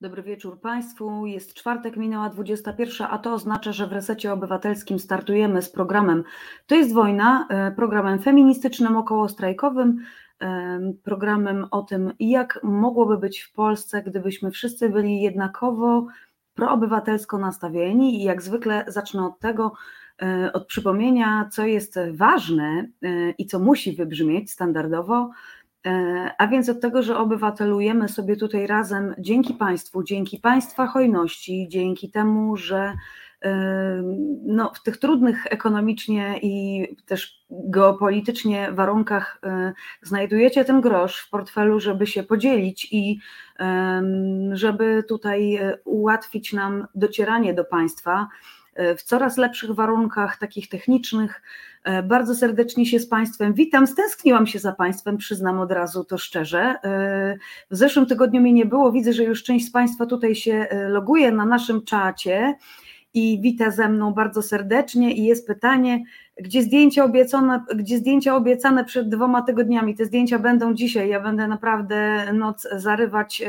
Dobry wieczór Państwu. Jest czwartek, minęła 21, a to oznacza, że w resecie obywatelskim startujemy z programem To jest wojna, e, programem feministycznym okołostrajkowym, e, programem o tym, jak mogłoby być w Polsce, gdybyśmy wszyscy byli jednakowo proobywatelsko nastawieni. I jak zwykle zacznę od tego, e, od przypomnienia, co jest ważne i co musi wybrzmieć standardowo a więc od tego, że obywatelujemy sobie tutaj razem dzięki państwu, dzięki państwa hojności, dzięki temu, że e, no, w tych trudnych ekonomicznie i też geopolitycznie warunkach e, znajdujecie ten grosz w portfelu, żeby się podzielić i żeby tutaj ułatwić nam docieranie do państwa w coraz lepszych warunkach takich technicznych. E, bardzo serdecznie się z Państwem witam. Stęskniłam się za Państwem, przyznam od razu to szczerze. E, w zeszłym tygodniu mnie nie było. Widzę, że już część z Państwa tutaj się e, loguje na naszym czacie i wita ze mną bardzo serdecznie. I jest pytanie, gdzie zdjęcia obiecane, gdzie zdjęcia obiecane przed dwoma tygodniami? Te zdjęcia będą dzisiaj. Ja będę naprawdę noc zarywać,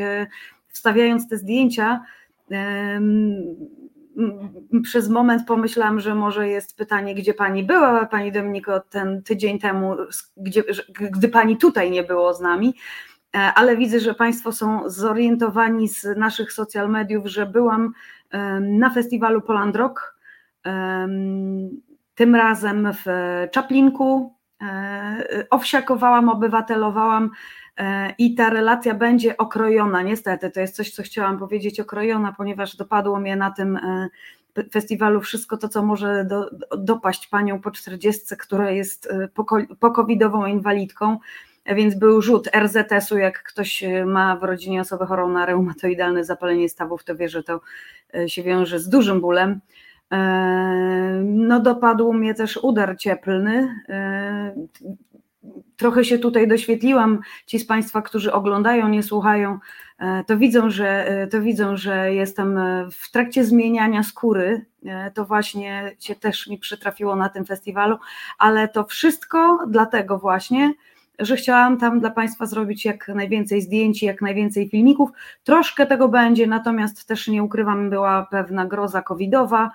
wstawiając te zdjęcia przez moment pomyślałam, że może jest pytanie, gdzie pani była, pani Dominiko, ten tydzień temu, gdzie, gdy pani tutaj nie było z nami, e, ale widzę, że państwo są zorientowani z naszych social mediów, że byłam na festiwalu Poland Rock, tym razem w Czaplinku, e, owsiakowałam, obywatelowałam. E, i ta relacja będzie okrojona. Niestety, to jest coś, co chciałam powiedzieć, okrojona, ponieważ dopadło mnie na tym e, festiwalu wszystko to, co może do, dopaść panią po 40, która jest e, pokowidową inwalidką. Więc był rzut RZS-u, jak ktoś ma w rodzinie osobę chorą na reumatoidalne zapalenie stawów, to wie, że to się wiąże z dużym bólem. No, dopadł mnie też udar cieplny trochę się tutaj doświetliłam. Ci z Państwa, którzy oglądają, nie słuchają, e, to widzą, że, e, to widzą, że jestem e, w trakcie zmieniania skóry. To właśnie się też mi przytrafiło na tym festiwalu, ale to wszystko dlatego właśnie, że chciałam tam dla Państwa zrobić jak najwięcej zdjęć, jak najwięcej filmików. Troszkę tego będzie, natomiast też nie ukrywam, była pewna groza covidowa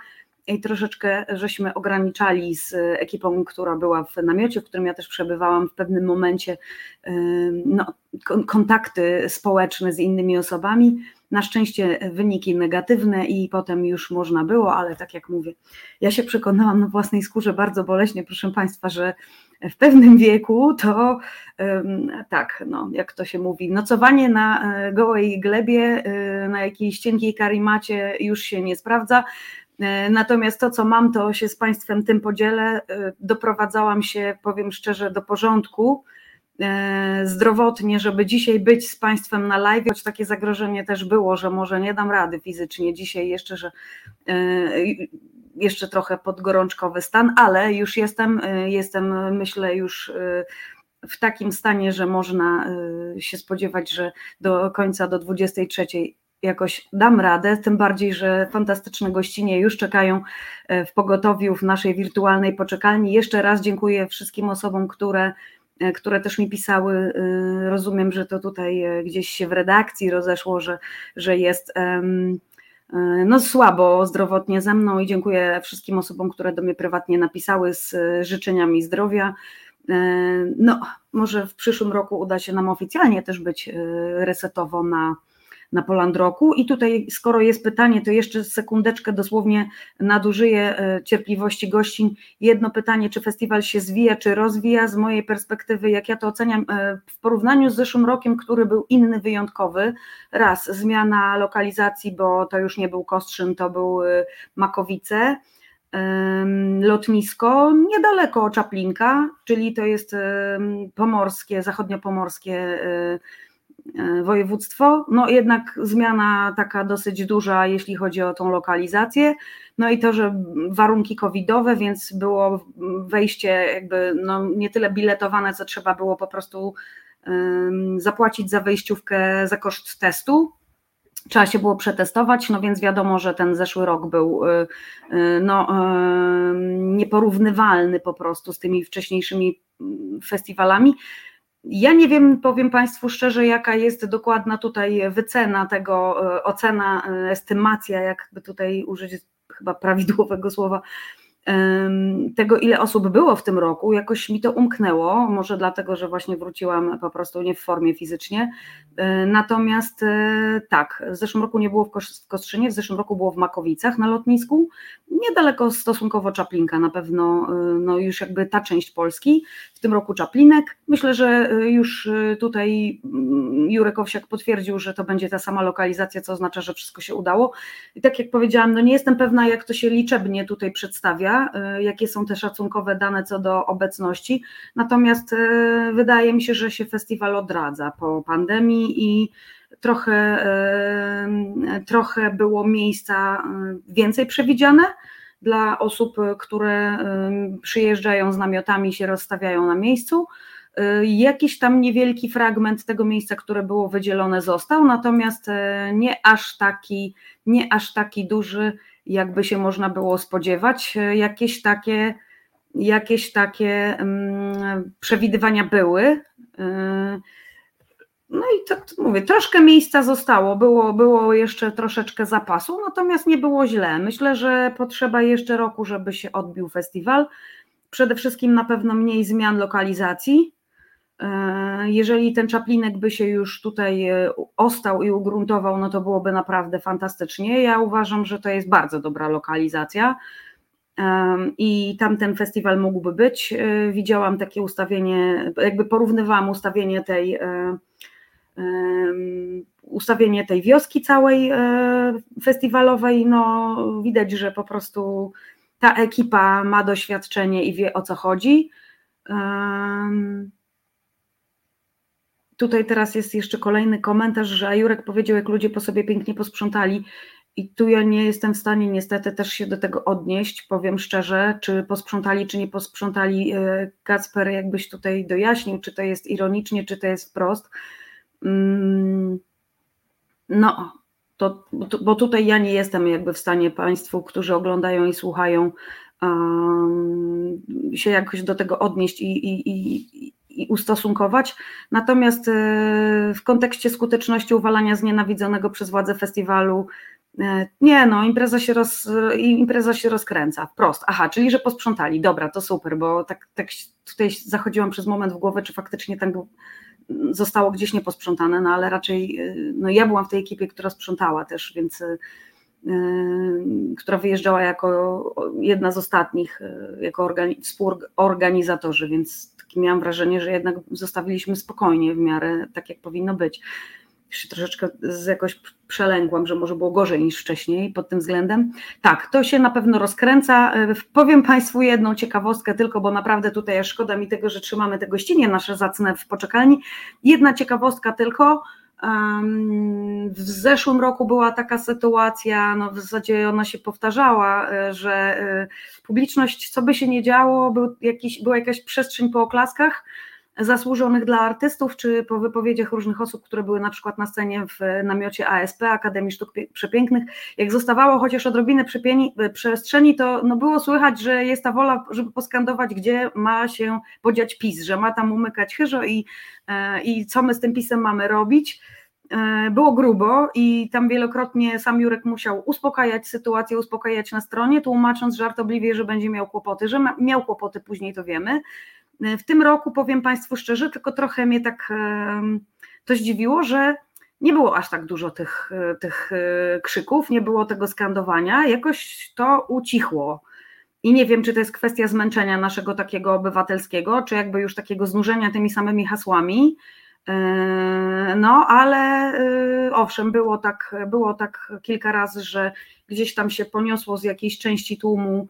i troszeczkę żeśmy ograniczali z ekipą, która była w namiocie, w którym ja też przebywałam w pewnym momencie, no, kontakty społeczne z innymi osobami. Na szczęście wyniki negatywne i potem już można było, ale tak jak mówię, ja się przekonałam na własnej skórze bardzo boleśnie, proszę Państwa, że w pewnym wieku to tak, no, jak to się mówi, nocowanie na e, gołej glebie, e, na jakiejś cienkiej karimacie już się nie sprawdza. E, natomiast to, co mam, to się z Państwem tym podzielę. E, doprowadzałam się, powiem szczerze, do porządku e, zdrowotnie, żeby dzisiaj być z Państwem na live, choć takie zagrożenie też było, że może nie dam rady fizycznie dzisiaj jeszcze, że jeszcze trochę podgorączkowy stan, ale już jestem, jestem myślę już w takim stanie, że można się spodziewać, że do końca, do 23 jakoś dam radę, tym bardziej, że fantastyczne gościnie już czekają e, w pogotowiu w naszej wirtualnej poczekalni. Jeszcze raz dziękuję wszystkim osobom, które, e, które też mi pisały. E, rozumiem, że to tutaj gdzieś się w redakcji rozeszło, że, że jest no słabo zdrowotnie ze mną i dziękuję wszystkim osobom, które do mnie prywatnie napisały z życzeniami zdrowia. No, może w przyszłym roku uda się nam oficjalnie też być resetowo na na Polandroku. I tutaj, skoro jest pytanie, to jeszcze sekundeczkę dosłownie nadużyję e, cierpliwości gościń. Jedno pytanie, czy festiwal się zwija, czy rozwija? Z mojej perspektywy, jak ja to oceniam, e, w porównaniu z zeszłym rokiem, który był inny, wyjątkowy, raz zmiana lokalizacji, bo to już nie był Kostrzyn, to był e, Makowice lotnisko niedaleko Czaplinka, czyli to jest pomorskie, zachodniopomorskie województwo. No jednak zmiana taka dosyć duża, jeśli chodzi o tą lokalizację. No i to, że warunki covidowe, więc było wejście jakby no nie tyle biletowane, co trzeba było po prostu zapłacić za wejściówkę za koszt testu. Trzeba się było przetestować, no więc wiadomo, że ten zeszły rok był y, y, no, nieporównywalny po prostu z tymi wcześniejszymi festiwalami. Ja nie wiem, powiem Państwu szczerze, jaka jest dokładna tutaj wycena tego, ocena, estymacja, jakby tutaj użyć chyba prawidłowego słowa, tego, ile osób było w tym roku, jakoś mi to umknęło, może dlatego, że właśnie wróciłam po prostu nie w formie fizycznie. E, natomiast e, tak, w zeszłym roku nie było w Kostrzynie, w zeszłym roku było w Makowicach na lotnisku, niedaleko stosunkowo Czaplinka, na pewno e, no już jakby ta część Polski, w tym roku Czaplinek. Myślę, że już tutaj mm, Jurek Owsiak potwierdził, że to będzie ta sama lokalizacja, co oznacza, że wszystko się udało. I tak jak powiedziałam, no nie jestem pewna, jak to się liczebnie tutaj przedstawia, E, jakie są te szacunkowe dane co do obecności. Natomiast e, wydaje mi się, że się festiwal odradza po pandemii i trochę, e, trochę było miejsca więcej przewidziane dla osób, które przyjeżdżają z namiotami się rozstawiają na miejscu. Jakiś tam niewielki fragment tego miejsca, które było wydzielone, został, natomiast nie aż taki, nie aż taki duży, jakby się można było spodziewać. Jakieś takie, jakieś takie um, przewidywania były. Y, no i to mówię, troszkę miejsca zostało, było, było jeszcze troszeczkę zapasu, natomiast nie było źle. Myślę, że potrzeba jeszcze roku, żeby się odbił festiwal. Przede wszystkim na pewno mniej zmian lokalizacji. Y, jeżeli ten czaplinek by się już tutaj y, ostał i ugruntował, no to byłoby naprawdę fantastycznie. Ja uważam, że to jest bardzo dobra lokalizacja i tam ten festiwal mógłby być. Y, widziałam takie ustawienie, jakby porównywałam ustawienie tej ustawienie tej wioski całej festiwalowej, no widać, że po prostu ta ekipa ma doświadczenie i wie o co chodzi. Tutaj teraz jest jeszcze kolejny komentarz, że Jurek powiedział, jak ludzie po sobie pięknie posprzątali. I tu ja nie jestem w stanie niestety też się do tego odnieść, powiem szczerze, czy posprzątali, czy nie posprzątali. E, Kacper, jakbyś tutaj dojaśnił, czy to jest ironicznie, czy to jest wprost. Mm, no, to, bo tutaj ja nie jestem jakby w stanie Państwu, którzy oglądają i słuchają, się jakoś do tego odnieść i, i, i, i ustosunkować. Natomiast e, w kontekście skuteczności uwalania znienawidzonego przez władze festiwalu, e, nie no, impreza się, roz, impreza się rozkręca, wprost. Aha, czyli że posprzątali, dobra, to super, bo tak, tak tutaj zachodziłam przez moment w głowę, czy faktycznie tak zostało gdzieś nieposprzątane, no ale raczej e, no ja byłam w tej ekipie, która sprzątała też, więc która wyjeżdżała jako jedna z ostatnich, jako współorganizatorzy, więc miałam wrażenie, że jednak zostawiliśmy spokojnie w miarę tak, jak powinno być. Jeszcze troszeczkę jakoś przelęgłam, że może było gorzej niż wcześniej pod tym względem. Tak, to się na pewno rozkręca. E, powiem Państwu jedną ciekawostkę tylko, bo naprawdę tutaj szkoda mi tego, że trzymamy te gościnie nasze zacne w poczekalni. Jedna ciekawostka tylko, w zeszłym roku była taka sytuacja, no w zasadzie ona się powtarzała, e, że e, publiczność, co by się nie działo, był jakiś, była jakaś przestrzeń po oklaskach zasłużonych dla artystów, czy po wypowiedziach różnych osób, które były na przykład na scenie w namiocie ASP, Akademii Sztuk Przepięknych. Jak zostawało chociaż odrobinę e, przestrzeni, to no było słychać, że jest ta wola, żeby poskandować, gdzie ma się podziać PiS, że ma tam umykać chyżo i, i co my z tym PiSem mamy robić. E, było grubo i tam wielokrotnie sam Jurek musiał uspokajać sytuację, uspokajać na stronie, tłumacząc żartobliwie, że będzie miał kłopoty, że miał kłopoty, później to wiemy. E, w tym roku, powiem Państwu szczerze, tylko trochę mnie tak to zdziwiło, że nie było aż tak dużo tych, e, tych krzyków, nie było tego skandowania, jakoś to ucichło. I nie wiem, czy to jest kwestia zmęczenia naszego takiego obywatelskiego, czy jakby już takiego znużenia tymi samymi hasłami, no, ale owszem, było tak, było tak kilka razy, że gdzieś tam się poniosło z jakiejś części tłumu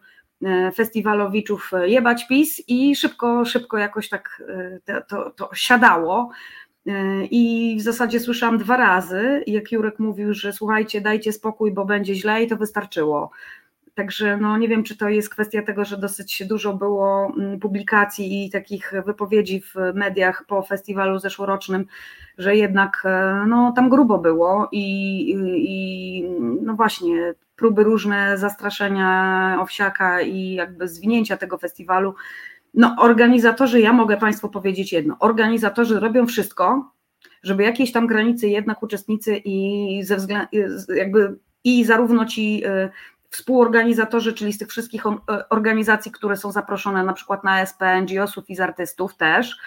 festiwalowiczów jebać PiS i szybko, szybko jakoś tak to, to, to siadało. I w zasadzie słyszałam dwa razy, jak Jurek mówił, że słuchajcie, dajcie spokój, bo będzie źle i to wystarczyło. Także no nie wiem, czy to jest kwestia tego, że dosyć dużo było mm, publikacji i takich wypowiedzi w mediach po festiwalu zeszłorocznym, że jednak e, no, tam grubo było i, i no właśnie próby różne zastraszenia Owsiaka i jakby zwinięcia tego festiwalu. No, organizatorzy, ja mogę Państwu powiedzieć jedno, organizatorzy robią wszystko, żeby jakieś tam granice jednak uczestnicy i ze względu, jakby i zarówno ci y, współorganizatorzy, czyli z tych wszystkich y, organizacji, które są zaproszone na przykład na SP, NGO-sów i z artystów też,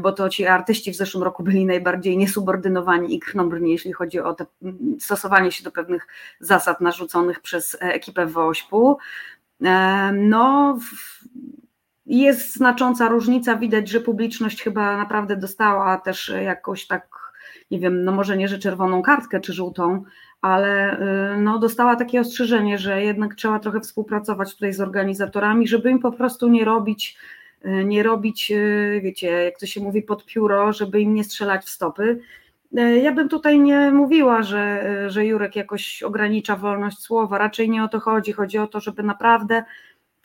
bo to ci artyści w zeszłym roku byli najbardziej niesubordynowani i krnąbrni, jeśli chodzi o stosowanie się do pewnych zasad narzuconych przez ekipę WOŚP-u. No, jest znacząca różnica, widać, że publiczność chyba naprawdę dostała też jakoś tak, nie wiem, no może nie, że czerwoną kartkę czy żółtą, ale y, no, dostała takie ostrzeżenie, że jednak trzeba trochę współpracować tutaj z organizatorami, żeby im po prostu nie robić, nie robić, y, wiecie, jak to się mówi, pod pióro, żeby im nie strzelać w stopy. Ja bym tutaj nie mówiła, że, że Jurek jakoś ogranicza wolność słowa, raczej nie o to chodzi. Chodzi o to, żeby naprawdę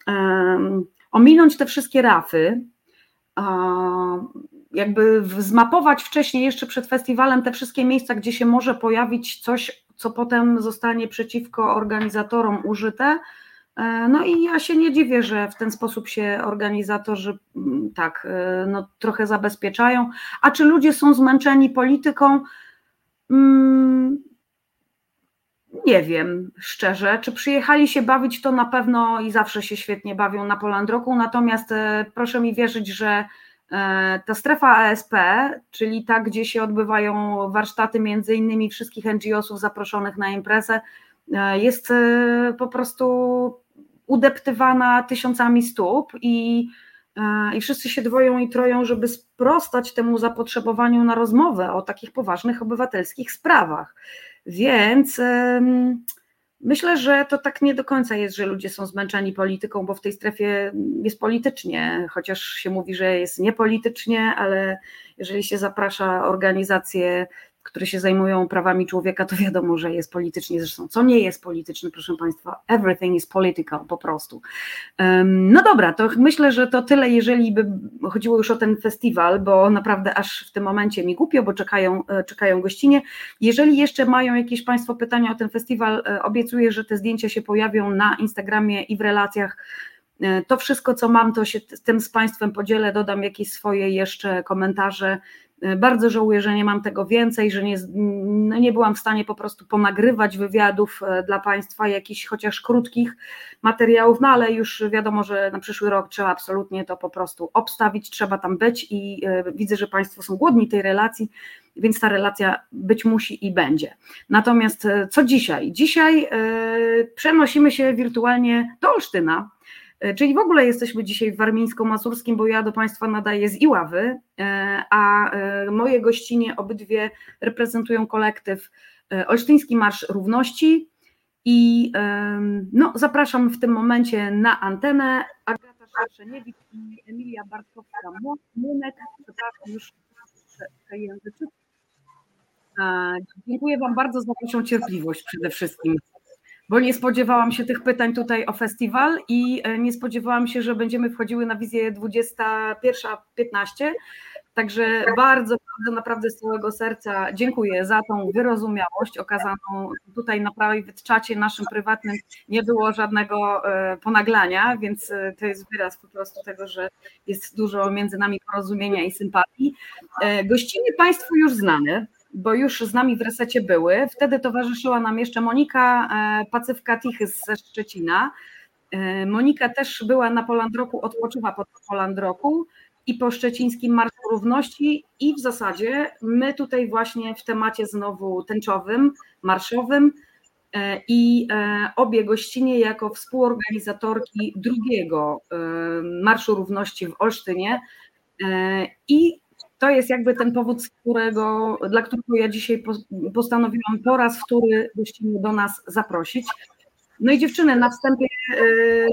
um, ominąć te wszystkie rafy, jakby zmapować wcześniej, jeszcze przed festiwalem, te wszystkie miejsca, gdzie się może pojawić coś, co potem zostanie przeciwko organizatorom użyte. E, no i ja się nie dziwię, że w ten sposób się organizatorzy mm, tak e, no, trochę zabezpieczają. A czy ludzie są zmęczeni polityką? Mm, nie wiem szczerze, czy przyjechali się bawić, to na pewno i zawsze się świetnie bawią na Polandroku, natomiast e, proszę mi wierzyć, że ta strefa ASP, czyli ta, gdzie się odbywają warsztaty między innymi wszystkich NGO-sów zaproszonych na imprezę, jest po prostu udeptywana tysiącami stóp i, i wszyscy się dwoją i troją, żeby sprostać temu zapotrzebowaniu na rozmowę o takich poważnych obywatelskich sprawach. Więc myślę, że to tak nie do końca jest, że ludzie są zmęczeni polityką, bo w tej strefie jest politycznie, chociaż się mówi, że jest niepolitycznie, ale jeżeli się zaprasza organizacje które się zajmują prawami człowieka, to wiadomo, że jest politycznie. Zresztą, co nie jest polityczne, proszę Państwa, everything is political po prostu. No dobra, to myślę, że to tyle, jeżeli by chodziło już o ten festiwal, bo naprawdę aż w tym momencie mi głupio, bo czekają, e, czekają gościnie. Jeżeli jeszcze mają jakieś Państwo pytania o ten festiwal, e, obiecuję, że te zdjęcia się pojawią na Instagramie i w relacjach e, to wszystko, co mam, to się tym z Państwem podzielę, dodam jakieś swoje jeszcze komentarze bardzo żałuję, że nie mam tego więcej, że nie, no nie byłam w stanie po prostu ponagrywać wywiadów e, dla Państwa, jakichś chociaż krótkich materiałów, no ale już wiadomo, że na przyszły rok trzeba absolutnie to po prostu obstawić, trzeba tam być i e, widzę, że Państwo są głodni tej relacji, więc ta relacja być musi i będzie. Natomiast e, co dzisiaj? Dzisiaj przenosimy się wirtualnie do Olsztyna E, czyli w ogóle jesteśmy dzisiaj w Warmińsko-Mazurskim, bo ja do Państwa nadaję z Iławy, e, a e, moje gościnie obydwie reprezentują kolektyw Olsztyński Marsz Równości i no, zapraszam w tym momencie na antenę Agata Szerszeniewicz i Emilia Bartkowska-Munek, przepraszam już języczyk. Dziękuję Wam bardzo za Waszą cierpliwość przede wszystkim bo nie spodziewałam się tych pytań tutaj o festiwal i e, nie spodziewałam się, że będziemy wchodziły na wizję 21.15. Także bardzo, bardzo naprawdę z całego serca dziękuję za tą wyrozumiałość okazaną tutaj na private czacie naszym prywatnym. Nie było żadnego e, ponaglania, więc e, to jest wyraz po prostu tego, że jest dużo między nami porozumienia i sympatii. Gościny Państwu już znane bo już z nami w resecie były. Wtedy towarzyszyła nam jeszcze Monika e, Pacywka-Tichy ze Szczecina. E, Monika też była na Polandroku, odpoczywa po Polandroku i po szczecińskim Marszu Równości i w zasadzie my tutaj właśnie w temacie znowu tęczowym, marszowym e, i obie gościnie jako współorganizatorki drugiego Marszu Równości w Olsztynie i to jest jakby ten powód, którego, dla którego ja dzisiaj postanowiłam po raz wtóry gościnnie do nas zaprosić. No i dziewczyny, na wstępie yy,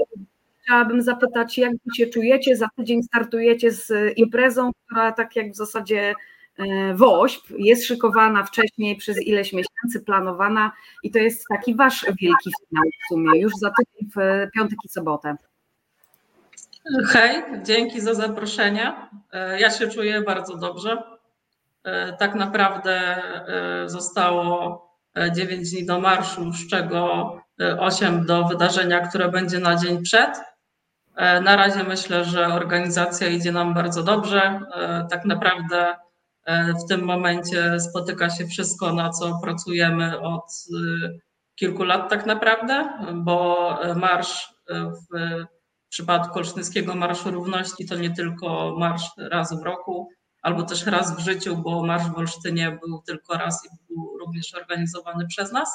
chciałabym zapytać, jak wy się czujecie? Za tydzień startujecie z imprezą, która tak jak w zasadzie yy, WOŚP jest szykowana wcześniej przez ileś miesięcy, planowana i to jest taki wasz wielki finał w sumie, już za tydzień w piątek i sobotę. Hej, dzięki za zaproszenie. E, ja się czuję bardzo dobrze. E, tak naprawdę e, zostało 9 dni do marszu, z czego 8 do wydarzenia, które będzie na dzień przed. Na razie myślę, że organizacja idzie nam bardzo dobrze. Tak naprawdę w tym momencie spotyka się wszystko, na co pracujemy od kilku lat tak naprawdę, bo marsz w przypadku Olsztyńskiego Marszu Równości to nie tylko marsz raz w roku, albo też raz w życiu, bo marsz w Olsztynie był tylko raz i był również organizowany przez nas,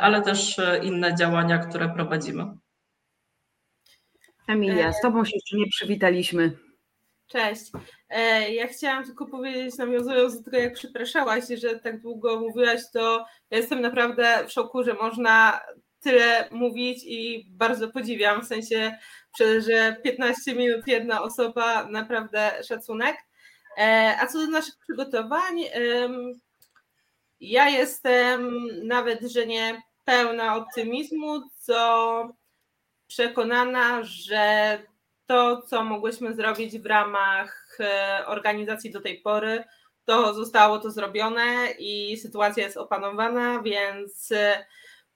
ale też inne działania, które prowadzimy. Emilia, z Tobą się jeszcze nie przywitaliśmy. Cześć. E, ja chciałam tylko powiedzieć, nawiązując do tego, jak przepraszałaś, że tak długo mówiłaś, to ja jestem naprawdę w szoku, że można tyle mówić i bardzo podziwiam, w sensie, że 15 minut jedna osoba, naprawdę szacunek. E, a co do naszych przygotowań, ja jestem nawet, że nie pełna optymizmu, co przekonana, że to, co mogłyśmy zrobić w ramach e, organizacji do tej pory, to zostało to zrobione i sytuacja jest opanowana, więc e,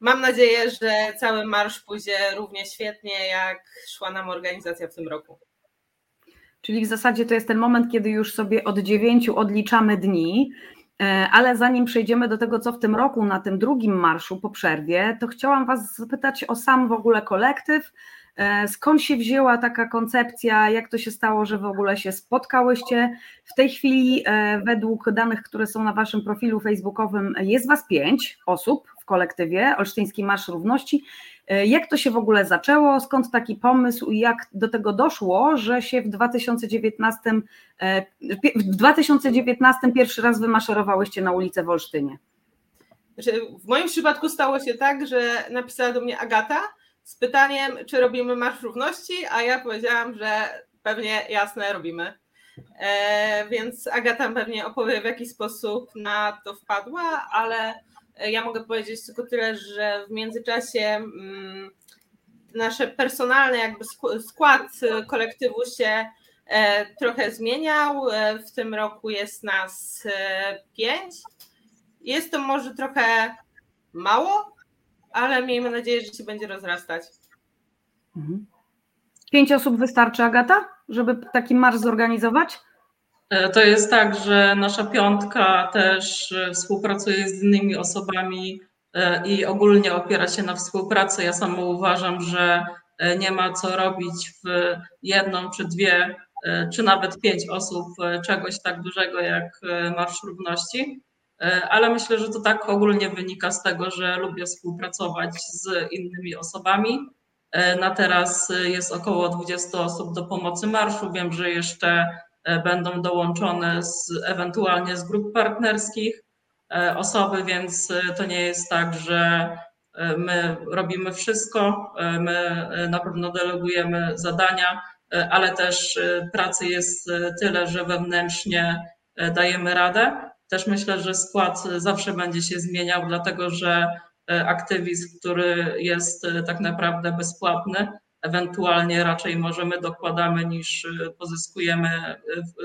mam nadzieję, że cały marsz pójdzie równie świetnie, jak szła nam organizacja w tym roku. Czyli w zasadzie to jest ten moment, kiedy już sobie od dziewięciu odliczamy dni. E, ale zanim przejdziemy do tego, co w tym roku na tym drugim marszu po przerwie, to chciałam Was zapytać o sam w ogóle kolektyw, E, skąd się wzięła taka koncepcja? Jak to się stało, że w ogóle się spotkałyście? W tej chwili, e, według danych, które są na Waszym profilu facebookowym, jest Was pięć osób w kolektywie Olsztyński Marsz Równości. E, jak to się w ogóle zaczęło? Skąd taki pomysł i jak do tego doszło, że się w 2019, w 2019 pierwszy raz wymaszerowałyście na ulicę w Olsztynie? W moim przypadku stało się tak, że napisała do mnie Agata, z pytaniem, czy robimy Marsz Równości, a ja powiedziałam, że pewnie jasne robimy. E, więc Agata pewnie opowie, w jaki sposób na to wpadła, ale ja mogę powiedzieć tylko tyle, że w międzyczasie mm, nasze personalne jakby skład kolektywu się e, trochę zmieniał. E, w tym roku jest nas e, pięć. Jest to może trochę mało, ale miejmy nadzieję, że się będzie rozrastać. Mhm. Pięć osób wystarczy, Agata, żeby taki marsz zorganizować? E, to jest tak, że nasza piątka też e, współpracuje z innymi osobami e, i ogólnie opiera się na współpracy. Ja sama uważam, że nie ma co robić w jedną czy dwie, czy nawet pięć osób czegoś tak dużego jak Marsz Równości. Ale myślę, że to tak ogólnie wynika z tego, że lubię współpracować z innymi osobami. Na teraz jest około 20 osób do pomocy marszu. Wiem, że jeszcze będą dołączone z, ewentualnie z grup partnerskich osoby, więc to nie jest tak, że my robimy wszystko, my na pewno delegujemy zadania, ale też pracy jest tyle, że wewnętrznie dajemy radę. Też myślę, że skład zawsze będzie się zmieniał, dlatego że e, aktywizm, który jest e, tak naprawdę bezpłatny, ewentualnie raczej możemy dokładamy niż e, pozyskujemy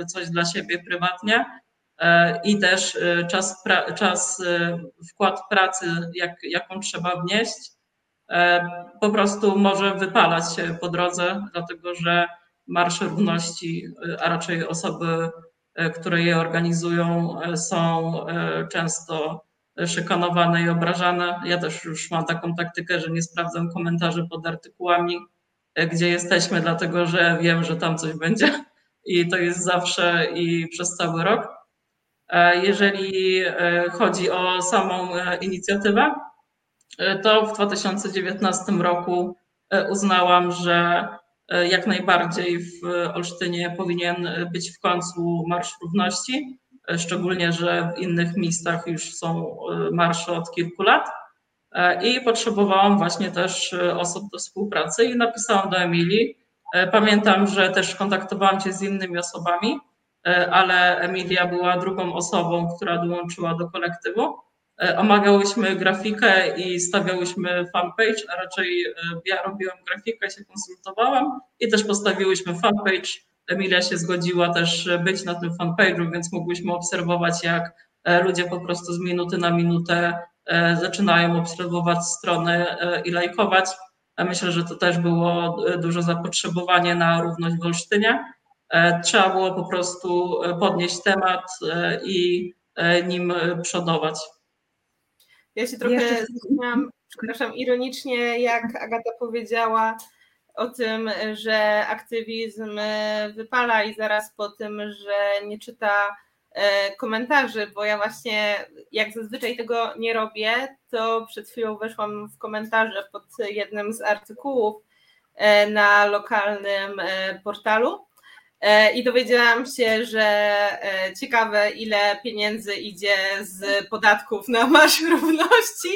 coś dla siebie prywatnie. I też czas, czas wkład pracy, jak, jaką trzeba wnieść, po prostu może wypalać po drodze, dlatego że Marsz Równości, a raczej osoby E, które je organizują, e, są e, często szykanowane i obrażane. Ja też już mam taką taktykę, że nie sprawdzam komentarzy pod artykułami, gdzie jesteśmy, dlatego że wiem, że tam coś będzie i to jest zawsze i przez cały rok. Jeżeli chodzi o samą inicjatywę, to w 2019 roku uznałam, że E, jak najbardziej w Olsztynie powinien być w końcu Marsz Równości, e, szczególnie, że w innych miejscach już są e, marsze od kilku lat. I potrzebowałam właśnie też osób do współpracy i napisałam do Emilii. Pamiętam, że też kontaktowałam się z innymi osobami, ale Emilia była drugą osobą, która dołączyła do kolektywu. E, omawiałyśmy grafikę i stawiałyśmy fanpage, a raczej e, ja robiłam grafikę, się konsultowałam i też postawiłyśmy fanpage. Emilia się zgodziła też być na tym fanpage'u, więc mogłyśmy obserwować, jak e, ludzie po prostu z minuty na minutę zaczynają obserwować stronę i lajkować. Myślę, że to też było duże zapotrzebowanie na równość w Olsztynie. Trzeba było po prostu podnieść temat i nim przodować. Ja się trochę zastanawiam, przepraszam, ironicznie, jak Agata powiedziała o tym, że aktywizm wypala i zaraz po tym, że nie czyta e, komentarzy, bo ja właśnie jak zazwyczaj tego nie robię, to przed chwilą weszłam w komentarze pod jednym z artykułów e, na lokalnym e, portalu E, i dowiedziałam się, że e, ciekawe, ile pieniędzy idzie z podatków na Marsz Równości,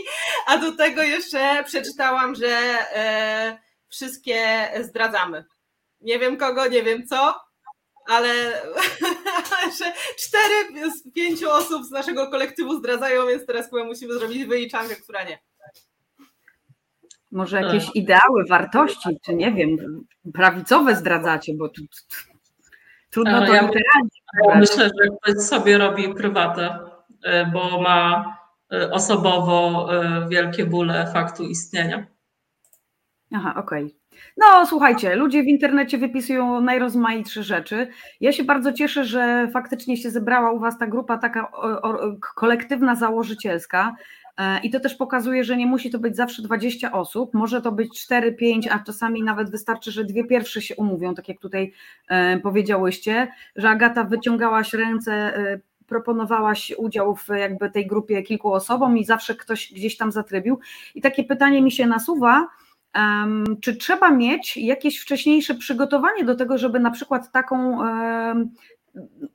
a do tego jeszcze przeczytałam, że e, wszystkie zdradzamy. Nie wiem kogo, nie wiem co, ale że cztery z pięciu osób z naszego kolektywu zdradzają, więc teraz chyba musimy zrobić wyliczankę, która nie. Może jakieś ideały, wartości, czy nie wiem, prawicowe zdradzacie, bo tu Trudno to ja ja Myślę, że ktoś sobie robi prywatę, e, bo ma e, osobowo e, wielkie bóle faktu istnienia. Aha, okej. Okay. No, słuchajcie, ludzie w internecie wypisują najrozmaitsze rzeczy. Ja się bardzo cieszę, że faktycznie się zebrała u Was ta grupa taka o, o, kolektywna, założycielska. E, I to też pokazuje, że nie musi to być zawsze 20 osób, może to być 4, 5, a czasami nawet wystarczy, że dwie pierwsze się umówią, tak jak tutaj e, powiedziałyście, że Agata wyciągałaś ręce, e, proponowałaś udział w jakby tej grupie kilku osobom i zawsze ktoś gdzieś tam zatrybił. I takie pytanie mi się nasuwa, czy trzeba mieć jakieś wcześniejsze przygotowanie do tego, żeby na przykład taką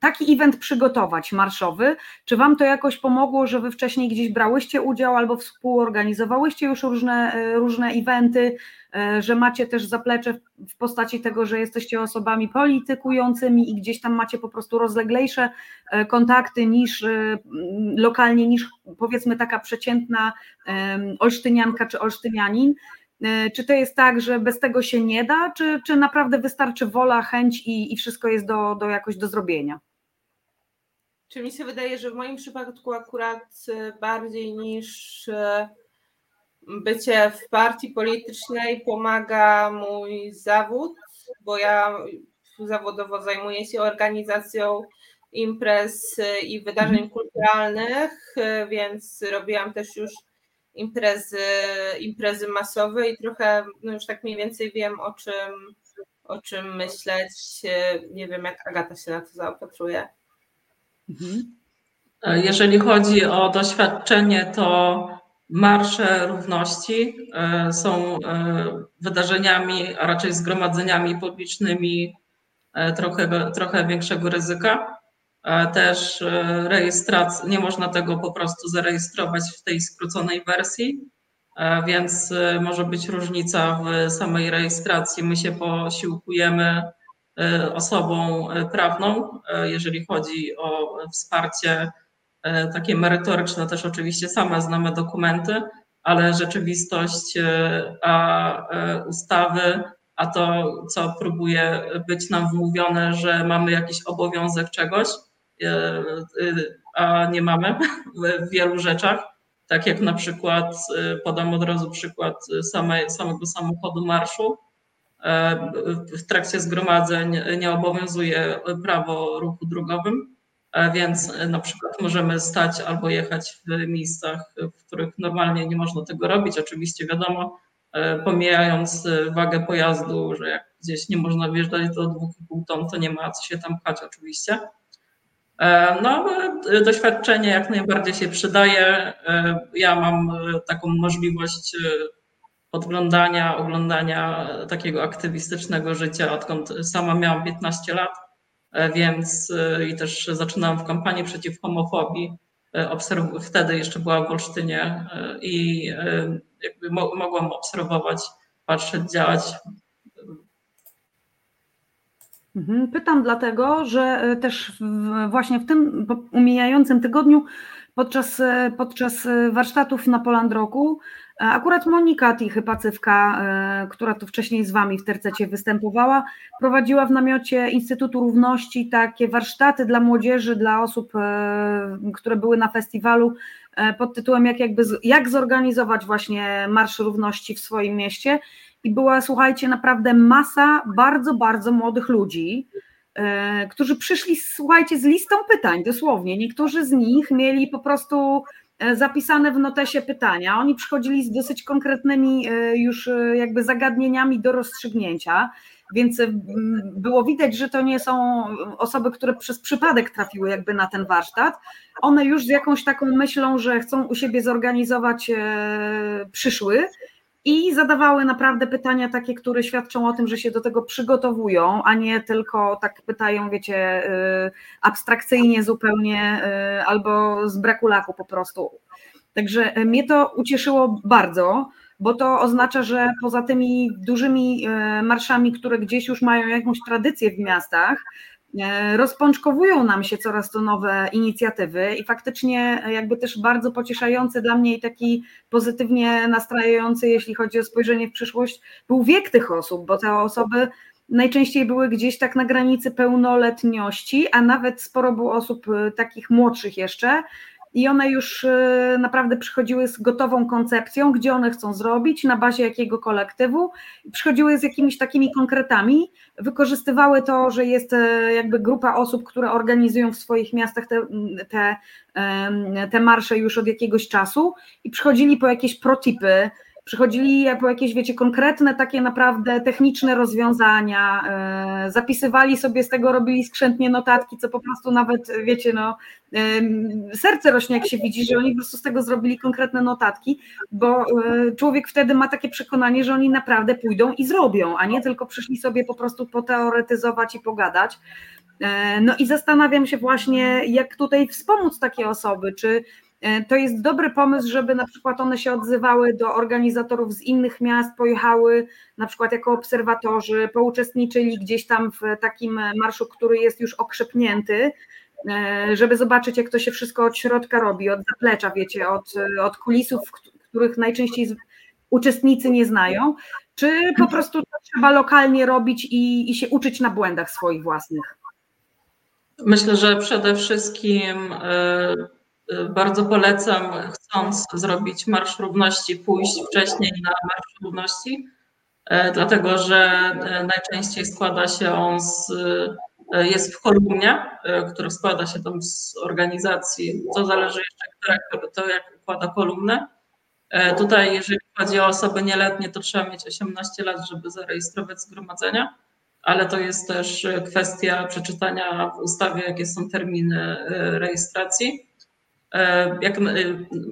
taki event przygotować marszowy? Czy Wam to jakoś pomogło, że Wy wcześniej gdzieś brałyście udział albo współorganizowałyście już różne, e, różne eventy, e, że macie też zaplecze w postaci tego, że jesteście osobami politykującymi i gdzieś tam macie po prostu rozleglejsze e, kontakty niż lokalnie, niż powiedzmy taka przeciętna olsztynianka czy olsztynianin? E, czy to jest tak, że bez tego się nie da, czy, czy naprawdę wystarczy wola, chęć i, i wszystko jest do, do jakoś do zrobienia? Czy mi się wydaje, że w moim przypadku akurat e, bardziej niż e, bycie w partii politycznej pomaga mój zawód, bo ja zawodowo zajmuję się organizacją imprez i wydarzeń mhm. kulturalnych, więc robiłam też już imprezy, imprezy masowe i trochę no już tak mniej więcej wiem o czym, o czym myśleć. Nie wiem, jak Agata się na to zaopatruje. Mhm. Jeżeli chodzi o doświadczenie, to marsze równości e, są e, wydarzeniami, a raczej zgromadzeniami publicznymi e, trochę, trochę większego ryzyka. Też e, rejestracja, nie można tego po prostu zarejestrować w tej skróconej wersji, e, więc e, może być różnica w samej rejestracji. My się posiłkujemy osobą prawną, jeżeli chodzi o wsparcie takie merytoryczne, też oczywiście same znamy dokumenty, ale rzeczywistość, a ustawy, a to, co próbuje być nam wmówione, że mamy jakiś obowiązek czegoś, a nie mamy w wielu rzeczach. Tak jak na przykład, e, podam od razu przykład same, samego samochodu marszu. W trakcie zgromadzeń nie obowiązuje prawo ruchu drogowym, więc na przykład możemy stać albo jechać w miejscach, w których normalnie nie można tego robić. Oczywiście wiadomo, pomijając wagę pojazdu, że jak gdzieś nie można wjeżdżać do 2,5 ton, to nie ma co się tam pchać oczywiście E, no, e, doświadczenie jak najbardziej się przydaje. E, ja mam taką możliwość podglądania, oglądania takiego aktywistycznego życia, odkąd sama miałam 15 lat, więc i też zaczynałam w kampanii przeciw homofobii. Obserw- wtedy jeszcze była w Olsztynie i jakby mo- mogłam obserwować, patrzeć, działać. Pytam dlatego, że e, też właśnie w tym umijającym tygodniu podczas, e, podczas e, warsztatów na Polandroku akurat Monika Tichy-Pacywka, która tu wcześniej z Wami w tercecie występowała, prowadziła w namiocie Instytutu Równości takie warsztaty dla młodzieży, dla osób, które były na festiwalu pod tytułem jak, jakby, jak zorganizować właśnie Marsz Równości w swoim mieście i była, słuchajcie, naprawdę masa bardzo, bardzo młodych ludzi, którzy przyszli, słuchajcie, z listą pytań, dosłownie. Niektórzy z nich mieli po prostu E, zapisane w notesie pytania. Oni przychodzili z dosyć konkretnymi e, już e, jakby zagadnieniami do rozstrzygnięcia, więc było widać, że to nie są osoby, które przez przypadek trafiły jakby na ten warsztat. One już z jakąś taką myślą, że chcą u siebie zorganizować, przyszły i zadawały naprawdę pytania takie, które świadczą o tym, że się do tego przygotowują, a nie tylko tak pytają, wiecie, y, abstrakcyjnie zupełnie y, albo z braku laku po prostu. Także y, mnie to ucieszyło bardzo, bo to oznacza, że poza tymi dużymi marszami, które gdzieś już mają jakąś tradycję w miastach, rozpączkowują nam się coraz to nowe inicjatywy i faktycznie jakby też bardzo pocieszający dla mnie i taki pozytywnie nastrajający, jeśli chodzi o spojrzenie w przyszłość, był wiek tych osób, bo te osoby najczęściej były gdzieś tak na granicy pełnoletności, a nawet sporo było osób e, takich młodszych jeszcze, i one już e, naprawdę przychodziły z gotową koncepcją, gdzie one chcą zrobić, na bazie jakiego kolektywu, przychodziły z jakimiś takimi konkretami, wykorzystywały to, że jest e, jakby grupa osób, które organizują w swoich miastach te, te, te marsze już od jakiegoś czasu i przychodzili po jakieś protipy, przychodzili po jakieś, wiecie, konkretne takie naprawdę techniczne rozwiązania, e, zapisywali sobie z tego, robili skrzętnie notatki, co po prostu nawet, wiecie, no, serce rośnie, jak się widzi, że oni po prostu z tego zrobili konkretne notatki, bo e, człowiek wtedy ma takie przekonanie, że oni naprawdę pójdą i zrobią, a nie tylko przyszli sobie po prostu poteoretyzować i pogadać. E, no i zastanawiam się właśnie, jak tutaj wspomóc takie osoby, czy to jest dobry pomysł, żeby na przykład one się odzywały do organizatorów z innych miast, pojechały na przykład jako obserwatorzy, pouczestniczyli gdzieś tam w takim marszu, który jest już okrzepnięty, e, żeby zobaczyć, jak to się wszystko od środka robi, od zaplecza, wiecie, od, od kulisów, których najczęściej uczestnicy nie znają, czy po prostu trzeba lokalnie robić i, i się uczyć na błędach swoich własnych? Myślę, że przede wszystkim e, bardzo polecam, chcąc zrobić Marsz Równości, pójść wcześniej na Marsz Równości, e, dlatego że e, najczęściej składa się on z, e, jest w kolumnie, która składa się tam z organizacji, to zależy jeszcze, kto jak układa kolumnę. Tutaj, jeżeli chodzi o osoby nieletnie, to trzeba mieć 18 lat, żeby zarejestrować zgromadzenia, ale to jest też kwestia przeczytania w ustawie, jakie są terminy rejestracji. E, jak, e,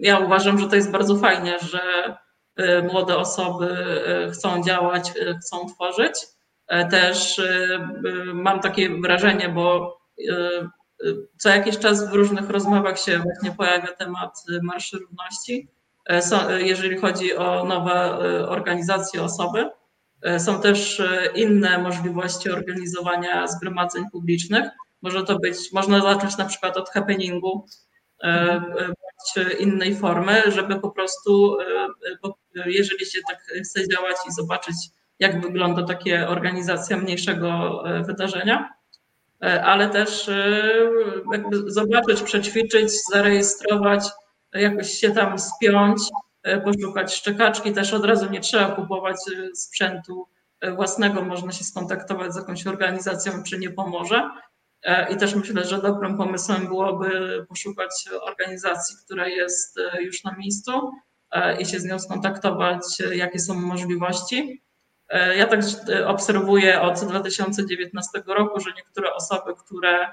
ja uważam, że to jest bardzo fajnie, że e, młode osoby chcą działać, chcą tworzyć. Też mam takie wrażenie, bo co jakiś czas w różnych rozmowach się właśnie pojawia temat Marszy Równości, jeżeli chodzi o nowe organizacje osoby. Są też inne możliwości organizowania zgromadzeń publicznych. Może to być, można zacząć na przykład od happeningu, E, bądź innej formy, żeby po prostu, e, jeżeli się tak chce działać i zobaczyć, jak wygląda takie organizacja mniejszego e, wydarzenia, ale też zobaczyć, przećwiczyć, zarejestrować, jakoś się tam spiąć, poszukać szczekaczki. Też od razu nie trzeba kupować sprzętu własnego, można się skontaktować z jakąś organizacją, czy nie pomoże. E, I też myślę, że dobrym pomysłem byłoby poszukać organizacji, która jest e, już na miejscu e, i się z nią skontaktować, jakie są możliwości. Ja tak obserwuję od 2019 roku, że niektóre osoby, które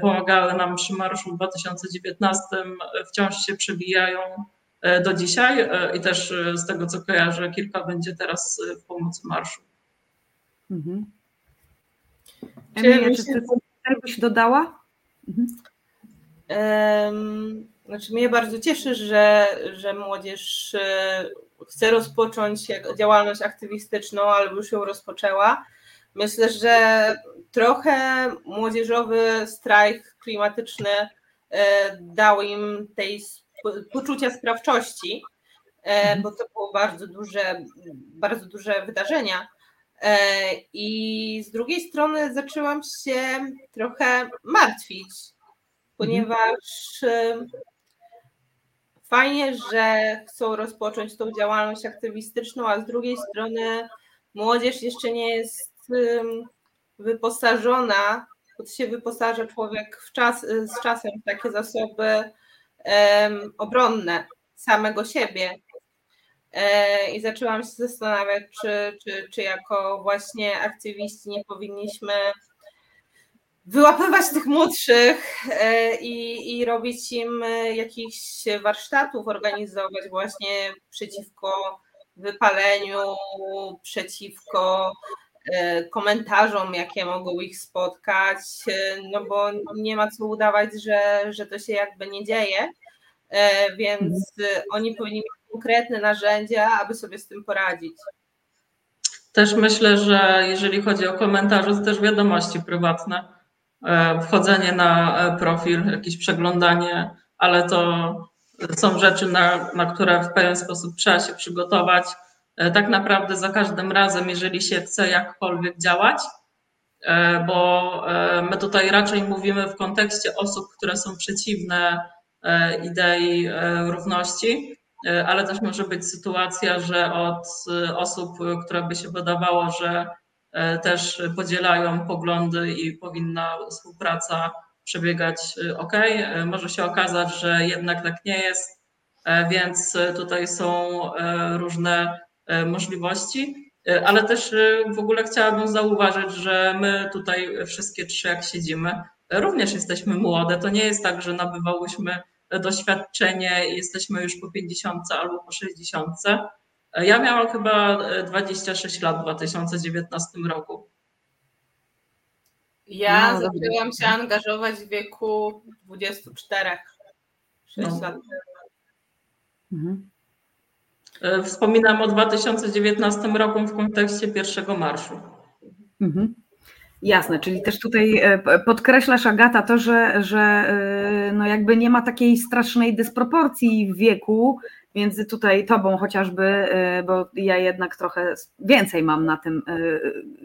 pomagały nam przy marszu w 2019, wciąż się przebijają do dzisiaj i też z tego co kojarzę, kilka będzie teraz w pomocy marszu. Mhm. Emilia, czy ty byś dodała? Mhm. Um, znaczy mnie bardzo cieszy, że, że młodzież e, chce rozpocząć działalność aktywistyczną albo już ją rozpoczęła. Myślę, że trochę młodzieżowy strajk klimatyczny e, dał im tej poczucia sprawczości, e, bo to było bardzo duże, bardzo duże wydarzenia. E, I z drugiej strony zaczęłam się trochę martwić, ponieważ fajnie, że chcą rozpocząć tą działalność aktywistyczną, a z drugiej strony młodzież jeszcze nie jest wyposażona, bo się wyposaża człowiek w czas, z czasem w takie zasoby obronne samego siebie. E, I zaczęłam się zastanawiać, czy, czy, czy jako właśnie aktywiści nie powinniśmy wyłapywać tych młodszych e, i, i robić im jakichś warsztatów, organizować właśnie przeciwko wypaleniu, przeciwko e, komentarzom, jakie mogą ich spotkać, no bo nie ma co udawać, że, że to się jakby nie dzieje, więc oni powinni konkretne narzędzia, aby sobie z tym poradzić. Też myślę, że jeżeli chodzi o komentarze, to też wiadomości prywatne, e, wchodzenie na e, profil, jakieś przeglądanie, ale to są rzeczy, na, na które w pewien sposób trzeba się przygotować. E, tak naprawdę za każdym razem, jeżeli się chce jakkolwiek działać, bo my tutaj raczej mówimy w kontekście osób, które są przeciwne idei równości, ale też może być sytuacja, że od e, osób, które by się wydawało, że e, też podzielają poglądy i powinna współpraca przebiegać ok, może się okazać, że jednak tak nie jest, więc tutaj są różne możliwości. Ale też w ogóle chciałabym zauważyć, że my tutaj wszystkie trzy, jak siedzimy, również jesteśmy młode. To nie jest tak, że nabywałyśmy doświadczenie i jesteśmy już po 50 albo po 60. Ja miałam chyba 26 lat w 2019 roku. Ja no, zaczęłam się angażować w wieku 24, 6 no. lat. Mhm. E, wspominam o 2019 roku w kontekście pierwszego marszu. Mhm. Jasne, czyli też tutaj e, podkreślasz Agata to, że, że e, no jakby nie ma takiej strasznej dysproporcji w wieku między tutaj tobą chociażby, e, bo ja jednak trochę więcej mam na tym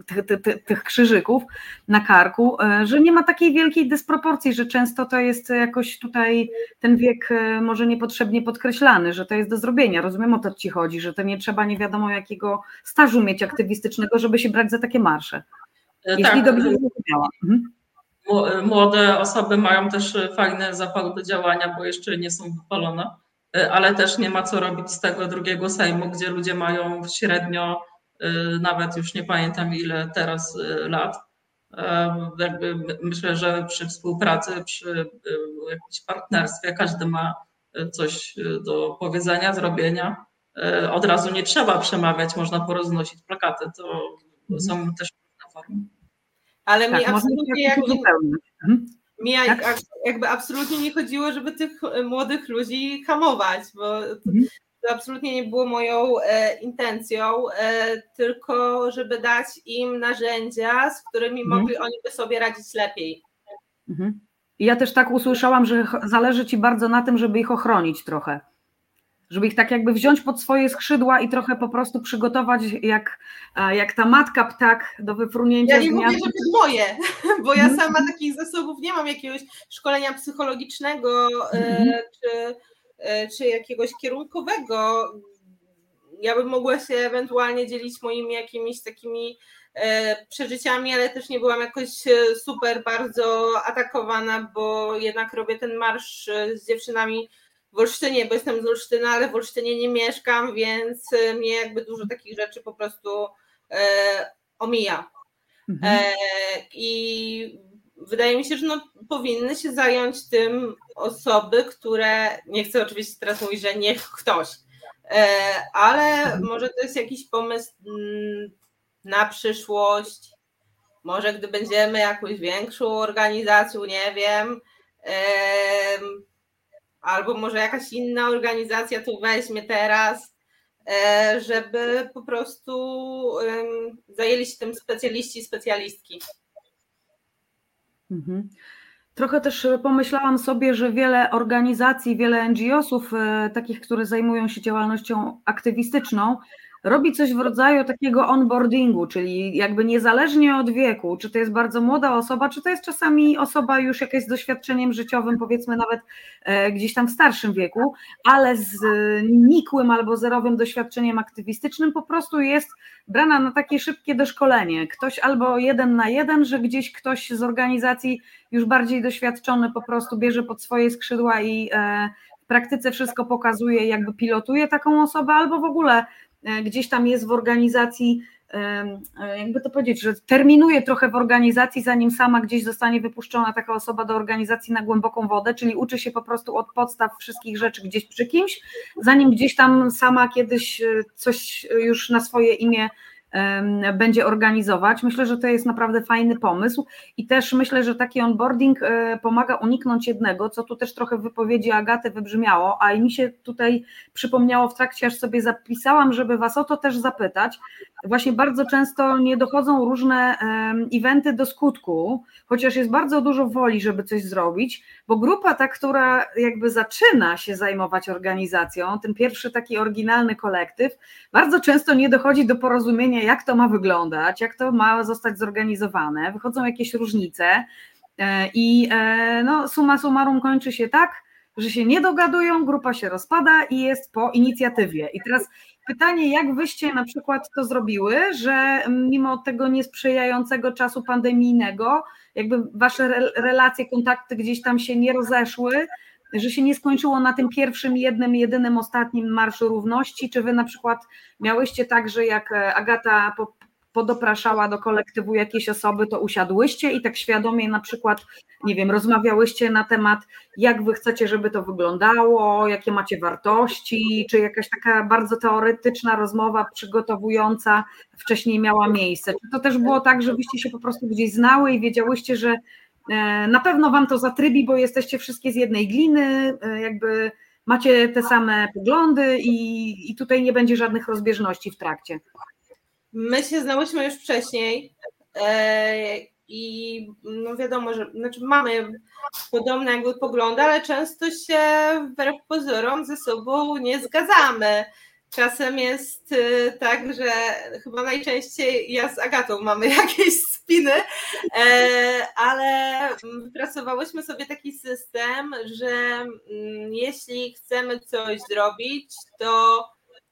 tych, tych, tych krzyżyków na karku, że nie ma takiej wielkiej dysproporcji, że często to jest jakoś tutaj ten wiek może niepotrzebnie podkreślany, że to jest do zrobienia. Rozumiem o to ci chodzi, że to nie trzeba nie wiadomo jakiego stażu mieć aktywistycznego, żeby się brać za takie marsze. E, Jeśli tak, dobrze zrozumiałam. Mhm. Młode osoby mają też fajny zapał do działania, bo jeszcze nie są wypalone, e, ale też nie ma co robić z tego drugiego Sejmu, gdzie ludzie mają średnio, e, nawet już nie pamiętam ile teraz lat. Myślę, że przy współpracy, przy jakimś partnerstwie każdy ma coś do powiedzenia, zrobienia. Od razu nie trzeba przemawiać, można poroznosić plakaty. To mhm. są też ale tak, mi absolutnie jakby, mhm. mi tak? jakby absolutnie nie chodziło, żeby tych e, młodych ludzi hamować, bo mhm. to absolutnie nie było moją e, intencją, e, tylko żeby dać im narzędzia, z którymi mhm. mogli oni by sobie radzić lepiej. Mhm. Ja też tak usłyszałam, że zależy Ci bardzo na tym, żeby ich ochronić trochę żeby ich tak jakby wziąć pod swoje skrzydła i trochę po prostu przygotować jak, jak ta matka ptak do wyfrunięcia. Ja nie mówię, że to moje, bo ja mhm. sama takich zasobów nie mam jakiegoś szkolenia psychologicznego mm -hmm. czy, e, czy jakiegoś kierunkowego. Ja bym mogła się ewentualnie dzielić moimi jakimiś takimi e, przeżyciami, ale też nie byłam jakoś super bardzo atakowana, bo jednak robię ten marsz z dziewczynami w Olsztynie, bo jestem z Olsztyna, ale w Olsztynie nie mieszkam, więc y, mnie jakby dużo takich rzeczy po prostu e, omija. Mhm. E, I wydaje mi się, że no, powinny się zająć tym osoby, które, nie chcę oczywiście teraz mówić, że niech ktoś, e, ale mhm. może to jest jakiś pomysł mm, na przyszłość, może gdy będziemy jakąś większą organizacją, nie wiem, albo może jakaś inna organizacja tu weźmie teraz, e, żeby po prostu zajęli się tym specjaliści, specjalistki. Mhm. Trochę też pomyślałam sobie, że wiele organizacji, wiele NGO-sów, e, takich, które zajmują się działalnością aktywistyczną, robi coś w rodzaju takiego onboardingu, czyli jakby niezależnie od wieku, czy to jest bardzo młoda osoba, czy to jest czasami osoba już jakaś z doświadczeniem życiowym, powiedzmy nawet e, gdzieś tam w starszym wieku, ale z nikłym albo zerowym doświadczeniem aktywistycznym, po prostu jest brana na takie szybkie doszkolenie. Ktoś albo jeden na jeden, że gdzieś ktoś z organizacji już bardziej doświadczony po prostu bierze pod swoje skrzydła i e, w praktyce wszystko pokazuje, jakby pilotuje taką osobę, albo w ogóle gdzieś tam jest w organizacji, e, jakby to powiedzieć, że terminuje trochę w organizacji, zanim sama gdzieś zostanie wypuszczona taka osoba do organizacji na głęboką wodę, czyli uczy się po prostu od podstaw wszystkich rzeczy gdzieś przy kimś, zanim gdzieś tam sama kiedyś e, coś już na swoje imię będzie organizować. Myślę, że to jest naprawdę fajny pomysł i też myślę, że taki onboarding e, pomaga uniknąć jednego, co tu też trochę w wypowiedzi Agaty wybrzmiało, a i mi się tutaj przypomniało w trakcie, aż sobie zapisałam, żeby Was o to też zapytać. Właśnie bardzo często nie dochodzą różne eventy do skutku, chociaż jest bardzo dużo woli, żeby coś zrobić, bo grupa ta, która jakby zaczyna się zajmować organizacją, ten pierwszy taki oryginalny kolektyw, bardzo często nie dochodzi do porozumienia, jak to ma wyglądać, jak to ma zostać zorganizowane, wychodzą jakieś różnice e, i e, no, suma summarum kończy się tak, że się nie dogadują, grupa się rozpada i jest po inicjatywie. I teraz pytanie, jak wyście na przykład to zrobiły, że mimo tego niesprzyjającego czasu pandemijnego, jakby wasze relacje, kontakty gdzieś tam się nie rozeszły, że się nie skończyło na tym pierwszym, jednym, jedynym, ostatnim Marszu Równości? Czy wy na przykład miałyście tak, że jak e, Agata podopraszała do kolektywu jakieś osoby, to usiadłyście i tak świadomie na przykład, nie wiem, rozmawiałyście na temat, jak wy chcecie, żeby to wyglądało, jakie macie wartości, czy jakaś taka bardzo teoretyczna rozmowa przygotowująca wcześniej miała miejsce. Czy to też było tak, że wyście się po prostu gdzieś znały i wiedziałyście, że na pewno wam to zatrybi, bo jesteście wszystkie z jednej gliny, e, jakby macie te same poglądy i, i tutaj nie będzie żadnych rozbieżności w trakcie. My się znałyśmy już wcześniej e, i no wiadomo, że znaczy mamy podobne jakby poglądy, ale często się wbrew pozorom ze sobą nie zgadzamy. Czasem jest e, tak, że chyba najczęściej ja z Agatą mamy jakieś e, ale wypracowałyśmy sobie taki system, że mm, jeśli chcemy coś zrobić, to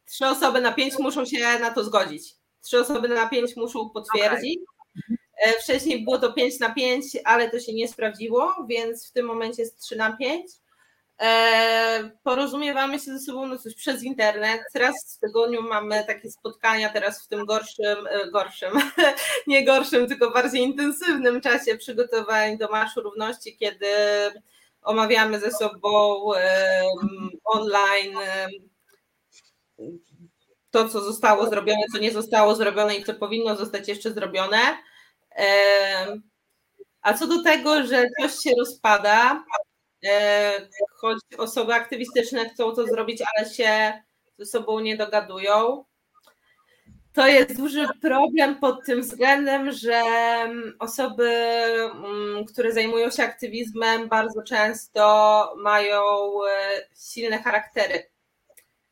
trzy osoby na pięć muszą się na to zgodzić trzy osoby na pięć muszą potwierdzić. Okay. E, wcześniej było to 5 na 5, ale to się nie sprawdziło, więc w tym momencie jest 3 na 5. E, porozumiewamy się ze sobą no coś przez internet. Raz w tygodniu mamy takie spotkania, teraz w tym gorszym, e, gorszym, nie gorszym, tylko bardziej intensywnym czasie przygotowań do Marszu Równości, kiedy omawiamy ze sobą online to, co zostało zrobione, co nie zostało zrobione i co powinno zostać jeszcze zrobione. A co do tego, że coś się rozpada, choć osoby aktywistyczne chcą to zrobić, ale się ze sobą nie dogadują, to jest duży problem pod tym względem, że osoby, mm, które zajmują się aktywizmem, bardzo często mają e, silne charaktery.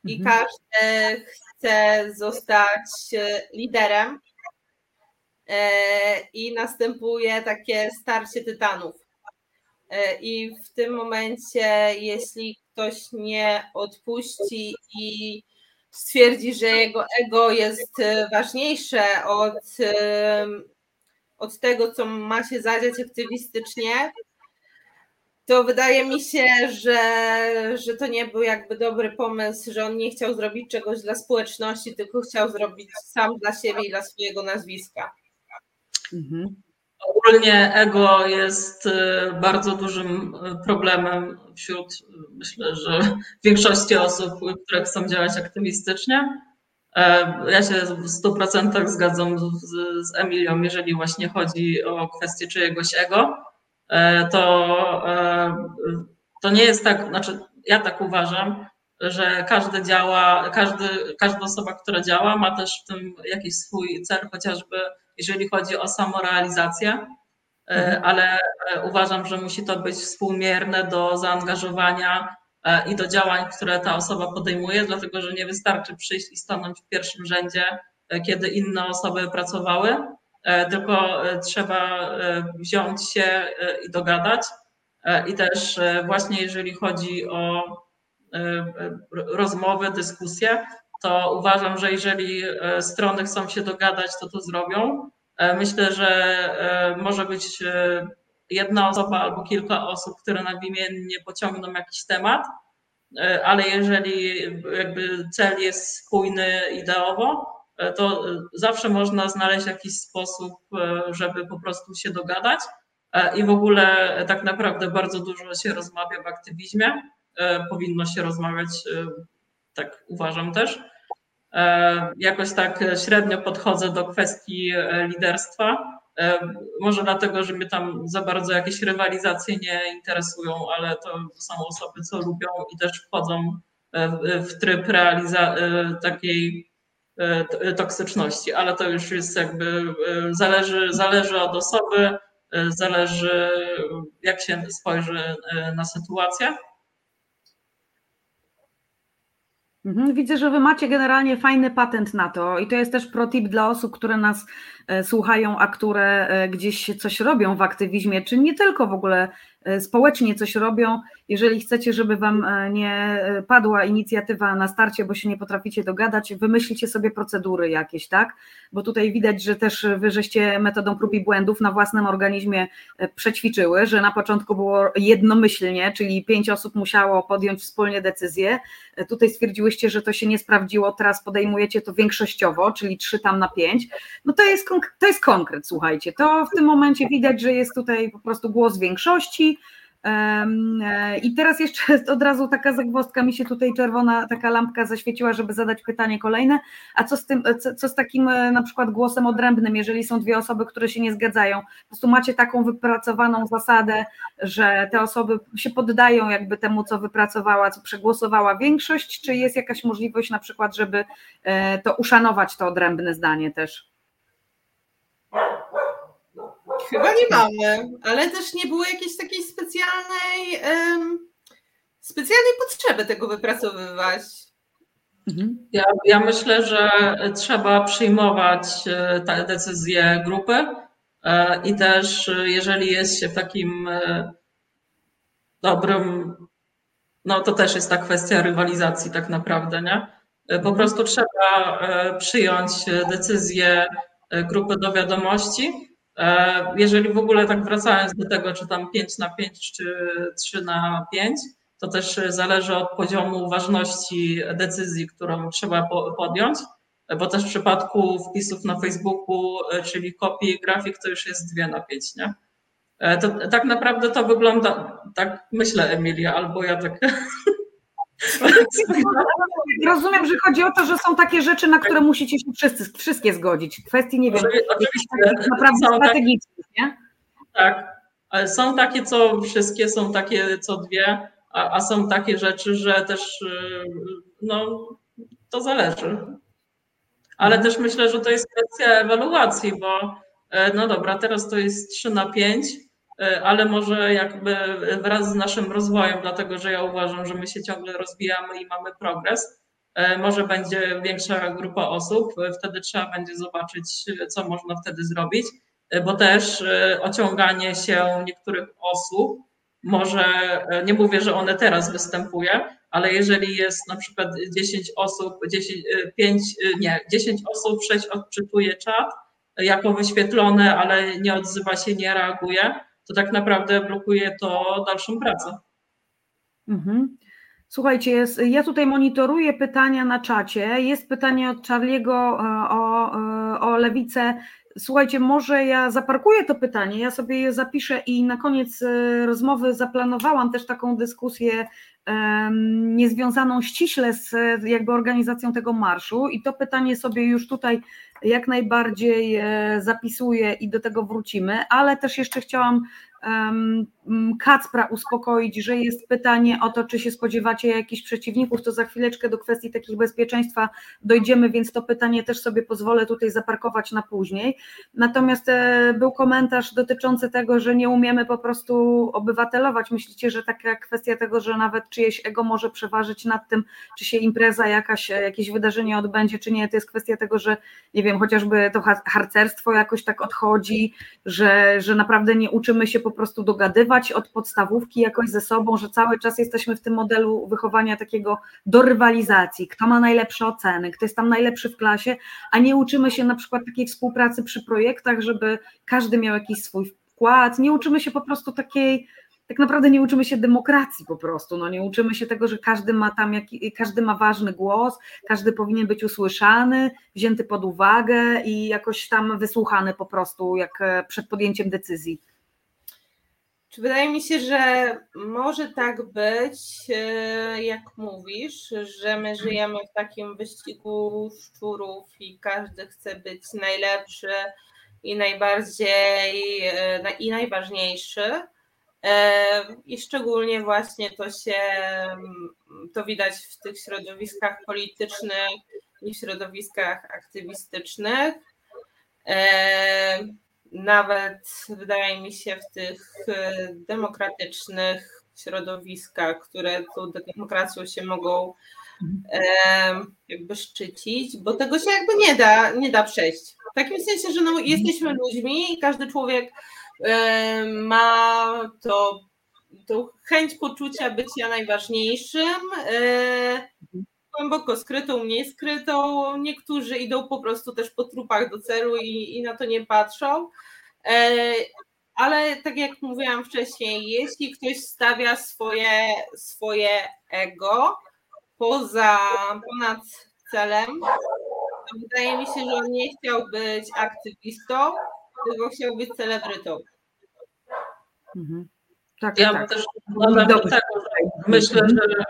I mhm. każdy chce zostać e, liderem e, i następuje takie starcie tytanów. E, I w tym momencie, jeśli ktoś nie odpuści i stwierdzi, że jego ego jest ważniejsze od, od tego, co ma się zadziać aktywistycznie, to wydaje mi się, że, że to nie był jakby dobry pomysł, że on nie chciał zrobić czegoś dla społeczności, tylko chciał zrobić sam dla siebie i dla swojego nazwiska. Mhm. Ogólnie ego jest y, bardzo dużym y, problemem wśród, myślę, że większości osób, które chcą działać aktywistycznie. E, ja się w 100% zgadzam z, z Emilią, jeżeli właśnie chodzi o kwestię czyjegoś ego E, to, e, to nie jest tak, znaczy ja tak uważam, że każdy działa, każdy, każda osoba, która działa, ma też w tym jakiś swój cel, chociażby jeżeli chodzi o samorealizację, e, mhm. ale uważam, że musi to być współmierne do zaangażowania i do działań, które ta osoba podejmuje, dlatego że nie wystarczy przyjść i stanąć w pierwszym rzędzie, kiedy inne osoby pracowały, tylko trzeba wziąć się i dogadać. I też właśnie jeżeli chodzi o rozmowy, dyskusje, to uważam, że jeżeli strony chcą się dogadać, to to zrobią. Myślę, że może być jedna osoba albo kilka osób, które namiennie pociągną jakiś temat, e, ale jeżeli jakby cel jest spójny ideowo, e, to zawsze można znaleźć jakiś sposób, e, żeby po prostu się dogadać. I w ogóle tak naprawdę bardzo dużo się rozmawia w aktywizmie. Powinno się rozmawiać, tak uważam też. Jakoś tak średnio podchodzę do kwestii liderstwa może dlatego, że mnie tam za bardzo jakieś rywalizacje nie interesują, ale to są osoby, co lubią i też wchodzą w tryb realiza- e, takiej e, toksyczności, ale to już jest jakby e, zależy, zależy od osoby, zależy jak się spojrzy na sytuację. Mhm, widzę, że Wy macie generalnie fajny patent na to i to jest też protip dla osób, które nas E, słuchają, a które e, gdzieś coś robią w aktywizmie, czy nie tylko w ogóle społecznie coś robią. Jeżeli chcecie, żeby Wam nie padła inicjatywa na starcie, bo się nie potraficie dogadać, wymyślicie sobie procedury jakieś, tak? Bo tutaj widać, że też Wy żeście metodą prób i błędów na własnym organizmie przećwiczyły, że na początku było jednomyślnie, czyli pięć osób musiało podjąć wspólnie decyzję. Tutaj stwierdziłyście, że to się nie sprawdziło, teraz podejmujecie to większościowo, czyli trzy tam na pięć. No to jest to jest konkret, słuchajcie. To w tym momencie widać, że jest tutaj po prostu głos większości. E, I teraz jeszcze od razu taka zagwozdka mi się tutaj czerwona taka lampka zaświeciła, żeby zadać pytanie kolejne. A co z tym, co, co z takim e, na przykład głosem odrębnym, jeżeli są dwie osoby, które się nie zgadzają? Po prostu macie taką wypracowaną zasadę, że te osoby się poddają jakby temu, co wypracowała, co przegłosowała większość, czy jest jakaś możliwość na przykład, żeby e, to uszanować to odrębne zdanie też? Chyba nie mamy, ale też nie było jakiejś takiej specjalnej, um, specjalnej potrzeby tego wypracowywać. Mhm. Ja, ja myślę, że trzeba przyjmować e, te decyzje grupy e, i też e, jeżeli jest się w takim dobrym, no to też jest ta kwestia rywalizacji tak naprawdę, nie? Po prostu trzeba przyjąć decyzję grupy do wiadomości E, jeżeli w ogóle tak wracając do tego, czy tam 5 na 5, czy 3 na 5, to też zależy od poziomu ważności decyzji, którą trzeba podjąć, bo też w przypadku wpisów na Facebooku, e, czyli kopii grafik, to już jest 2 na 5, nie? E, to, tak naprawdę to wygląda, tak myślę Emilia, albo ja tak Rozumiem, że chodzi o to, że są takie rzeczy, na które musicie się wszyscy, wszystkie zgodzić. Kwestii, nie wiem, oczywiście, naprawdę strategicznych, nie? Tak, ale są takie, co wszystkie, są takie, co dwie, a, a są takie rzeczy, że też y, no, to zależy. Ale też myślę, że to jest kwestia ewaluacji, bo e, no dobra, teraz to jest 3 na 5, E, ale może jakby wraz z naszym rozwojem, dlatego że ja uważam, że my się ciągle rozwijamy i mamy progres, e, może będzie większa grupa osób, e, wtedy trzeba będzie zobaczyć, co można wtedy zrobić, bo też ociąganie się niektórych osób może, nie mówię, że one teraz występuje, ale jeżeli jest na przykład 10 osób, 10, 5, nie, 10 osób, 6 odczytuje czat jako wyświetlone, ale nie odzywa się, nie reaguje, to tak naprawdę blokuje to dalszą pracę. Mhm. Słuchajcie, jest, ja tutaj monitoruję pytania na czacie. Jest pytanie od Charliego e, o, e, o lewicę. Słuchajcie, może ja zaparkuję to pytanie, ja sobie je zapiszę i na koniec e, rozmowy zaplanowałam też taką dyskusję niezwiązaną ściśle z jakby organizacją tego marszu i to pytanie sobie już tutaj jak najbardziej zapisuję i do tego wrócimy, ale też jeszcze chciałam Kacpra uspokoić, że jest pytanie o to, czy się spodziewacie jakichś przeciwników, to za chwileczkę do kwestii takich bezpieczeństwa dojdziemy, więc to pytanie też sobie pozwolę tutaj zaparkować na później. Natomiast e, był komentarz dotyczący tego, że nie umiemy po prostu obywatelować. Myślicie, że taka kwestia tego, że nawet czyjeś ego może przeważyć nad tym, czy się impreza jakaś, jakieś wydarzenie odbędzie, czy nie. To jest kwestia tego, że nie wiem, chociażby to harcerstwo jakoś tak odchodzi, że, że naprawdę nie uczymy się po prostu dogadywać od podstawówki jakoś ze sobą, że cały czas jesteśmy w tym modelu wychowania takiego do rywalizacji, kto ma najlepsze oceny, kto jest tam najlepszy w klasie, a nie uczymy się na przykład takiej współpracy przy projektach, żeby każdy miał jakiś swój wkład, nie uczymy się po prostu takiej tak naprawdę nie uczymy się demokracji po prostu, no nie uczymy się tego, że każdy ma tam, każdy ma ważny głos, każdy powinien być usłyszany, wzięty pod uwagę i jakoś tam wysłuchany po prostu, jak przed podjęciem decyzji. Czy wydaje mi się, że może tak być, e, jak mówisz, że my żyjemy w takim wyścigu szczurów i każdy chce być najlepszy i najbardziej e, i najważniejszy. E, I szczególnie właśnie to się to widać w tych środowiskach politycznych i środowiskach aktywistycznych. E, nawet wydaje mi się w tych demokratycznych środowiskach, które tą demokracją się mogą jakby szczycić, bo tego się jakby nie da, nie da przejść. W takim sensie, że no, jesteśmy ludźmi i każdy człowiek ma to, tą chęć poczucia bycia najważniejszym, e, głęboko skrytą, mniej skrytą. Niektórzy idą po prostu też po trupach do celu i, i na to nie patrzą. E, ale tak jak mówiłam wcześniej, jeśli ktoś stawia swoje, swoje ego poza, ponad celem, to wydaje mi się, że on nie chciał być aktywistą, tylko chciał być celebrytą. Mhm. Tak, ja tak. też tak, myślę, że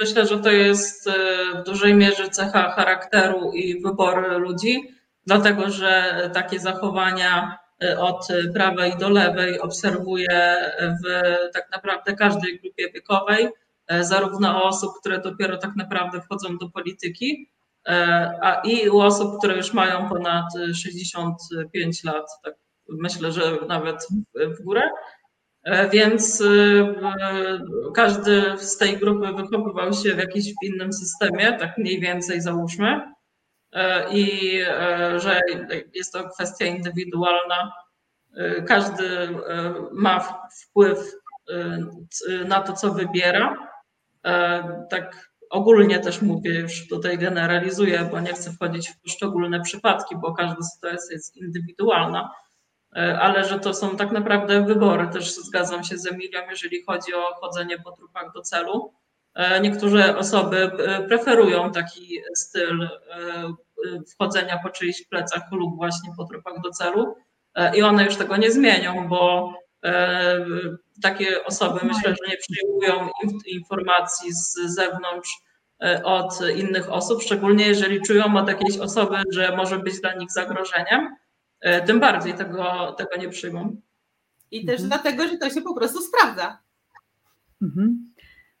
myślę, że to jest e, w dużej mierze cecha charakteru i wyboru ludzi, dlatego że takie zachowania e, od prawej do lewej obserwuję w tak naprawdę każdej grupie wiekowej, e, zarówno osób, które dopiero tak naprawdę wchodzą do polityki, a i u osób, które już mają ponad 65 lat. Tak myślę, że nawet w górę. E, więc e, każdy z tej grupy wychowywał się w jakimś innym systemie, tak mniej więcej załóżmy. E, I że jest to kwestia indywidualna. Każdy ma wpływ na to, co wybiera. Tak ogólnie też mówię, już tutaj generalizuję, bo nie chcę wchodzić w poszczególne przypadki, bo każda sytuacja jest indywidualna ale że to są tak naprawdę wybory. Też zgadzam się z Emilią, jeżeli chodzi o chodzenie po trupach do celu. E, niektóre osoby e, preferują taki styl wchodzenia po czyichś plecach lub właśnie po trupach do celu i one już tego nie zmienią, bo takie osoby myślę, że nie przyjmują informacji z zewnątrz od innych osób, szczególnie jeżeli czują od jakiejś osoby, że może być dla nich zagrożeniem E, tym bardziej tego, tego nie przyjmą. I też mhm. dlatego, że to się po prostu sprawdza. Mhm.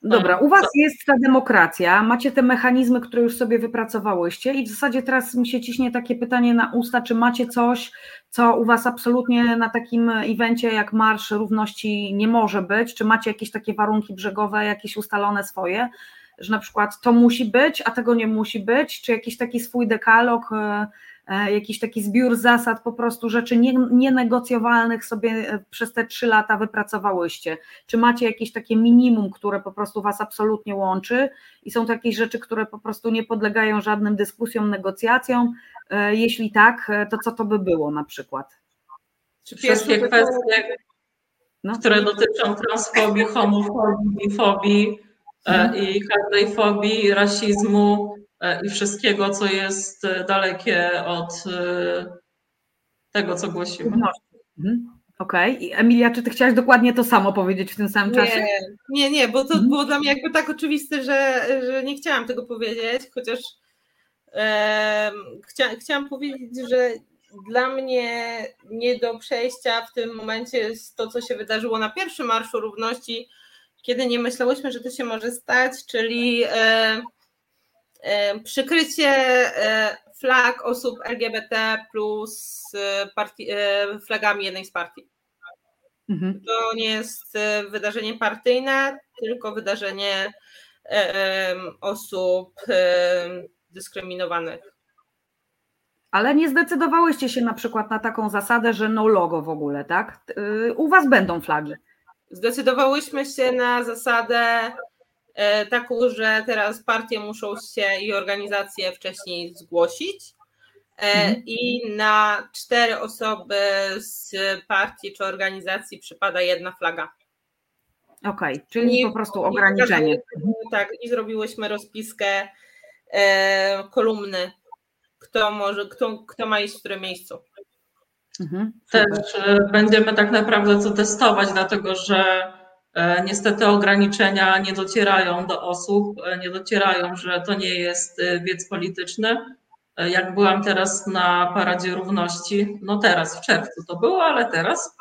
Dobra, u Was jest ta demokracja, macie te mechanizmy, które już sobie wypracowałyście i w zasadzie teraz mi się ciśnie takie pytanie na usta, czy macie coś, co u Was absolutnie na takim evencie jak Marsz Równości nie może być, czy macie jakieś takie warunki brzegowe, jakieś ustalone swoje, że na przykład to musi być, a tego nie musi być, czy jakiś taki swój dekalog, e, E, jakiś taki zbiór zasad, po prostu rzeczy nienegocjowalnych sobie e, przez te trzy lata wypracowałyście? Czy macie jakieś takie minimum, które po prostu Was absolutnie łączy i są to jakieś rzeczy, które po prostu nie podlegają żadnym dyskusjom, negocjacjom? E, jeśli tak, to co to by było na przykład? Czy Wszystkie kwestie, no. które dotyczą transfobii, homofobii, bifobii hmm. i każdej fobii, rasizmu, E, i wszystkiego, co jest e, dalekie od e, tego, co głosimy. Mhm. Okej. Okay. Emilia, czy ty chciałaś dokładnie to samo powiedzieć w tym samym czasie? Nie, nie, nie bo to mhm. było dla mnie jakby tak oczywiste, że, że nie chciałam tego powiedzieć, chociaż e, chcia, chciałam powiedzieć, że dla mnie nie do przejścia w tym momencie jest to, co się wydarzyło na pierwszym Marszu Równości, kiedy nie myślałyśmy, że to się może stać, czyli e, przykrycie e, flag osób LGBT plus e, partii, e, flagami jednej z partii. Mhm. To nie jest wydarzenie partyjne, tylko wydarzenie osób dyskryminowanych. Ale nie zdecydowałyście się na przykład na taką zasadę, że no logo w ogóle, tak? U Was będą flagi. Zdecydowałyśmy się na zasadę taką, że teraz partie muszą się i organizacje wcześniej zgłosić. E, mhm. I na cztery osoby z partii czy organizacji przypada jedna flaga. Okej, okay, czyli I, po prostu ograniczenie. Tak, i zrobiłyśmy rozpiskę e, kolumny, kto może, kto, kto ma iść w którym miejscu. Mhm, Też e, będziemy tak naprawdę co testować, dlatego że e, niestety ograniczenia nie docierają do osób, e, nie docierają, że to nie jest wiec polityczny. Jak byłam teraz na Paradzie Równości, no teraz w czerwcu to było, ale teraz,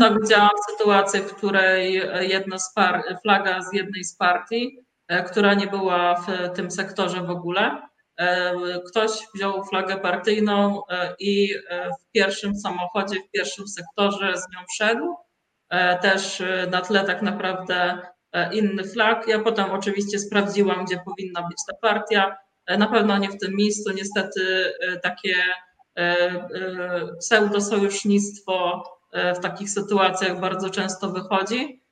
to widziałam sytuację, w której jedna z par, flaga z jednej z partii, która nie była w tym sektorze w ogóle, Ktoś wziął flagę partyjną e, i e, w pierwszym samochodzie, w pierwszym sektorze z nią szedł. E, też na tle tak naprawdę inny flag. Ja potem oczywiście sprawdziłam, gdzie powinna być ta partia. Na pewno nie w tym miejscu. Niestety takie pseudosojusznictwo w takich sytuacjach bardzo często wychodzi.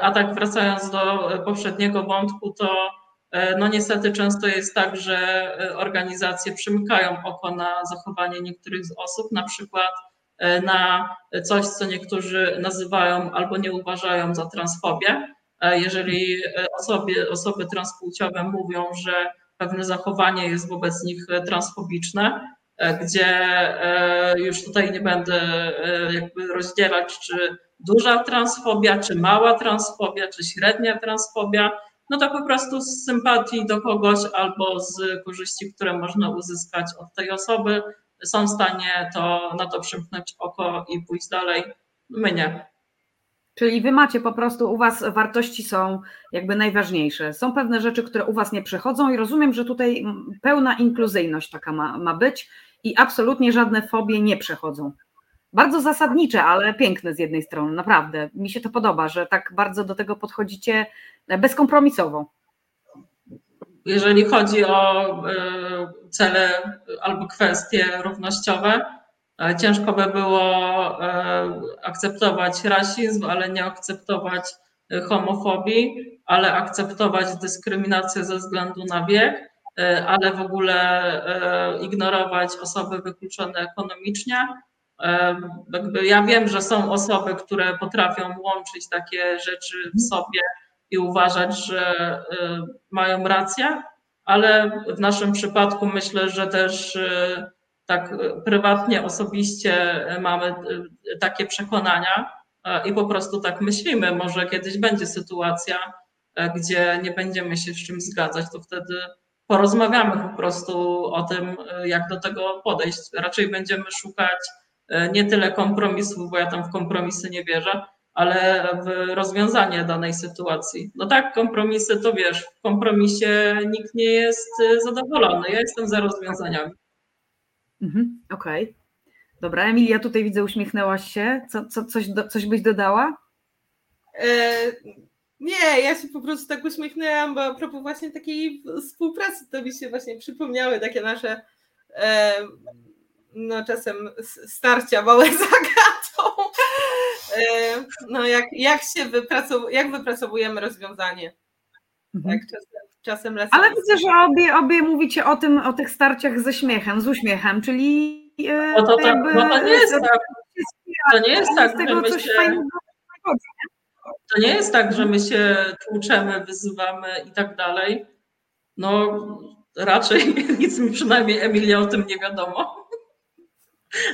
A tak wracając do poprzedniego wątku, to E, no niestety często jest tak, że e, organizacje przymykają oko na zachowanie niektórych z osób, na przykład e, na coś, co niektórzy nazywają albo nie uważają za transfobię. Jeżeli osoby, osoby transpłciowe mówią, że pewne zachowanie jest wobec nich transfobiczne, gdzie już tutaj nie będę jakby rozdzielać, czy duża transfobia, czy mała transfobia, czy średnia transfobia, no to po prostu z sympatii do kogoś albo z korzyści, które można uzyskać od tej osoby, są w stanie to, na to przymknąć oko i pójść dalej. My nie. Czyli wy macie po prostu, u was wartości są jakby najważniejsze. Są pewne rzeczy, które u was nie przechodzą i rozumiem, że tutaj pełna inkluzyjność taka ma, ma być i absolutnie żadne fobie nie przechodzą. Bardzo zasadnicze, ale piękne z jednej strony, naprawdę. Mi się to podoba, że tak bardzo do tego podchodzicie bezkompromisowo. Jeżeli chodzi o e, cele albo kwestie równościowe, e, ciężko by było e, akceptować rasizm, ale nie akceptować homofobii, ale akceptować dyskryminację ze względu na wiek, ale w ogóle ignorować osoby wykluczone ekonomicznie. Ja wiem, że są osoby, które potrafią łączyć takie rzeczy w sobie i uważać, że y, mają rację, ale w naszym przypadku myślę, że też y, tak prywatnie, osobiście mamy y, takie przekonania i po prostu tak myślimy. Może kiedyś będzie sytuacja, gdzie nie będziemy się z czymś zgadzać, to wtedy porozmawiamy po prostu o tym, jak do tego podejść. Raczej będziemy szukać nie tyle kompromisów, bo ja tam w kompromisy nie wierzę, ale w rozwiązanie danej sytuacji. No tak, kompromisy to wiesz, w kompromisie nikt nie jest y, zadowolony. Ja jestem za rozwiązaniami. Mhm, Okej. Okay. Dobra, Emilia, tutaj widzę, uśmiechnęłaś się. Co, co, coś, do, coś byś dodała? E, nie, ja się po prostu tak uśmiechnęłam, bo a propos właśnie takiej współpracy, to mi się właśnie przypomniały takie nasze e, no czasem starcia małe z Agatą. E, no jak, jak się wypracow- jak wypracowujemy rozwiązanie. Mhm. Tak, czasem, czasem Ale widzę, że obie, obie mówicie o tym, o tych starciach ze śmiechem, z uśmiechem, czyli e, no to, tak, jakby, no to nie jest tak. To nie jest tak, że my się, to nie jest tak, że my się tłuczemy, wyzywamy i tak dalej. No raczej nic mi przynajmniej Emilia o tym nie wiadomo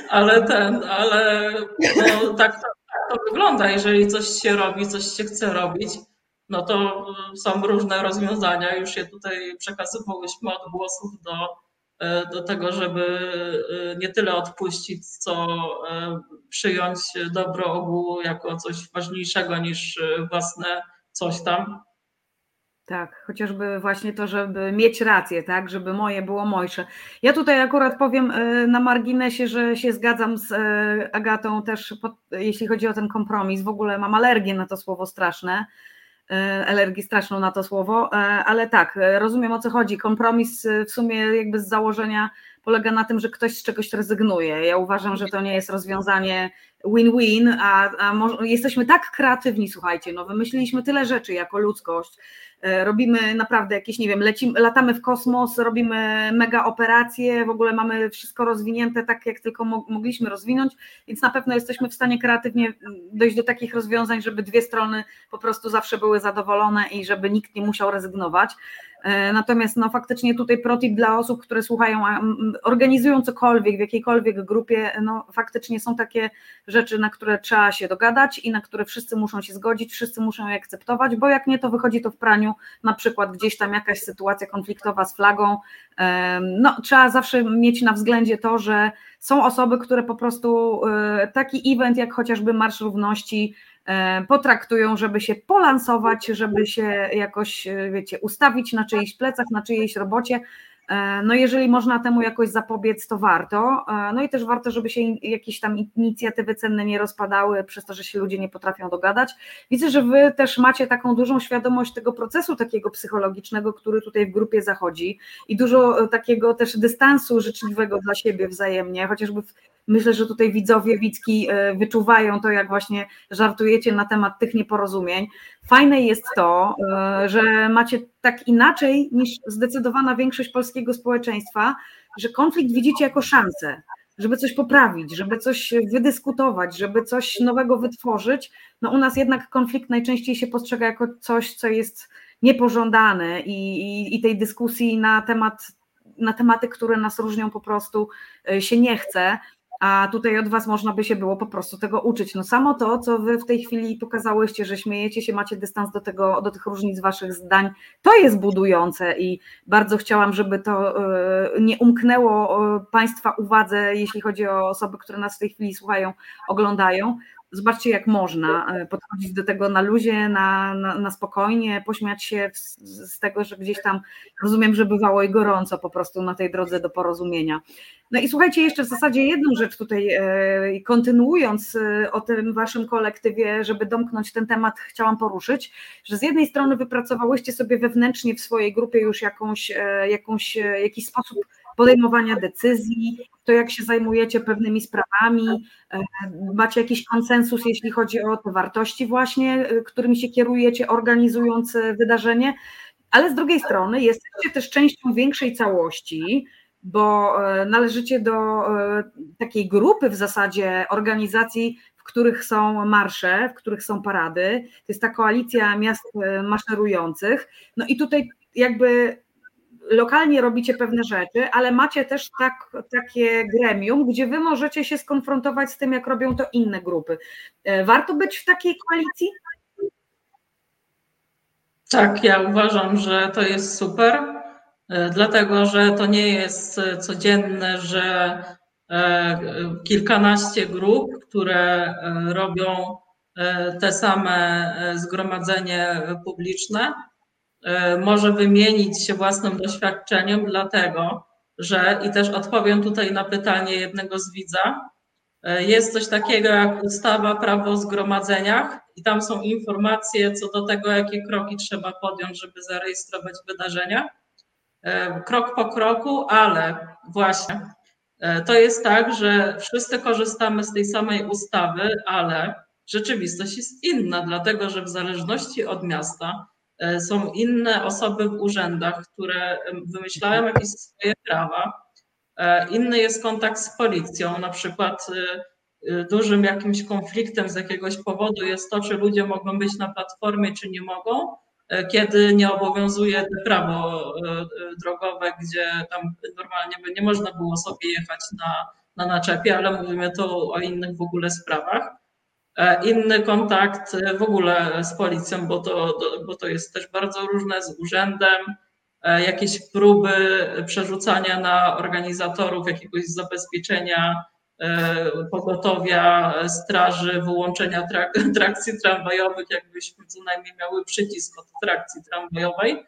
ale ten, ale no, tak, to, tak to wygląda. Jeżeli coś się robi, coś się chce robić, no to są różne rozwiązania. Już je tutaj przekazywałyśmy od głosów do, e, do tego, żeby e, nie tyle odpuścić, co e, przyjąć dobro ogółu jako coś ważniejszego niż własne coś tam. Tak, chociażby właśnie to, żeby mieć rację, tak, żeby moje było mojsze. Ja tutaj akurat powiem e, na marginesie, że się zgadzam z e, Agatą też, pod, jeśli chodzi o ten kompromis. W ogóle mam alergię na to słowo straszne, e, alergię straszną na to słowo, ale tak, rozumiem o co chodzi. Kompromis w sumie jakby z założenia polega na tym, że ktoś z czegoś rezygnuje. Ja uważam, że to nie jest rozwiązanie win-win, a, a może, jesteśmy tak kreatywni, słuchajcie, no wymyśliliśmy tyle rzeczy jako ludzkość, robimy naprawdę jakieś, nie wiem, lecimy, latamy w kosmos, robimy mega operacje, w ogóle mamy wszystko rozwinięte tak, jak tylko mogliśmy rozwinąć, więc na pewno jesteśmy w stanie kreatywnie dojść do takich rozwiązań, żeby dwie strony po prostu zawsze były zadowolone i żeby nikt nie musiał rezygnować. E, natomiast no, faktycznie tutaj protip dla osób, które słuchają, organizują cokolwiek w jakiejkolwiek grupie, no faktycznie są takie rzeczy, na które trzeba się dogadać i na które wszyscy muszą się zgodzić, wszyscy muszą je akceptować, bo jak nie, to wychodzi to w praniu, na przykład gdzieś tam jakaś sytuacja konfliktowa z flagą. No, trzeba zawsze mieć na względzie to, że są osoby, które po prostu e, taki event jak chociażby Marsz Równości E, potraktują, żeby się polansować, żeby się jakoś, e, wiecie, ustawić na czyichś plecach, na czyjejś robocie. E, no jeżeli można temu jakoś zapobiec, to warto. No i też warto, żeby się jakieś tam inicjatywy cenne nie rozpadały przez to, że się ludzie nie potrafią dogadać. Widzę, że wy też macie taką dużą świadomość tego procesu takiego psychologicznego, który tutaj w grupie zachodzi i dużo takiego też dystansu życzliwego dla siebie wzajemnie, chociażby w Myślę, że tutaj widzowie Wicki e, wyczuwają to, jak właśnie żartujecie na temat tych nieporozumień. Fajne jest to, e, że macie tak inaczej niż zdecydowana większość polskiego społeczeństwa, że konflikt widzicie jako szansę, żeby coś poprawić, żeby coś wydyskutować, żeby coś nowego wytworzyć. No u nas jednak konflikt najczęściej się postrzega jako coś, co jest niepożądane i, i, i tej dyskusji na temat na tematy, które nas różnią, po prostu e, się nie chce a tutaj od Was można by się było po prostu tego uczyć. No samo to, co Wy w tej chwili pokazałyście, że śmiejecie się, macie dystans do tego, do tych różnic Waszych zdań, to jest budujące i bardzo chciałam, żeby to e, nie umknęło e, Państwa uwadze, jeśli chodzi o osoby, które nas w tej chwili słuchają, oglądają, Zobaczcie, jak można e, podchodzić do tego na luzie, na, na, na spokojnie, pośmiać się z, z, tego, że gdzieś tam rozumiem, że bywało i gorąco po prostu na tej drodze do porozumienia. No i słuchajcie, jeszcze w zasadzie jedną rzecz tutaj, e, kontynuując e, o tym waszym kolektywie, żeby domknąć ten temat, chciałam poruszyć, że z jednej strony wypracowałyście sobie wewnętrznie w swojej grupie już jakąś, jakąś jakiś sposób podejmowania decyzji, to jak się zajmujecie pewnymi sprawami, e, macie jakiś konsensus, jeśli chodzi o te wartości właśnie, e, którymi się kierujecie, organizując e, wydarzenie, ale z drugiej strony jesteście też częścią większej całości, bo należycie do takiej grupy w zasadzie organizacji, w których są marsze, w których są parady. To jest ta koalicja miast maszerujących. No i tutaj jakby lokalnie robicie pewne rzeczy, ale macie też tak, takie gremium, gdzie wy możecie się skonfrontować z tym, jak robią to inne grupy. E, warto być w takiej koalicji? Tak, ja uważam, że to jest super, e, dlatego że to nie jest codzienne, że e, kilkanaście grup, które robią te same zgromadzenie publiczne, może wymienić się własnym doświadczeniem, dlatego że, i też odpowiem tutaj na pytanie jednego z widza, e, jest coś takiego jak ustawa prawo o zgromadzeniach i tam są informacje co do tego, jakie kroki trzeba podjąć, żeby zarejestrować wydarzenia. E, krok po kroku, ale właśnie to jest tak, że wszyscy korzystamy z tej samej ustawy, ale rzeczywistość jest inna, dlatego że w zależności od miasta E, są inne osoby w urzędach, które wymyślają jakieś swoje prawa. E, inny jest kontakt z policją, na przykład e, dużym jakimś konfliktem z jakiegoś powodu jest to, czy ludzie mogą być na platformie, czy nie mogą, kiedy nie obowiązuje prawo drogowe, gdzie tam normalnie by nie można było sobie jechać na, na naczepie, ale mówimy tu o innych w ogóle sprawach. E, inny kontakt e, w ogóle z policją, bo to, bo to jest też bardzo różne z urzędem, e, jakieś próby przerzucania na organizatorów jakiegoś zabezpieczenia pogotowia, straży, wyłączenia trak trakcji tramwajowych, jakbyśmy co najmniej miały przycisk od trakcji tramwajowej.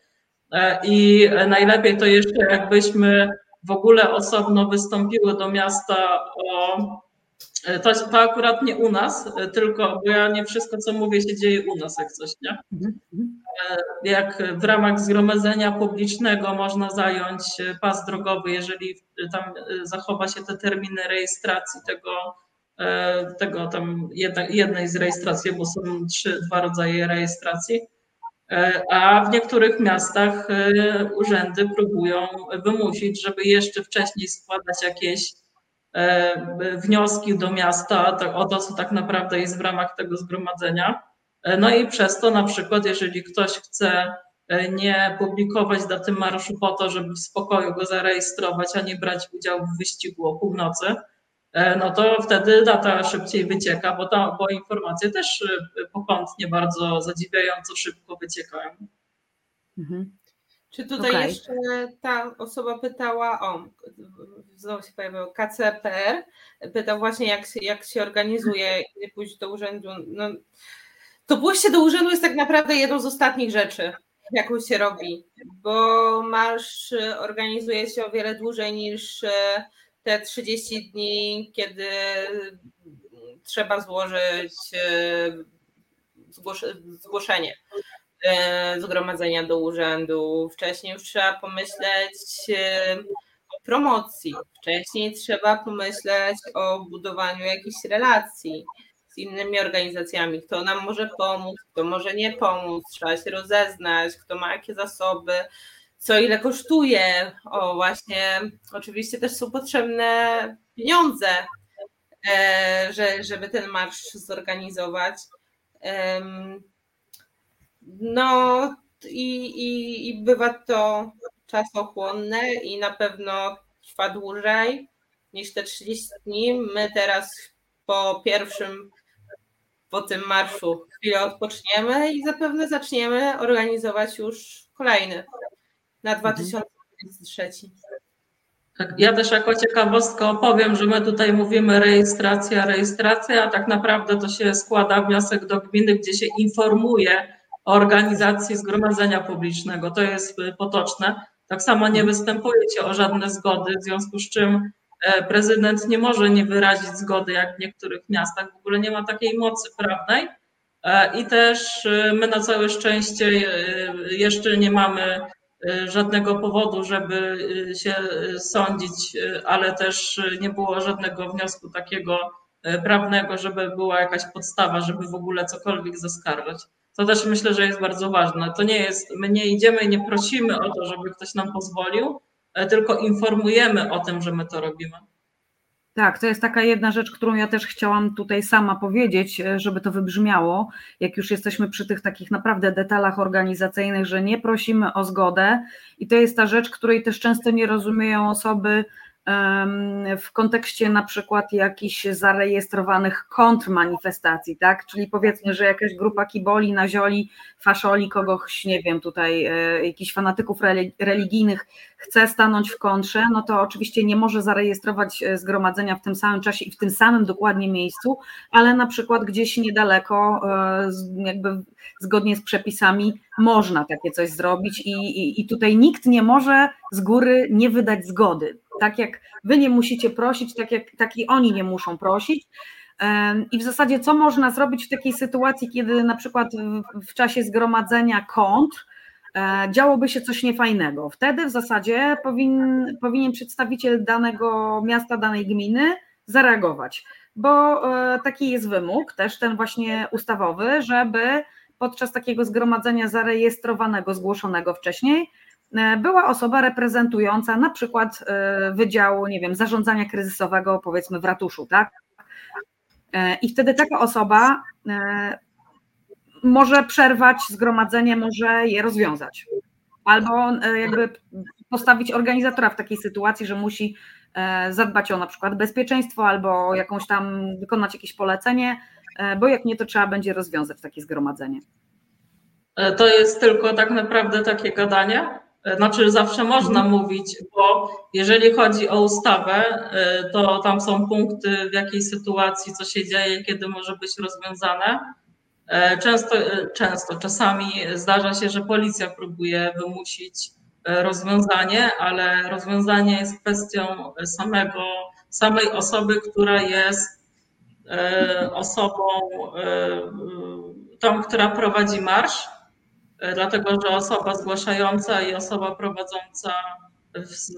I najlepiej to jeszcze jakbyśmy w ogóle osobno wystąpiły do miasta o E, to, to akurat nie u nas, e, tylko bo ja nie wszystko, co mówię, się dzieje u nas, jak coś, nie? Mhm, mhm. E, jak w ramach zgromadzenia publicznego można zająć pas drogowy, jeżeli tam zachowa się te terminy rejestracji tego, tego tam jednej z rejestracji, bo są trzy, dwa rodzaje rejestracji, a w niektórych miastach urzędy próbują wymusić, żeby jeszcze wcześniej składać jakieś wnioski do miasta o to, co tak naprawdę jest w ramach tego zgromadzenia. E, no i przez to na przykład, jeżeli ktoś chce e, nie publikować daty marszu po to, żeby w spokoju go zarejestrować, a nie brać udziału w wyścigu o północy, no to wtedy data szybciej wycieka, bo, ta, bo informacje też pokątnie bardzo zadziwiająco szybko wyciekają. Mhm. Czy tutaj okay. jeszcze ta osoba pytała, o, znowu się pojawiło, KCPR, pytał właśnie, jak się, jak się organizuje, kiedy pójść do urzędu. No, to pójście do urzędu jest tak naprawdę jedną z ostatnich rzeczy, jaką się robi, bo marsz organizuje się o wiele dłużej niż e, te 30 dni, kiedy trzeba złożyć e, zgłoszenie. E, zgromadzenia do urzędu. Wcześniej już trzeba pomyśleć e, o promocji. Wcześniej trzeba pomyśleć o budowaniu jakichś relacji z innymi organizacjami, kto nam może pomóc, kto może nie pomóc, trzeba się rozeznać, kto ma jakie zasoby, co ile kosztuje. O, właśnie, oczywiście też są potrzebne pieniądze, e, że, żeby ten marsz zorganizować. No i, i, i bywa to czasochłonne i na pewno trwa dłużej niż te 30 dni. My teraz po pierwszym, po tym marszu chwilę odpoczniemy i zapewne zaczniemy organizować już kolejny na 2023. Mhm. Tak, ja też jako ciekawostkę opowiem, że my tutaj mówimy rejestracja, rejestracja, a tak naprawdę to się składa wniosek do gminy, gdzie się informuje organizacji zgromadzenia publicznego. To jest y, potoczne. Tak samo nie występujecie o żadne zgody, w związku z czym e, prezydent nie może nie wyrazić zgody, jak w niektórych miastach. W ogóle nie ma takiej mocy prawnej. E, I też y, my na całe szczęście y, jeszcze nie mamy żadnego powodu, żeby się sądzić, ale też nie było żadnego wniosku takiego prawnego, żeby była jakaś podstawa, żeby w ogóle cokolwiek zaskarżać. To też myślę, że jest bardzo ważne. To nie jest, my nie idziemy i nie prosimy o to, żeby ktoś nam pozwolił, e, tylko informujemy o tym, że my to robimy. Tak, to jest taka jedna rzecz, którą ja też chciałam tutaj sama powiedzieć, e, żeby to wybrzmiało, jak już jesteśmy przy tych takich naprawdę detalach organizacyjnych, że nie prosimy o zgodę i to jest ta rzecz, której też często nie rozumieją osoby, w kontekście na przykład jakichś zarejestrowanych kontrmanifestacji, tak? Czyli powiedzmy, że jakaś grupa kiboli, nazioli, faszoli, kogoś, nie wiem, tutaj e, jakichś fanatyków religijnych chce stanąć w kontrze, no to oczywiście nie może zarejestrować e, zgromadzenia w tym samym czasie i w tym samym dokładnie miejscu, ale na przykład gdzieś niedaleko, e, jakby zgodnie z przepisami, można takie coś zrobić i, i, i tutaj nikt nie może z góry nie wydać zgody. Tak jak wy nie musicie prosić, tak jak tak i oni nie muszą prosić. I w zasadzie, co można zrobić w takiej sytuacji, kiedy na przykład w czasie zgromadzenia kontr e, działoby się coś niefajnego? Wtedy w zasadzie powin, powinien przedstawiciel danego miasta, danej gminy zareagować, bo e, taki jest wymóg, też ten właśnie ustawowy, żeby podczas takiego zgromadzenia zarejestrowanego, zgłoszonego wcześniej, była osoba reprezentująca na przykład e, Wydziału, nie wiem, zarządzania kryzysowego, powiedzmy w ratuszu, tak? E, I wtedy taka osoba może przerwać zgromadzenie, może je rozwiązać. Albo jakby postawić organizatora w takiej sytuacji, że musi zadbać o na przykład bezpieczeństwo albo jakąś tam wykonać jakieś polecenie, E, bo jak nie, to trzeba będzie rozwiązać takie zgromadzenie. E, to jest tylko tak naprawdę takie gadanie. Znaczy zawsze można mówić, bo jeżeli chodzi o ustawę, to tam są punkty, w jakiej sytuacji, co się dzieje, kiedy może być rozwiązane. Często, często, czasami zdarza się, że policja próbuje wymusić rozwiązanie, ale rozwiązanie jest kwestią samego, samej osoby, która jest e, osobą e, tą, która prowadzi marsz, e, dlatego że osoba zgłaszająca i osoba prowadząca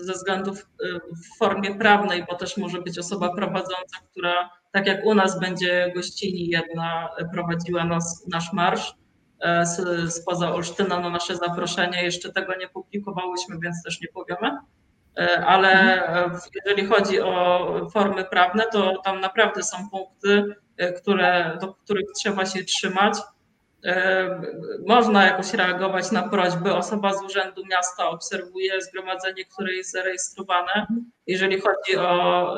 ze względów w formie prawnej, bo też może być osoba prowadząca, która tak jak u nas będzie gościni jedna prowadziła nas, nasz marsz, E, spoza Olsztyna na nasze zaproszenie. Jeszcze tego nie publikowałyśmy, więc też nie powiemy. E, ale mhm. jeżeli chodzi o formy prawne, to tam naprawdę są punkty, e, które, do których trzeba się trzymać. Można jakoś reagować na prośby. Osoba z Urzędu Miasta obserwuje zgromadzenie, które jest zarejestrowane. Jeżeli chodzi o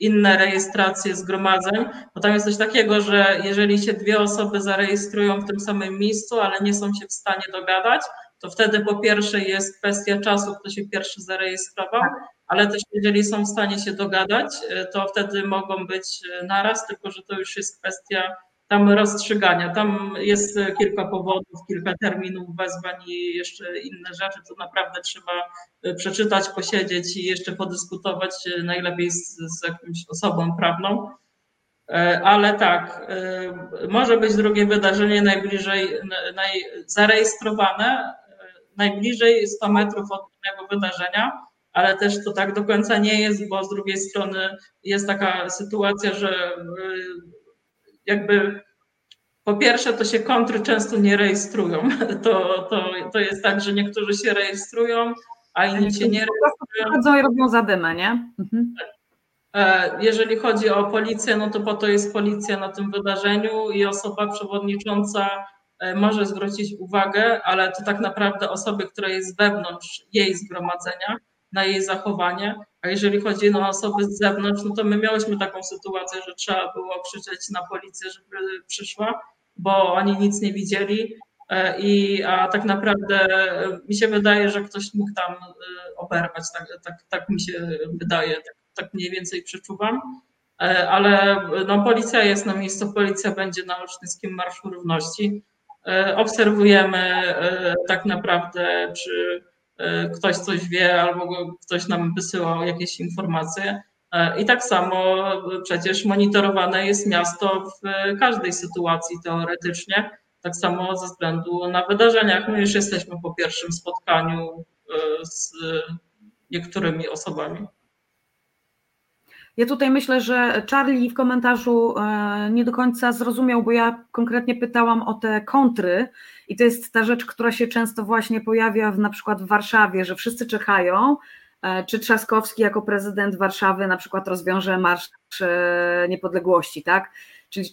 inne rejestracje zgromadzeń, bo tam jest coś takiego, że jeżeli się dwie osoby zarejestrują w tym samym miejscu, ale nie są się w stanie dogadać, to wtedy po pierwsze jest kwestia czasu, kto się pierwszy zarejestrował, ale też jeżeli są w stanie się dogadać, to wtedy mogą być naraz, tylko że to już jest kwestia tam rozstrzygania. Tam jest kilka powodów, kilka terminów wezwań i jeszcze inne rzeczy, to naprawdę trzeba e, przeczytać, posiedzieć i jeszcze podyskutować e, najlepiej z, z jakąś osobą prawną. E, ale tak, może być drugie wydarzenie najbliżej, naj, zarejestrowane, najbliżej 100 metrów od danego wydarzenia, ale też to tak do końca nie jest, bo z drugiej strony jest taka sytuacja, że jakby po pierwsze, to się kontry często nie rejestrują. To, to, to jest tak, że niektórzy się rejestrują, a inni się nie rejestrują. Chodzą i robią zadymę, nie? Mhm. E, jeżeli chodzi o policję, no to po to jest policja na tym wydarzeniu i osoba przewodnicząca e, może zwrócić uwagę, ale to tak naprawdę osoby, która jest wewnątrz jej zgromadzenia, na jej zachowanie. A jeżeli chodzi o osoby z zewnątrz, no to my miałyśmy taką sytuację, że trzeba było krzyczeć na policję, żeby przyszła, bo oni nic nie widzieli. E, I a tak naprawdę mi się wydaje, że ktoś mógł tam e, oberwać, tak, tak, tak mi się wydaje, tak, tak mniej więcej przeczuwam. E, ale no, policja jest na miejscu, policja będzie na Olsztyńskim Marszu Równości. Obserwujemy tak naprawdę, czy E, ktoś coś wie albo ktoś nam wysyłał jakieś informacje. E, I tak samo przecież monitorowane jest miasto w każdej sytuacji teoretycznie, tak samo ze względu na wydarzeniach. My już jesteśmy po pierwszym spotkaniu e, z niektórymi osobami. Ja tutaj myślę, że Charlie w komentarzu e, nie do końca zrozumiał, bo ja konkretnie pytałam o te kontry i to jest ta rzecz, która się często właśnie pojawia w, na przykład w Warszawie, że wszyscy czekają, e, czy Trzaskowski jako prezydent Warszawy na przykład rozwiąże Marsz e, Niepodległości, tak? Czyli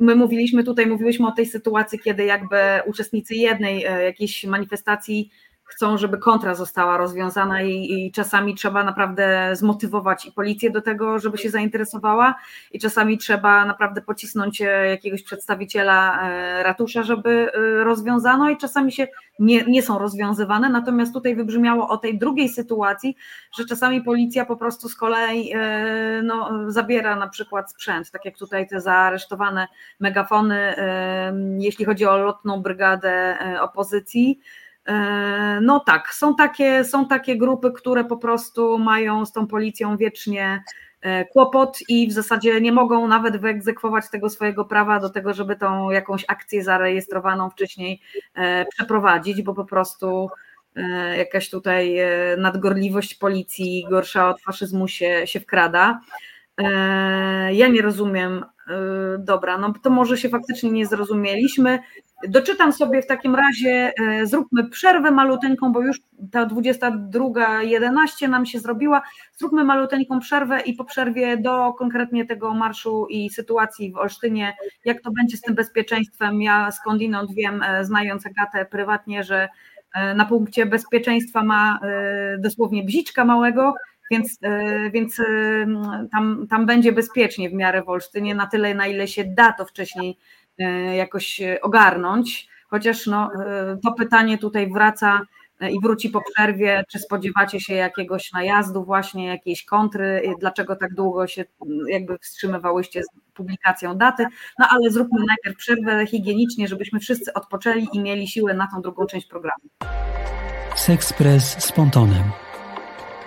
my mówiliśmy tutaj, mówiłyśmy o tej sytuacji, kiedy jakby uczestnicy jednej jakiejś manifestacji chcą, żeby kontra została rozwiązana i, i, czasami trzeba naprawdę zmotywować i policję do tego, żeby się zainteresowała i czasami trzeba naprawdę pocisnąć e, jakiegoś przedstawiciela e, ratusza, żeby e, rozwiązano i czasami się nie, nie są rozwiązywane, natomiast tutaj wybrzmiało o tej drugiej sytuacji, że czasami policja po prostu z kolei no, zabiera na przykład sprzęt, tak jak tutaj te zaaresztowane megafony, jeśli chodzi o lotną brygadę opozycji, no tak, są takie, są takie grupy, które po prostu mają z tą policją wiecznie e, kłopot i w zasadzie nie mogą nawet wyegzekwować tego swojego prawa do tego, żeby tą jakąś akcję zarejestrowaną wcześniej e, przeprowadzić, bo po prostu jakaś tutaj nadgorliwość policji gorsza od faszyzmu się, się wkrada. Ja nie rozumiem, dobra, no to może się faktycznie nie zrozumieliśmy. Doczytam sobie w takim razie, e, zróbmy przerwę maluteńką, bo już ta 22.11 nam się zrobiła. Zróbmy maluteńką przerwę i po przerwie do konkretnie tego marszu i sytuacji w Olsztynie, jak to będzie z tym bezpieczeństwem. Ja skądinąd wiem, e, znając Agatę prywatnie, że e, na punkcie bezpieczeństwa ma dosłownie bziczka małego, więc, więc tam, tam będzie bezpiecznie w miarę w Olsztynie, na tyle, na ile się da to wcześniej E, jakoś ogarnąć, chociaż no, e, to pytanie tutaj wraca, i wróci po przerwie. Czy spodziewacie się jakiegoś najazdu, właśnie jakiejś kontry? Dlaczego tak długo się jakby wstrzymywałyście z publikacją daty? No ale zróbmy najpierw przerwę higienicznie, żebyśmy wszyscy odpoczęli i mieli siłę na tą drugą część programu. Sexpress z pontonem.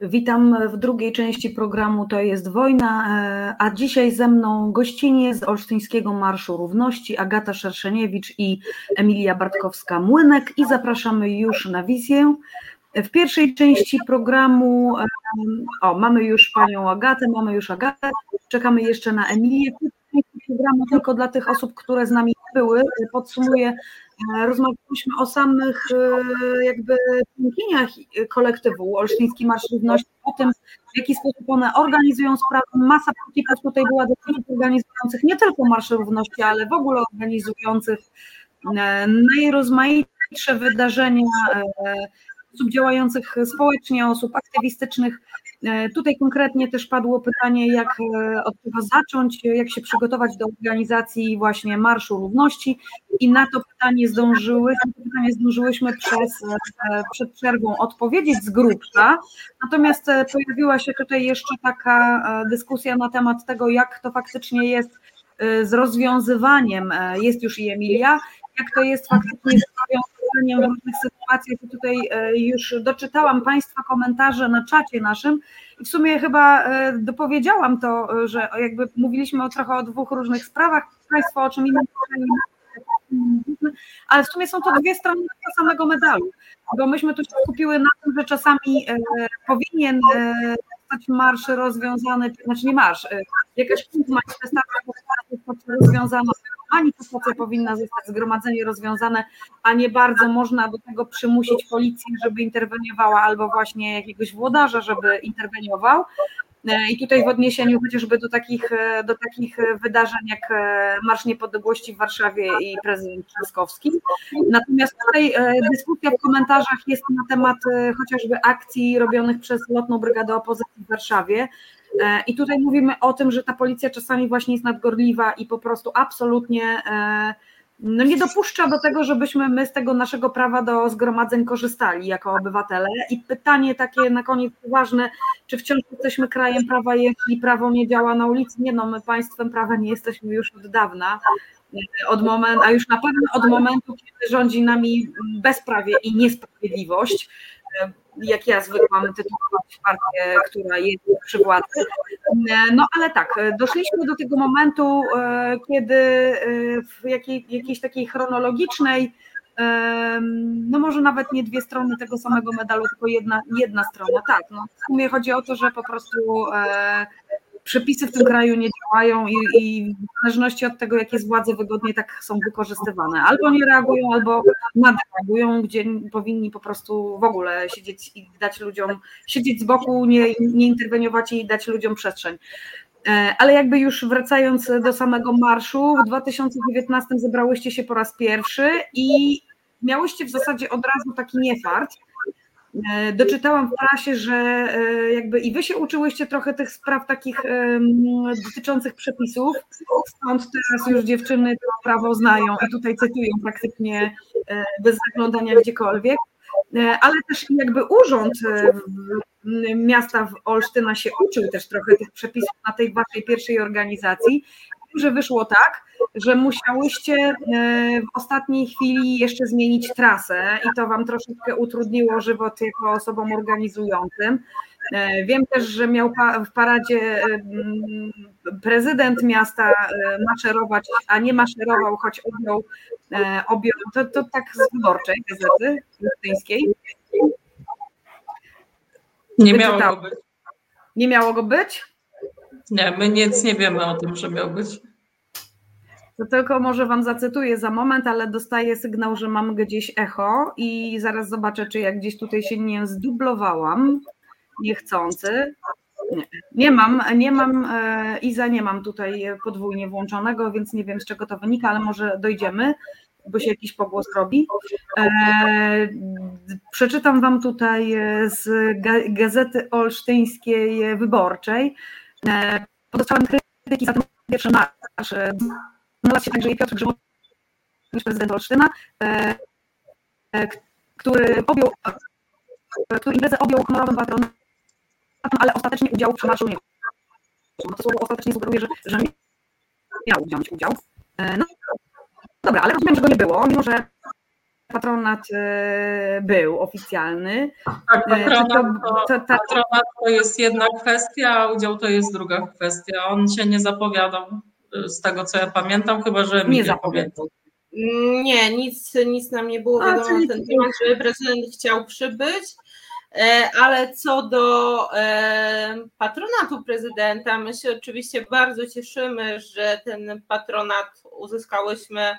Witam w drugiej części programu To jest wojna, e, a dzisiaj ze mną gościnie z Olsztyńskiego Marszu Równości Agata Szerszeniewicz i Emilia Bartkowska-Młynek i zapraszamy już na wizję. W pierwszej części programu, e, o mamy już panią Agatę, mamy już Agatę, czekamy jeszcze na Emilię. Programu tylko dla tych osób, które z nami były, podsumuję rozmawialiśmy o samych e, jakby członkiniach kolektywu Olsztyński Marsz Równości, o tym, w jaki sposób one organizują sprawy. Masa polityków tutaj była do organizujących nie tylko Marsz Równości, ale w ogóle organizujących e, najrozmaitsze wydarzenia osób działających społecznie, osób aktywistycznych. E, tutaj konkretnie też padło pytanie, jak e, od czego zacząć, jak się przygotować do organizacji właśnie Marszu Równości. I na to pytanie zdążyłyśmy, pytanie zdążyłyśmy przez, e, przed przerwą odpowiedzieć z grubsza, natomiast pojawiła się tutaj jeszcze taka dyskusja na temat tego, jak to faktycznie jest z rozwiązywaniem, jest już i Emilia, jak to jest faktycznie z rozwiązaniem w różnych sytuacjach. I tutaj e, już doczytałam Państwa komentarze na czacie naszym i w sumie chyba e, dopowiedziałam to, że jakby mówiliśmy o trochę o dwóch różnych sprawach, Państwo o czym innym ale w sumie są to dwie strony tego samego medalu, bo myśmy tu się skupiły na tym, że czasami e, powinien zostać marsz rozwiązany, znaczy nie marsz, jakaś manifestacja zostać rozwiązana manifestacja powinna zostać zgromadzenie rozwiązane, a nie bardzo można do tego przymusić policję, żeby interweniowała, albo właśnie jakiegoś włodarza, żeby interweniował. E, I tutaj w odniesieniu chociażby do takich, e, do takich wydarzeń jak e, Marsz Niepodległości w Warszawie i prezydent Trzaskowski. Natomiast tutaj dyskusja w komentarzach jest na temat chociażby akcji robionych przez Lotną Brygadę Opozycji w Warszawie, I tutaj mówimy o tym, że ta policja czasami właśnie jest nadgorliwa i po prostu absolutnie e, no nie dopuszcza do tego, żebyśmy my z tego naszego prawa do zgromadzeń korzystali jako obywatele. I pytanie takie na koniec ważne, czy wciąż jesteśmy krajem prawa, jeśli prawo nie działa na ulicy? Nie no, my państwem prawa nie jesteśmy już od dawna. E, od momentu, a już na pewno od momentu, kiedy rządzi nami bezprawie i niesprawiedliwość jak ja zwykłam tytułować partię, która jest przy władzy. No ale tak, doszliśmy do tego momentu, e, kiedy e, w jakiej, jakiejś takiej chronologicznej, no może nawet nie dwie strony tego samego medalu, tylko jedna, jedna strona, tak. No, w sumie chodzi o to, że po prostu e, przepisy w tym kraju nie działają i, i, w zależności od tego, jakie z władzy wygodnie tak są wykorzystywane. Albo nie reagują, albo nadreagują, gdzie powinni po prostu w ogóle siedzieć i dać ludziom, siedzieć z boku, nie, nie interweniować i dać ludziom przestrzeń. E, ale jakby już wracając do samego marszu, w 2019 zebrałyście się po raz pierwszy i miałyście w zasadzie od razu taki niefart, doczytałam w prasie, że e, jakby i wy się uczyłyście trochę tych spraw takich dotyczących przepisów, stąd teraz już dziewczyny to prawo znają i tutaj cytują praktycznie e, bez zaglądania gdziekolwiek, ale też jakby urząd miasta w Olsztyna się uczył też trochę tych przepisów na tej waszej pierwszej organizacji że wyszło tak, że musiałyście e, w ostatniej chwili jeszcze zmienić trasę i to Wam troszeczkę utrudniło żywot jako osobom organizującym. E, wiem też, że miał w paradzie prezydent miasta e, maszerować, a nie maszerował, choć objął, objął to, to tak z wyborczej gazety olsztyńskiej. Nie miało go być. Nie miało go być? Nie, my nic nie wiemy o tym, że miał być. To tylko może Wam zacytuję za moment, ale dostaję sygnał, że mam gdzieś echo i zaraz zobaczę, czy jak gdzieś tutaj się nie zdublowałam niechcący. Nie, nie mam, nie mam, e, Iza, nie mam tutaj podwójnie włączonego, więc nie wiem z czego to wynika, ale może dojdziemy, bo się jakiś pogłos robi. E, przeczytam Wam tutaj z Gazety Olsztyńskiej Wyborczej. E, Podostałem krytyki za ten pierwszy marsz. Znalazł się także Piotr Grzymowicz, prezydent Olsztyna, który objął, który imprezę objął honorowym patronem ale ostatecznie udziału w nie no to słowo ostatecznie sugeruje, że, że miał wziąć udział. E, no dobra, ale rozumiem, że go nie było, mimo że patronat e, był oficjalny. Tak, e, patronat to, to, to, patronat to jest jedna kwestia, a udział to jest druga kwestia. On się nie zapowiadał z tego, co ja pamiętam, chyba, że nie zapowiadał. Nie, nic, nic nam nie było wiadomo na ten temat, że prezydent chciał przybyć. E, ale co do e, patronatu prezydenta, my się oczywiście bardzo cieszymy, że ten patronat uzyskałyśmy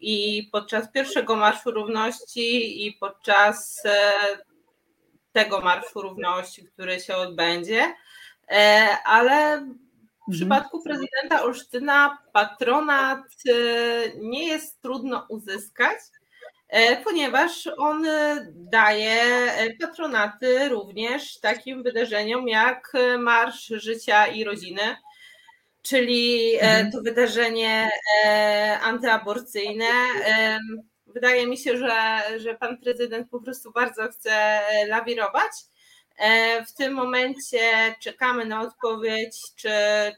i podczas pierwszego Marszu Równości, i podczas e, tego Marszu Równości, który się odbędzie. Ale w mhm. przypadku prezydenta Olsztyna patronat nie jest trudno uzyskać E, ponieważ on e, daje e, patronaty również takim wydarzeniom jak Marsz Życia i Rodziny, czyli mhm. to wydarzenie antyaborcyjne. Wydaje mi się, że, że pan prezydent po prostu bardzo chce lawirować E, w tym momencie czekamy na odpowiedź, czy,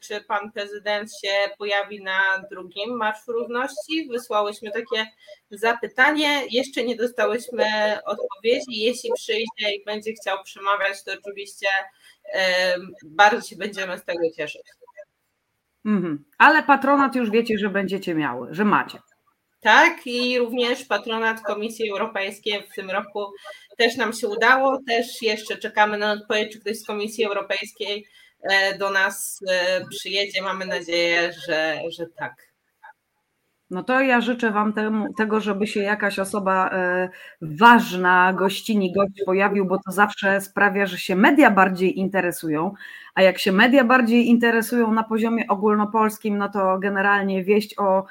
czy pan prezydent się pojawi na drugim Marszu Równości. Wysłałyśmy takie zapytanie, jeszcze nie dostałyśmy odpowiedzi. Jeśli przyjdzie i będzie chciał przemawiać, to oczywiście bardzo się będziemy z tego cieszyć. Mhm. Ale patronat już wiecie, że będziecie miały, że macie. Tak, i również patronat Komisji Europejskiej w tym roku też nam się udało. Też jeszcze czekamy na odpowiedź, czy ktoś z Komisji Europejskiej e, do nas e, przyjedzie. Mamy nadzieję, że, że tak. No to ja życzę Wam temu, tego, żeby się jakaś osoba e, ważna, gościni, gość pojawił, bo to zawsze sprawia, że się media bardziej interesują, a jak się media bardziej interesują na poziomie ogólnopolskim, no to generalnie wieść o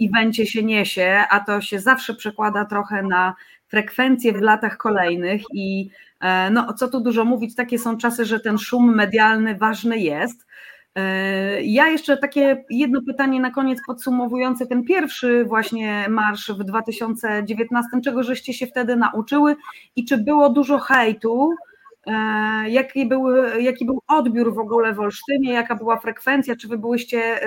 evencie się niesie, a to się zawsze przekłada trochę na frekwencję w latach kolejnych i e, no co tu dużo mówić, takie są czasy, że ten szum medialny ważny jest. E, ja jeszcze takie jedno pytanie na koniec podsumowujące ten pierwszy właśnie marsz w 2019, czego żeście się wtedy nauczyły i czy było dużo hejtu, e, jaki był, jaki był odbiór w ogóle w Olsztynie, jaka była frekwencja, czy wy byłyście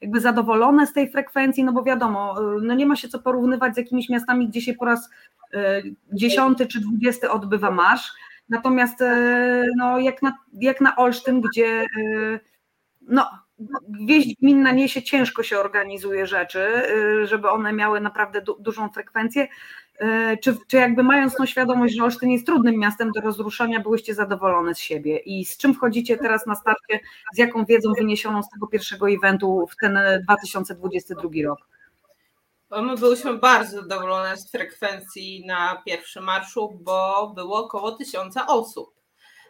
jakby zadowolone z tej frekwencji, no bo wiadomo, no nie ma się co porównywać z jakimiś miastami, gdzie się po raz dziesiąty czy dwudziesty odbywa marsz. Natomiast e, no, jak, na, jak na Olsztyn, gdzie e, no, wieść gminna niesie, ciężko się organizuje rzeczy, e, żeby one miały naprawdę du dużą frekwencję. Czy, czy jakby mając tą świadomość, że Olsztyn jest trudnym miastem do rozruszania, byłyście zadowolone z siebie i z czym wchodzicie teraz na starcie, z jaką wiedzą wyniesioną z tego pierwszego eventu w ten 2022 rok? My byliśmy bardzo zadowolone z frekwencji na pierwszym marszu, bo było około tysiąca osób.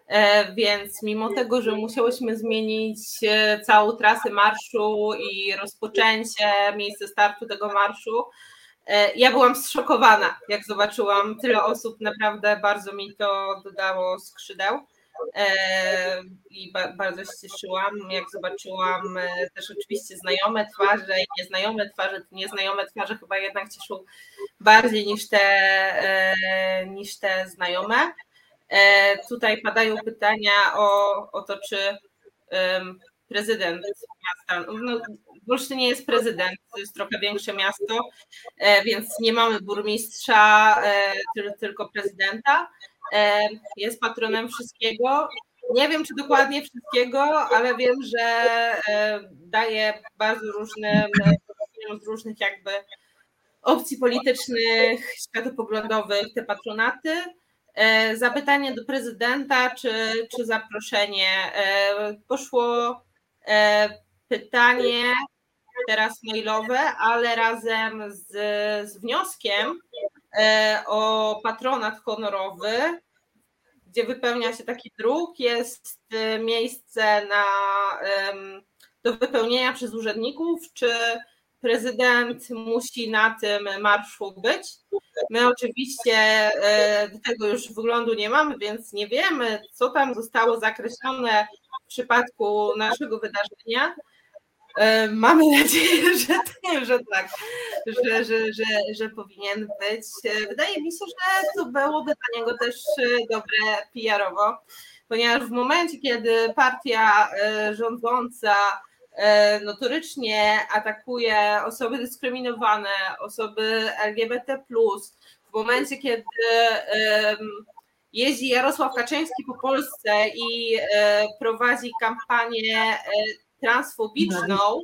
E, więc mimo tego, że musiałyśmy zmienić e, całą trasę marszu i rozpoczęcie, miejsce startu tego marszu, e, ja byłam zszokowana, jak zobaczyłam tyle osób. Naprawdę bardzo mi to dodało skrzydeł. I bardzo się cieszyłam, jak zobaczyłam też oczywiście znajome twarze i nieznajome twarze. Nieznajome twarze chyba jednak cieszą bardziej niż te, niż te znajome. Tutaj padają pytania o, o to, czy prezydent miasta, no, w Olsztynie jest prezydent, to jest trochę większe miasto, więc nie mamy burmistrza, tylko prezydenta jest patronem wszystkiego. Nie wiem, czy dokładnie wszystkiego, ale wiem, że daje bardzo różnym, z różnych jakby opcji politycznych, światopoglądowych te patronaty. Zapytanie do prezydenta, czy, czy zaproszenie. Poszło pytanie, teraz mailowe, ale razem z, z wnioskiem e, o patronat honorowy, gdzie wypełnia się taki druk, jest e, miejsce na, do wypełnienia przez urzędników, czy prezydent musi na tym marszu być. My oczywiście e, do tego już wyglądu nie mamy, więc nie wiemy, co tam zostało zakreślone w przypadku naszego wydarzenia. E, mamy nadzieję, że, że tak, że, że, że, że powinien być. E, wydaje mi się, że to byłoby dla niego też dobre PR-owo, ponieważ w momencie, kiedy partia rządząca notorycznie atakuje osoby dyskryminowane, osoby LGBT, w momencie, kiedy jeździ Jarosław Kaczyński po Polsce i e, prowadzi kampanię e, transfobiczną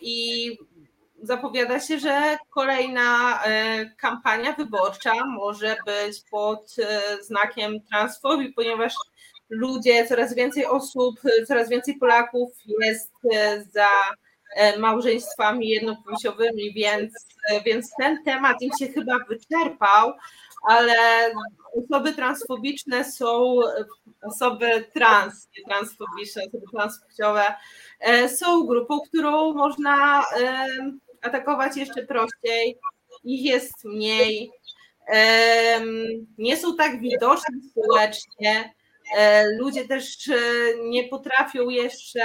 i zapowiada się, że kolejna kampania wyborcza może być pod znakiem transfobii, ponieważ ludzie, coraz więcej osób, coraz więcej Polaków jest e, za e, małżeństwami jednopłciowymi, więc, e, więc ten temat im się chyba wyczerpał, ale osoby transfobiczne są osoby trans, nie transfobiczne, osoby transpłciowe są grupą, którą można atakować jeszcze prościej, ich jest mniej, nie są tak widoczni społecznie, ludzie też e, nie potrafią jeszcze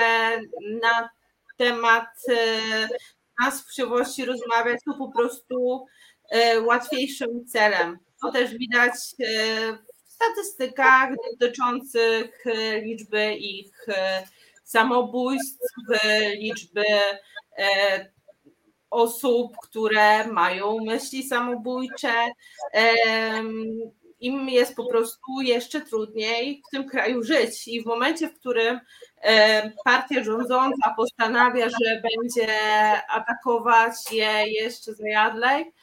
na temat e, transpłciowości rozmawiać, to po prostu łatwiejszym celem. To też widać w statystykach dotyczących liczby ich samobójstw, liczby osób, które mają myśli samobójcze im jest po prostu jeszcze trudniej w tym kraju żyć. I w momencie, w którym e, partia rządząca postanawia, że będzie atakować je jeszcze zajadlej,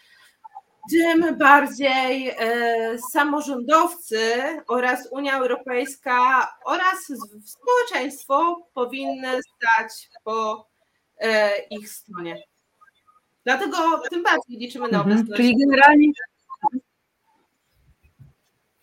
tym bardziej e, samorządowcy oraz Unia Europejska oraz społeczeństwo powinny stać po e, ich stronie. Dlatego tym bardziej liczymy na mhm. obecność. Czyli generalnie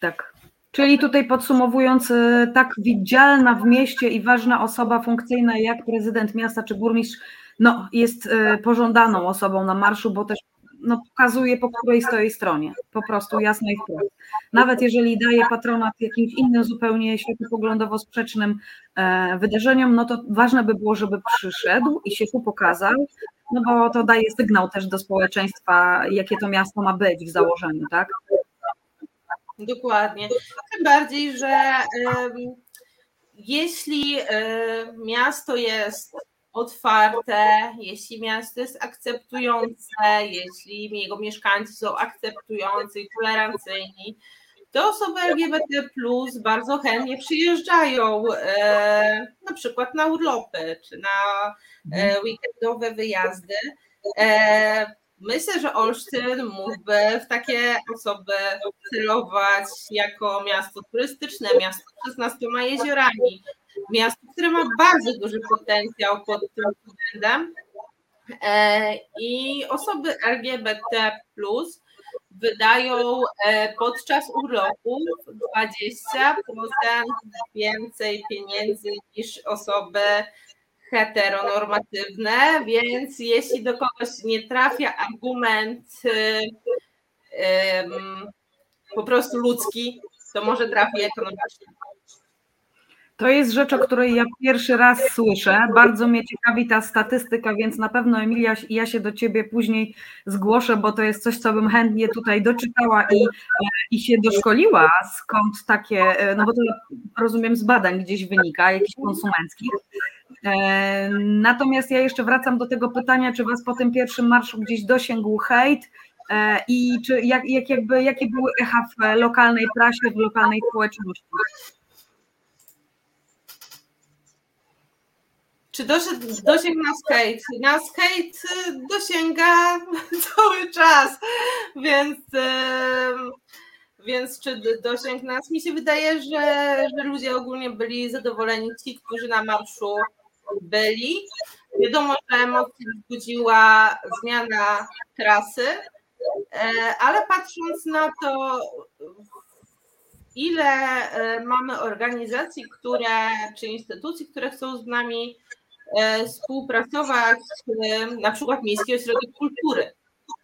tak. Czyli tutaj podsumowując, y, tak widzialna w mieście i ważna osoba funkcyjna jak prezydent miasta czy burmistrz, no, jest y, pożądaną osobą na marszu, bo też no, pokazuje, po której stoi stronie. Po prostu jasno i wprost. Nawet jeżeli daje patronat jakimś innym, zupełnie światopoglądowo sprzecznym e, wydarzeniom, no to ważne by było, żeby przyszedł i się tu pokazał, no bo to daje sygnał też do społeczeństwa, jakie to miasto ma być w założeniu, tak? Dokładnie. Tym bardziej, że jeśli miasto jest otwarte, jeśli miasto jest akceptujące, jeśli jego mieszkańcy są akceptujący i tolerancyjni, to osoby LGBT bardzo chętnie przyjeżdżają e, na przykład na urlopy czy na e, mhm. weekendowe wyjazdy. E, Myślę, że Olsztyn mógłby w takie osoby celować jako miasto turystyczne, miasto z 16 jeziorami, miasto, które ma bardzo duży potencjał pod tym względem. E, I osoby LGBT wydają e, podczas urlopu 20% więcej pieniędzy niż osoby heteronormatywne, więc jeśli do kogoś nie trafia argument po prostu ludzki, to może trafi ekonomiczny. To jest rzecz, o której ja pierwszy raz słyszę. Bardzo mnie ciekawi ta statystyka, więc na pewno Emilia, ja się do Ciebie później zgłoszę, bo to jest coś, co bym chętnie tutaj doczytała i, i się doszkoliła, skąd takie, no bo to rozumiem z badań gdzieś wynika, jakichś konsumenckich. E, natomiast ja jeszcze wracam do tego pytania, czy Was po tym pierwszym marszu gdzieś dosięgł hejt e, i czy jak, jak jakby, jakie były echa w lokalnej prasie, w lokalnej społeczności? Czy doszedł, dosięgł nas hejt? Nas hejt dosięga cały czas, więc, więc czy dosięgł nas? Mi się wydaje, że, że ludzie ogólnie byli zadowoleni, ci, którzy na marszu byli. Wiadomo, że emocje wzbudziła zmiana trasy, ale patrząc na to, ile mamy organizacji, które, czy instytucji, które chcą z nami współpracować, na przykład Miejski Ośrodek Kultury.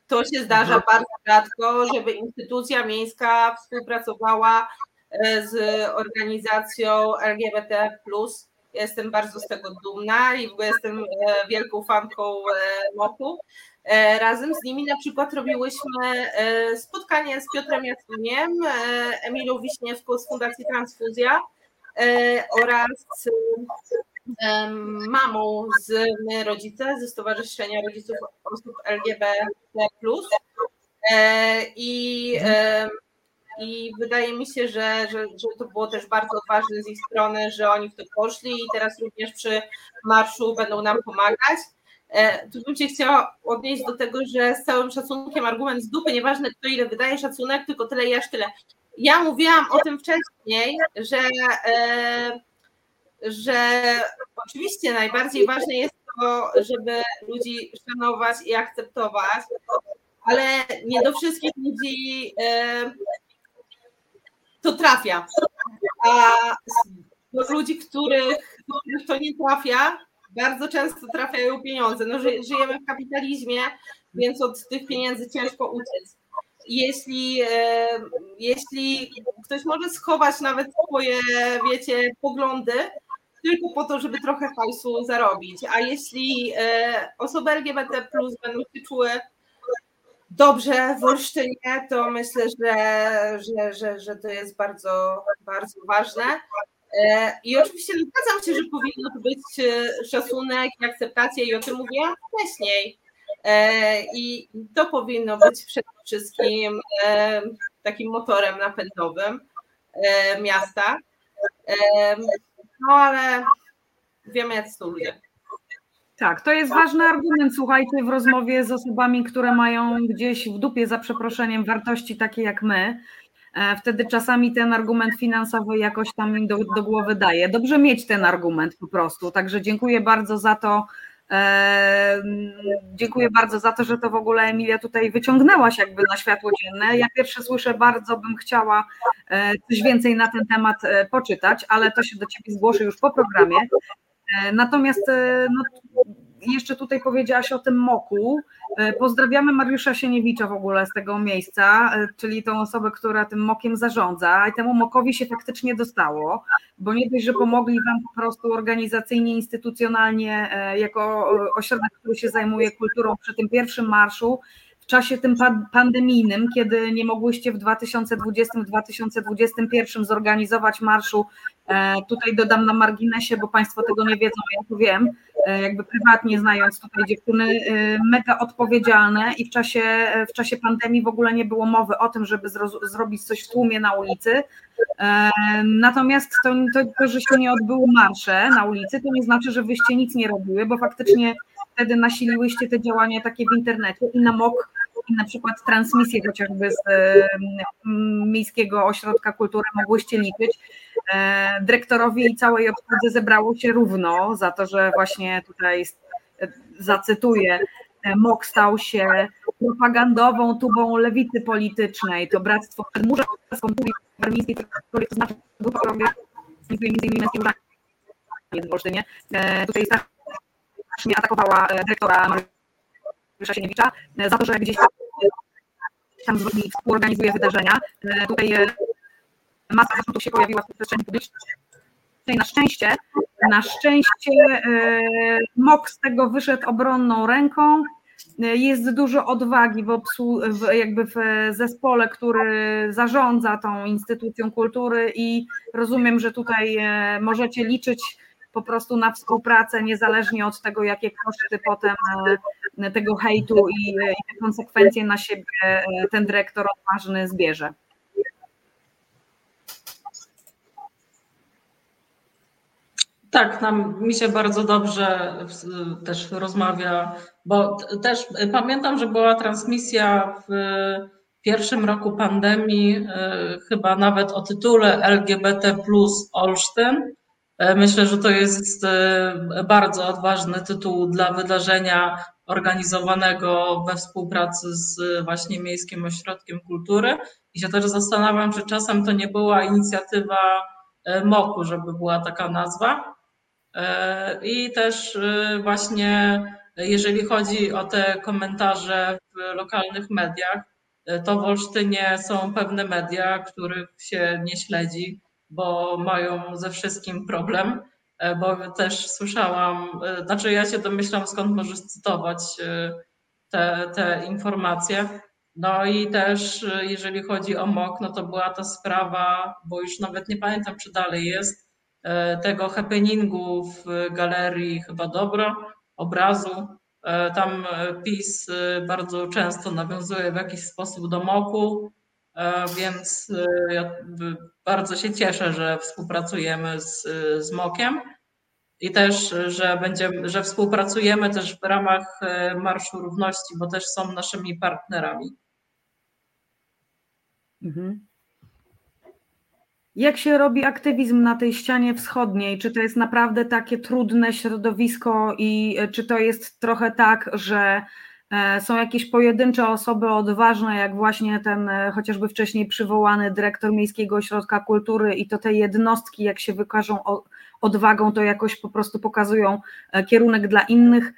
To się zdarza mhm. bardzo rzadko, żeby instytucja miejska współpracowała z organizacją LGBT. Jestem bardzo z tego dumna i jestem wielką fanką MOP-u. Razem z nimi na przykład robiłyśmy spotkanie z Piotrem Jacuniem, Emilą Wiśniewską z Fundacji Transfuzja oraz mamą z My Rodzice, ze Stowarzyszenia Rodziców Osób LGBT. I, i wydaje mi się, że, że, że to było też bardzo odważne z ich strony, że oni w to poszli i teraz również przy marszu będą nam pomagać. Tu bym się chciała odnieść do tego, że z całym szacunkiem argument z dupy, nieważne kto ile wydaje szacunek, tylko tyle i aż tyle. Ja mówiłam o tym wcześniej, że że oczywiście najbardziej ważne jest to, żeby ludzi szanować i akceptować, ale nie do wszystkich ludzi e, to trafia. A do ludzi, których, to nie trafia, bardzo często trafiają pieniądze. No, żyjemy w kapitalizmie, więc od tych pieniędzy ciężko uciec. Jeśli, e, jeśli ktoś może schować nawet swoje, wiecie, poglądy, tylko po to, żeby trochę hajsu zarobić. A jeśli e, osoby LGBT plus będą się czuły dobrze w Olsztynie, to myślę, że, że, że, że to jest bardzo, bardzo ważne. E, I oczywiście zgadzam się, że powinno to być e, szacunek i akceptacja i o tym mówiłam wcześniej. I to powinno być przede wszystkim takim motorem napędowym miasta. No ale wiemy, jak są ludzie. Tak, to jest ważny argument, słuchajcie, w rozmowie z osobami, które mają gdzieś w dupie, za przeproszeniem, wartości takie jak my. E, wtedy czasami ten argument finansowy jakoś tam im do, do głowy daje. Dobrze mieć ten argument po prostu. Także dziękuję bardzo za to, Dziękuję bardzo za to, że to w ogóle Emilia tutaj wyciągnęłaś jakby na światło dzienne. Ja pierwsze słyszę, bardzo bym chciała e, coś więcej na ten temat e, poczytać, ale to się do Ciebie zgłoszę już po programie. E, natomiast no, jeszcze tutaj powiedziałaś o tym moku. E, pozdrawiamy Mariusza Sieniewicza w ogóle z tego miejsca, e, czyli tą osobę, która tym mokiem zarządza i temu mokowi się faktycznie dostało, bo nie dość, że pomogli wam po prostu organizacyjnie, instytucjonalnie e, jako ośrodek, który się zajmuje kulturą przy tym pierwszym marszu, w czasie tym pandemijnym, kiedy nie mogłyście w 2020-2021 zorganizować marszu E, tutaj dodam na marginesie, bo Państwo tego nie wiedzą, ja to wiem, e, jakby prywatnie znając tutaj dziewczyny, e, mega odpowiedzialne i w czasie, w czasie pandemii w ogóle nie było mowy o tym, żeby zrobić coś w tłumie na ulicy. Natomiast to, to, to, że się nie odbyły marsze na ulicy, to nie znaczy, że wyście nic nie robiły, bo faktycznie wtedy nasiliłyście te działania takie w internecie i na MOK i na przykład transmisję chociażby z Miejskiego Ośrodka Kultury mogłyście liczyć. E, dyrektorowi i całej obsłudze zebrało się równo za to, że właśnie tutaj e, zacytuję, e, MOK stał się propagandową tubą lewicy politycznej. To bractwo przedmurza Warmińskiej, to znaczy między innymi w Olsztynie. Tutaj strasznie atakowała dyrektora Mariusza Sieniewicza za to, że gdzieś tam współorganizuje wydarzenia. Tutaj masa zarzutów się pojawiła w przestrzeni publicznej. Na szczęście, na szczęście e, MOK z tego wyszedł obronną ręką. E, jest dużo odwagi w, obsłu- w, jakby w zespole, który zarządza tą instytucją kultury i rozumiem, że tutaj e, możecie liczyć po prostu na współpracę, niezależnie od tego, jakie koszty potem tego hejtu i, i konsekwencje na siebie ten dyrektor odważny zbierze. Tak, nam, mi się bardzo dobrze też rozmawia, bo też pamiętam, że była transmisja w pierwszym roku pandemii, e, chyba nawet o tytule LGBT plus Olsztyn Myślę, że to jest bardzo odważny tytuł dla wydarzenia organizowanego we współpracy z właśnie Miejskim Ośrodkiem Kultury. I się też zastanawiam, czy czasem to nie była inicjatywa MOKU, żeby była taka nazwa. I też właśnie jeżeli chodzi o te komentarze w lokalnych mediach, to w Olsztynie są pewne media, których się nie śledzi, bo mają ze wszystkim problem, bo też słyszałam, znaczy ja się domyślam skąd możesz cytować te, te informacje. No i też jeżeli chodzi o MOK, no to była ta sprawa, bo już nawet nie pamiętam czy dalej jest, tego happeningu w galerii chyba Dobro, obrazu. E, tam e, PiS e, bardzo często nawiązuje w jakiś sposób do MOKU, więc ja bardzo się cieszę, że współpracujemy z, z MOKiem i też, że będziemy, że współpracujemy też w ramach Marszu Równości, bo też są naszymi partnerami. Mhm. Jak się robi aktywizm na tej ścianie wschodniej? Czy to jest naprawdę takie trudne środowisko i e, czy to jest trochę tak, że e, są jakieś pojedyncze osoby odważne, jak właśnie ten e, chociażby wcześniej przywołany dyrektor Miejskiego Ośrodka Kultury i to te jednostki, jak się wykażą odwagą, to jakoś po prostu pokazują kierunek dla innych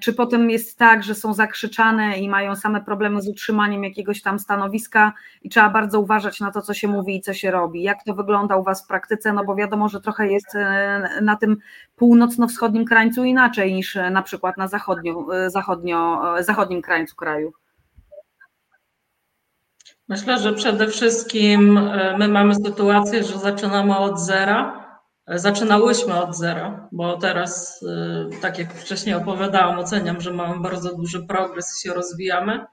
czy potem jest tak, że są zakrzyczane i mają same problemy z utrzymaniem jakiegoś tam stanowiska i trzeba bardzo uważać na to, co się mówi i co się robi? Jak to wygląda u Was w praktyce? No bo wiadomo, że trochę jest e, na tym północno-wschodnim krańcu inaczej niż e, na przykład na zachodnio, zachodnio, zachodnim krańcu kraju. Myślę, że przede wszystkim my mamy sytuację, że zaczynamy od zera Zaczynałyśmy od zera, bo teraz, y, tak jak wcześniej opowiadałam, oceniam, że mamy bardzo duży progres i się rozwijamy.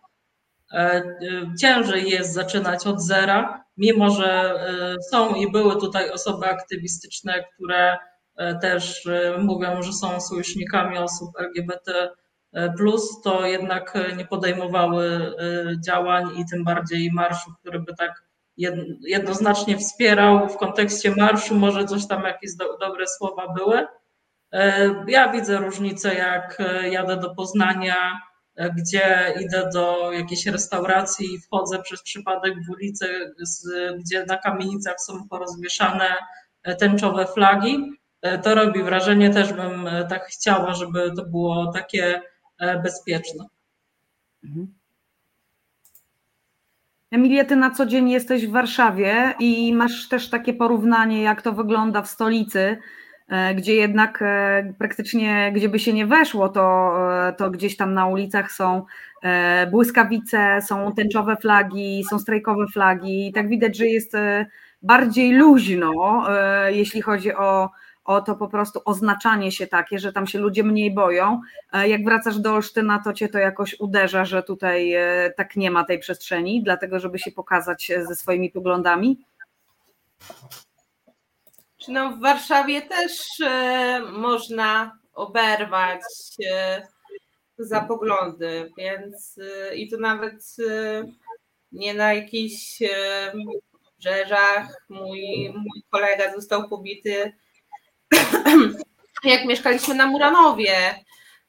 E, y, ciężej jest zaczynać od zera, mimo że y, są i były tutaj osoby aktywistyczne, które e, też mówią, że są sojusznikami osób LGBT, to jednak nie podejmowały działań i tym bardziej marszu, który by tak jednoznacznie wspierał w kontekście marszu, może coś tam, jakieś do, dobre słowa były. E, ja widzę różnicę, jak e, jadę do Poznania, e, gdzie idę do jakiejś restauracji i wchodzę przez przypadek w ulicę, gdzie na kamienicach są porozwieszane tęczowe flagi. To robi wrażenie, też bym tak chciała, żeby to było takie bezpieczne. Mhm. Emilia, ty na co dzień jesteś w Warszawie i masz też takie porównanie, jak to wygląda w stolicy, e, gdzie jednak e, praktycznie, gdzie by się nie weszło, to, e, to gdzieś tam na ulicach są błyskawice, są tęczowe flagi, są strajkowe flagi. I tak widać, że jest bardziej luźno, jeśli chodzi o o to po prostu oznaczanie się takie, że tam się ludzie mniej boją. E, jak wracasz do Olsztyna, to cię to jakoś uderza, że tutaj e, tak nie ma tej przestrzeni, dlatego żeby się pokazać e, ze swoimi poglądami? No, w Warszawie też można oberwać za poglądy, więc i to nawet nie na jakichś brzeżach. Mój, mój kolega został pobity jak mieszkaliśmy na Muranowie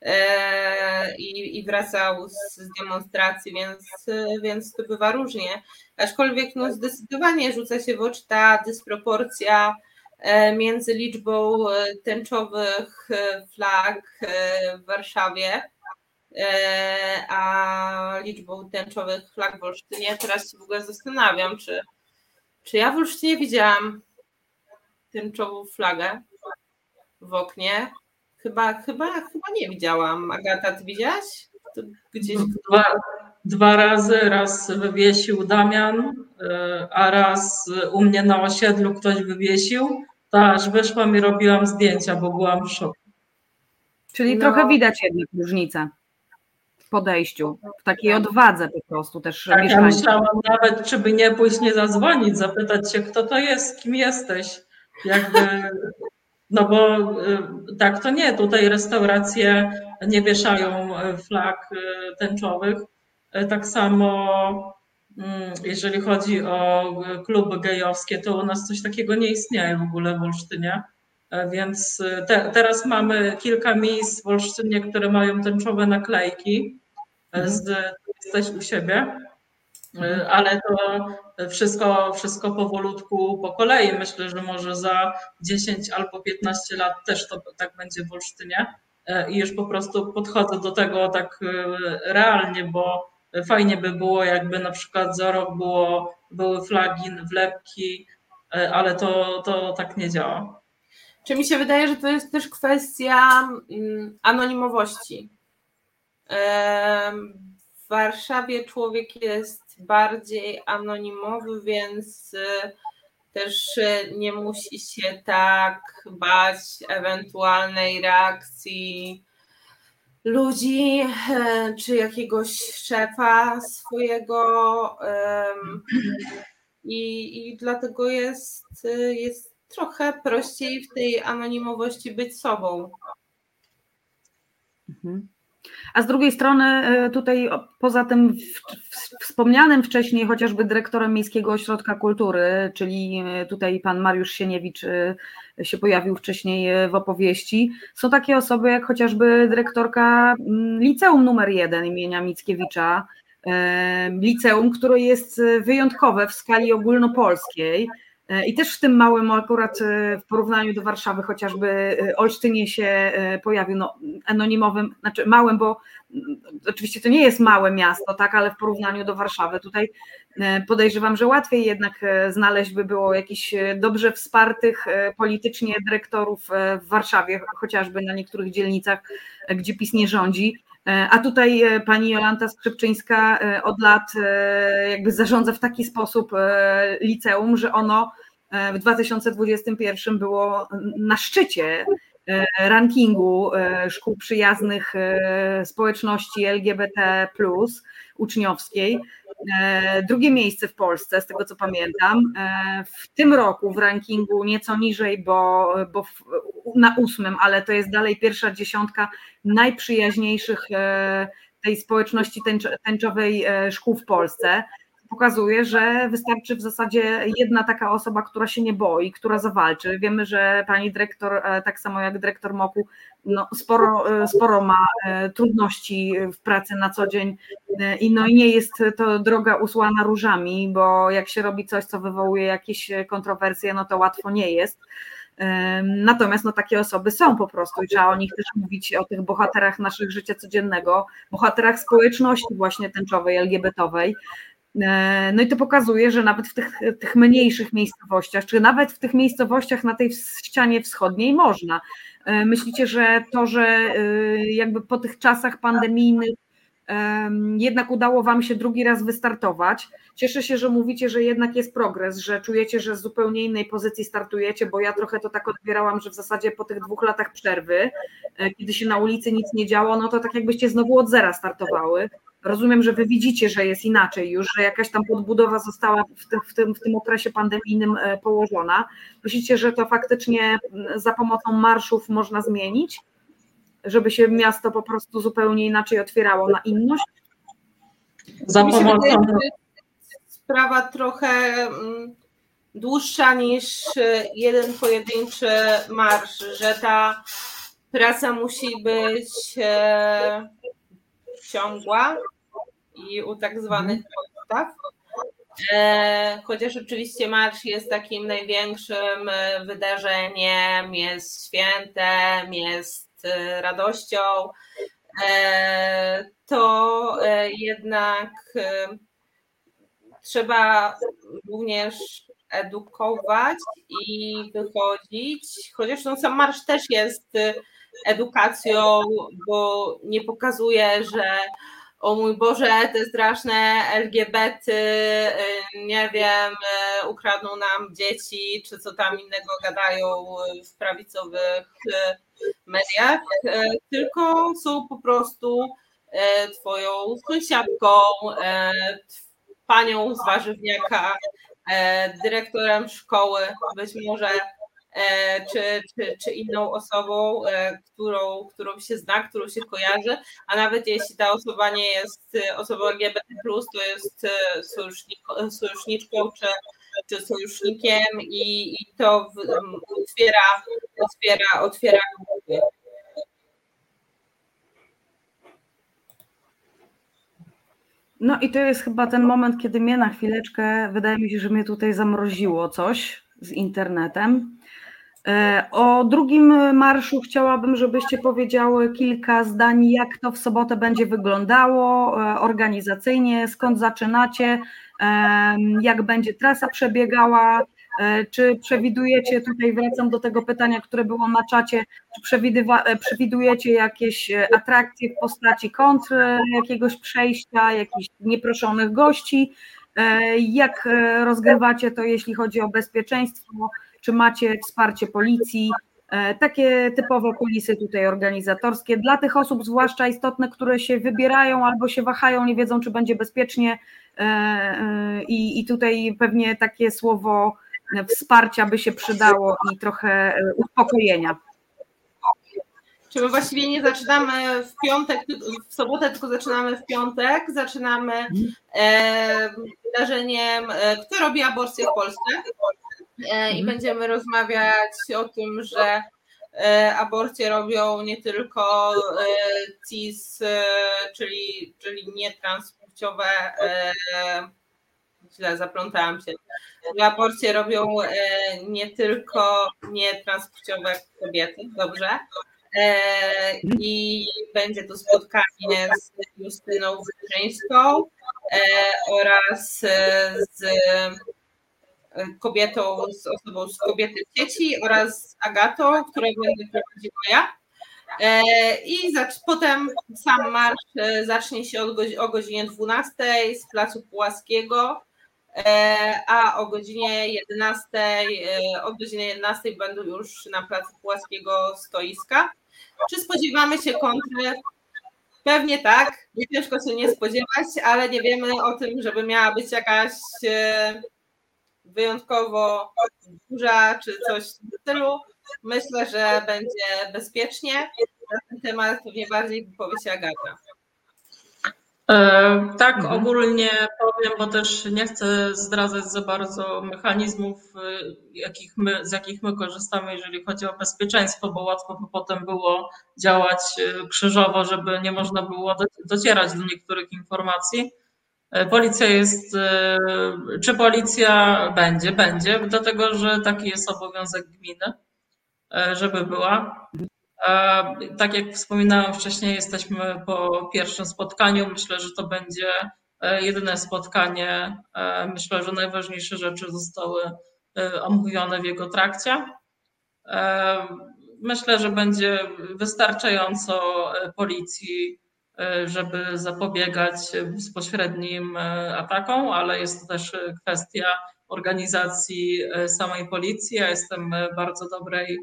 e, i, i wracał z, demonstracji, więc, więc to bywa różnie. Aczkolwiek no, zdecydowanie rzuca się w oczy ta dysproporcja e, między liczbą e, tęczowych flag w Warszawie a liczbą tęczowych flag w Olsztynie. Teraz się w ogóle zastanawiam, czy, czy ja w Olsztynie widziałam tęczową flagę w oknie. Chyba, chyba, chyba nie widziałam. Agata, ty widziałaś? Gdzieś... Dwa, dwa razy, raz wywiesił Damian, e, a raz u mnie na osiedlu ktoś wywiesił. To aż wyszłam i robiłam zdjęcia, bo byłam w szoku. Czyli no. trochę widać jednak różnicę w podejściu, w takiej odwadze po prostu też tak, Ja myślałam nawet, czy by nie pójść, nie zadzwonić, zapytać się, kto to jest, kim jesteś. Jakby no bo y, tak to nie, tutaj restauracje nie wieszają y, flag y, tęczowych. Tak samo mm, jeżeli chodzi o kluby gejowskie, to u nas coś takiego nie istnieje w ogóle w Olsztynie. Więc te, teraz mamy kilka miejsc w Olsztynie, które mają tęczowe naklejki mhm. z jesteś u siebie, ale to wszystko, wszystko powolutku po kolei. Myślę, że może za 10 albo 15 lat też to tak będzie w Olsztynie i już po prostu podchodzę do tego tak realnie, bo fajnie by było, jakby na przykład za rok było, były flagi, wlepki, ale to, to tak nie działa. Czy mi się wydaje, że to jest też kwestia mm, anonimowości. W Warszawie człowiek jest bardziej anonimowy, więc y, też y, nie musi się tak bać ewentualnej reakcji ludzi e, czy jakiegoś szefa swojego. I, i dlatego jest, y, jest trochę prościej w tej anonimowości być sobą. Mhm. A z drugiej strony e, tutaj poza tym wspomnianym wcześniej chociażby dyrektorem Miejskiego Ośrodka Kultury, czyli e, tutaj pan Mariusz Sieniewicz e, się pojawił wcześniej w opowieści, są takie osoby jak chociażby dyrektorka mm, liceum numer jeden imienia Mickiewicza, liceum, które jest wyjątkowe w skali ogólnopolskiej, I też w tym małym, akurat e, w porównaniu do Warszawy, chociażby e, Olsztynie się pojawił, no, anonimowym, znaczy małym, bo mm, oczywiście to nie jest małe miasto, tak, ale w porównaniu do Warszawy tutaj podejrzewam, że łatwiej jednak znaleźć by było jakichś dobrze wspartych politycznie dyrektorów w Warszawie, chociażby na niektórych dzielnicach, gdzie PiS nie rządzi. A tutaj pani Jolanta Skrzypczyńska od lat jakby zarządza w taki sposób liceum, że ono w 2021 było na szczycie e, rankingu e, szkół przyjaznych e, społeczności LGBT uczniowskiej. Drugie miejsce w Polsce, z tego co pamiętam. W tym roku w rankingu nieco niżej, bo, bo na ósmym, ale to jest dalej pierwsza dziesiątka najprzyjaźniejszych tej społeczności tęczowej szkół w Polsce pokazuje, że wystarczy w zasadzie jedna taka osoba, która się nie boi, która zawalczy. Wiemy, że pani dyrektor, e, tak samo jak dyrektor MOKU, no, sporo, e, sporo ma e, trudności w pracy na co dzień i no i nie jest to droga usłana różami, bo jak się robi coś, co wywołuje jakieś kontrowersje, no to łatwo nie jest. Natomiast no, takie osoby są po prostu i trzeba o nich też mówić, o tych bohaterach naszych życia codziennego, bohaterach społeczności właśnie tęczowej, LGBT-owej, no i to pokazuje, że nawet w tych, tych mniejszych miejscowościach, czy nawet w tych miejscowościach na tej ścianie wschodniej można. E, myślicie, że to, że e, jakby po tych czasach pandemijnych jednak udało Wam się drugi raz wystartować. Cieszę się, że mówicie, że jednak jest progres, że czujecie, że z zupełnie innej pozycji startujecie, bo ja trochę to tak odbierałam, że w zasadzie po tych dwóch latach przerwy, kiedy się na ulicy nic nie działo, no to tak jakbyście znowu od zera startowały. Rozumiem, że wy widzicie, że jest inaczej już, że jakaś tam podbudowa została w, tym, w tym, w tym okresie pandemijnym e, położona. Myślicie, że to faktycznie za pomocą marszów można zmienić, żeby się miasto po prostu zupełnie inaczej otwierało na inność? Za pomocą. Sprawa trochę dłuższa niż e, jeden pojedynczy marsz, że ta praca musi być e, ciągła i u tak zwanych mhm. podstaw. E, chociaż oczywiście marsz jest takim największym e, wydarzeniem, jest świętem, jest e, radością, to jednak trzeba również edukować i wychodzić, chociaż no, sam marsz też jest edukacją, bo nie pokazuje, że o mój Boże, te straszne LGBT, y, nie wiem, y, ukradną nam dzieci, czy co tam innego gadają w prawicowych y, mediach, tylko są po prostu twoją sąsiadką, panią z warzywniaka, dyrektorem szkoły, być może czy, czy, czy inną osobą, e, którą, którą się zna, którą się kojarzy, a nawet jeśli ta osoba nie jest osobą LGBT, to jest sojuszniczką czy czy sojusznikiem i, i to w, otwiera, otwiera, otwiera. No i to jest chyba ten moment, kiedy mnie na chwileczkę, wydaje mi się, że mnie tutaj zamroziło coś z internetem. E, o drugim marszu chciałabym, żebyście powiedziały kilka zdań, jak to w sobotę będzie wyglądało e, organizacyjnie, skąd zaczynacie, jak będzie trasa przebiegała, e, czy przewidujecie, tutaj wracam do tego pytania, które było na czacie, czy przewidujecie jakieś atrakcje w postaci kontr jakiegoś przejścia, jakichś nieproszonych gości, jak rozgrywacie to, jeśli chodzi o bezpieczeństwo, czy macie wsparcie policji, e, takie typowe kulisy tutaj organizatorskie. Dla tych osób zwłaszcza istotne, które się wybierają albo się wahają, nie wiedzą, czy będzie bezpiecznie e, e, i, i tutaj pewnie takie słowo wsparcia by się przydało i trochę uspokojenia. Czy my właściwie nie zaczynamy w piątek, w sobotę, tylko zaczynamy w piątek. Zaczynamy wydarzeniem, kto robi aborcję w Polsce. E, i mhm. będziemy rozmawiać o tym, że e, aborcje robią nie tylko e, cis, czyli, czyli nietranspłciowe, źle zaplątałam się, że aborcje robią nie tylko nietranspłciowe kobiety, dobrze? I będzie to spotkanie z Justyną Wybrzeńską oraz z kobietą, z osobą z kobiety w sieci oraz Agatą, którą będę prowadziła ja. E, I potem sam marsz e, zacznie się o godzinie 12 z Placu Pułaskiego, e, a o godzinie 11, o godzinie 11 będą już na Placu Pułaskiego stoiska. Czy spodziewamy się kontry? Pewnie tak, ciężko się nie spodziewać, ale nie wiemy o tym, żeby miała być jakaś wyjątkowo duża czy coś w tym stylu. Myślę, że będzie bezpiecznie. Na ten temat pewnie bardziej się Agata. E, tak, mhm. ogólnie powiem, bo też nie chcę zdradzać za bardzo mechanizmów, e, jakich my, z jakich my korzystamy, jeżeli chodzi o bezpieczeństwo, bo łatwo by potem było działać e, krzyżowo, żeby nie można było docierać do niektórych informacji. E, policja jest, e, czy policja będzie? Będzie, dlatego że taki jest obowiązek gminy, e, żeby była. Tak jak wspominałam wcześniej, jesteśmy po pierwszym spotkaniu. Myślę, że to będzie jedyne spotkanie. Myślę, że najważniejsze rzeczy zostały omówione w jego trakcie. Myślę, że będzie wystarczająco policji żeby zapobiegać bezpośrednim e, atakom, ale jest to też kwestia organizacji e, samej policji. Ja jestem bardzo dobrej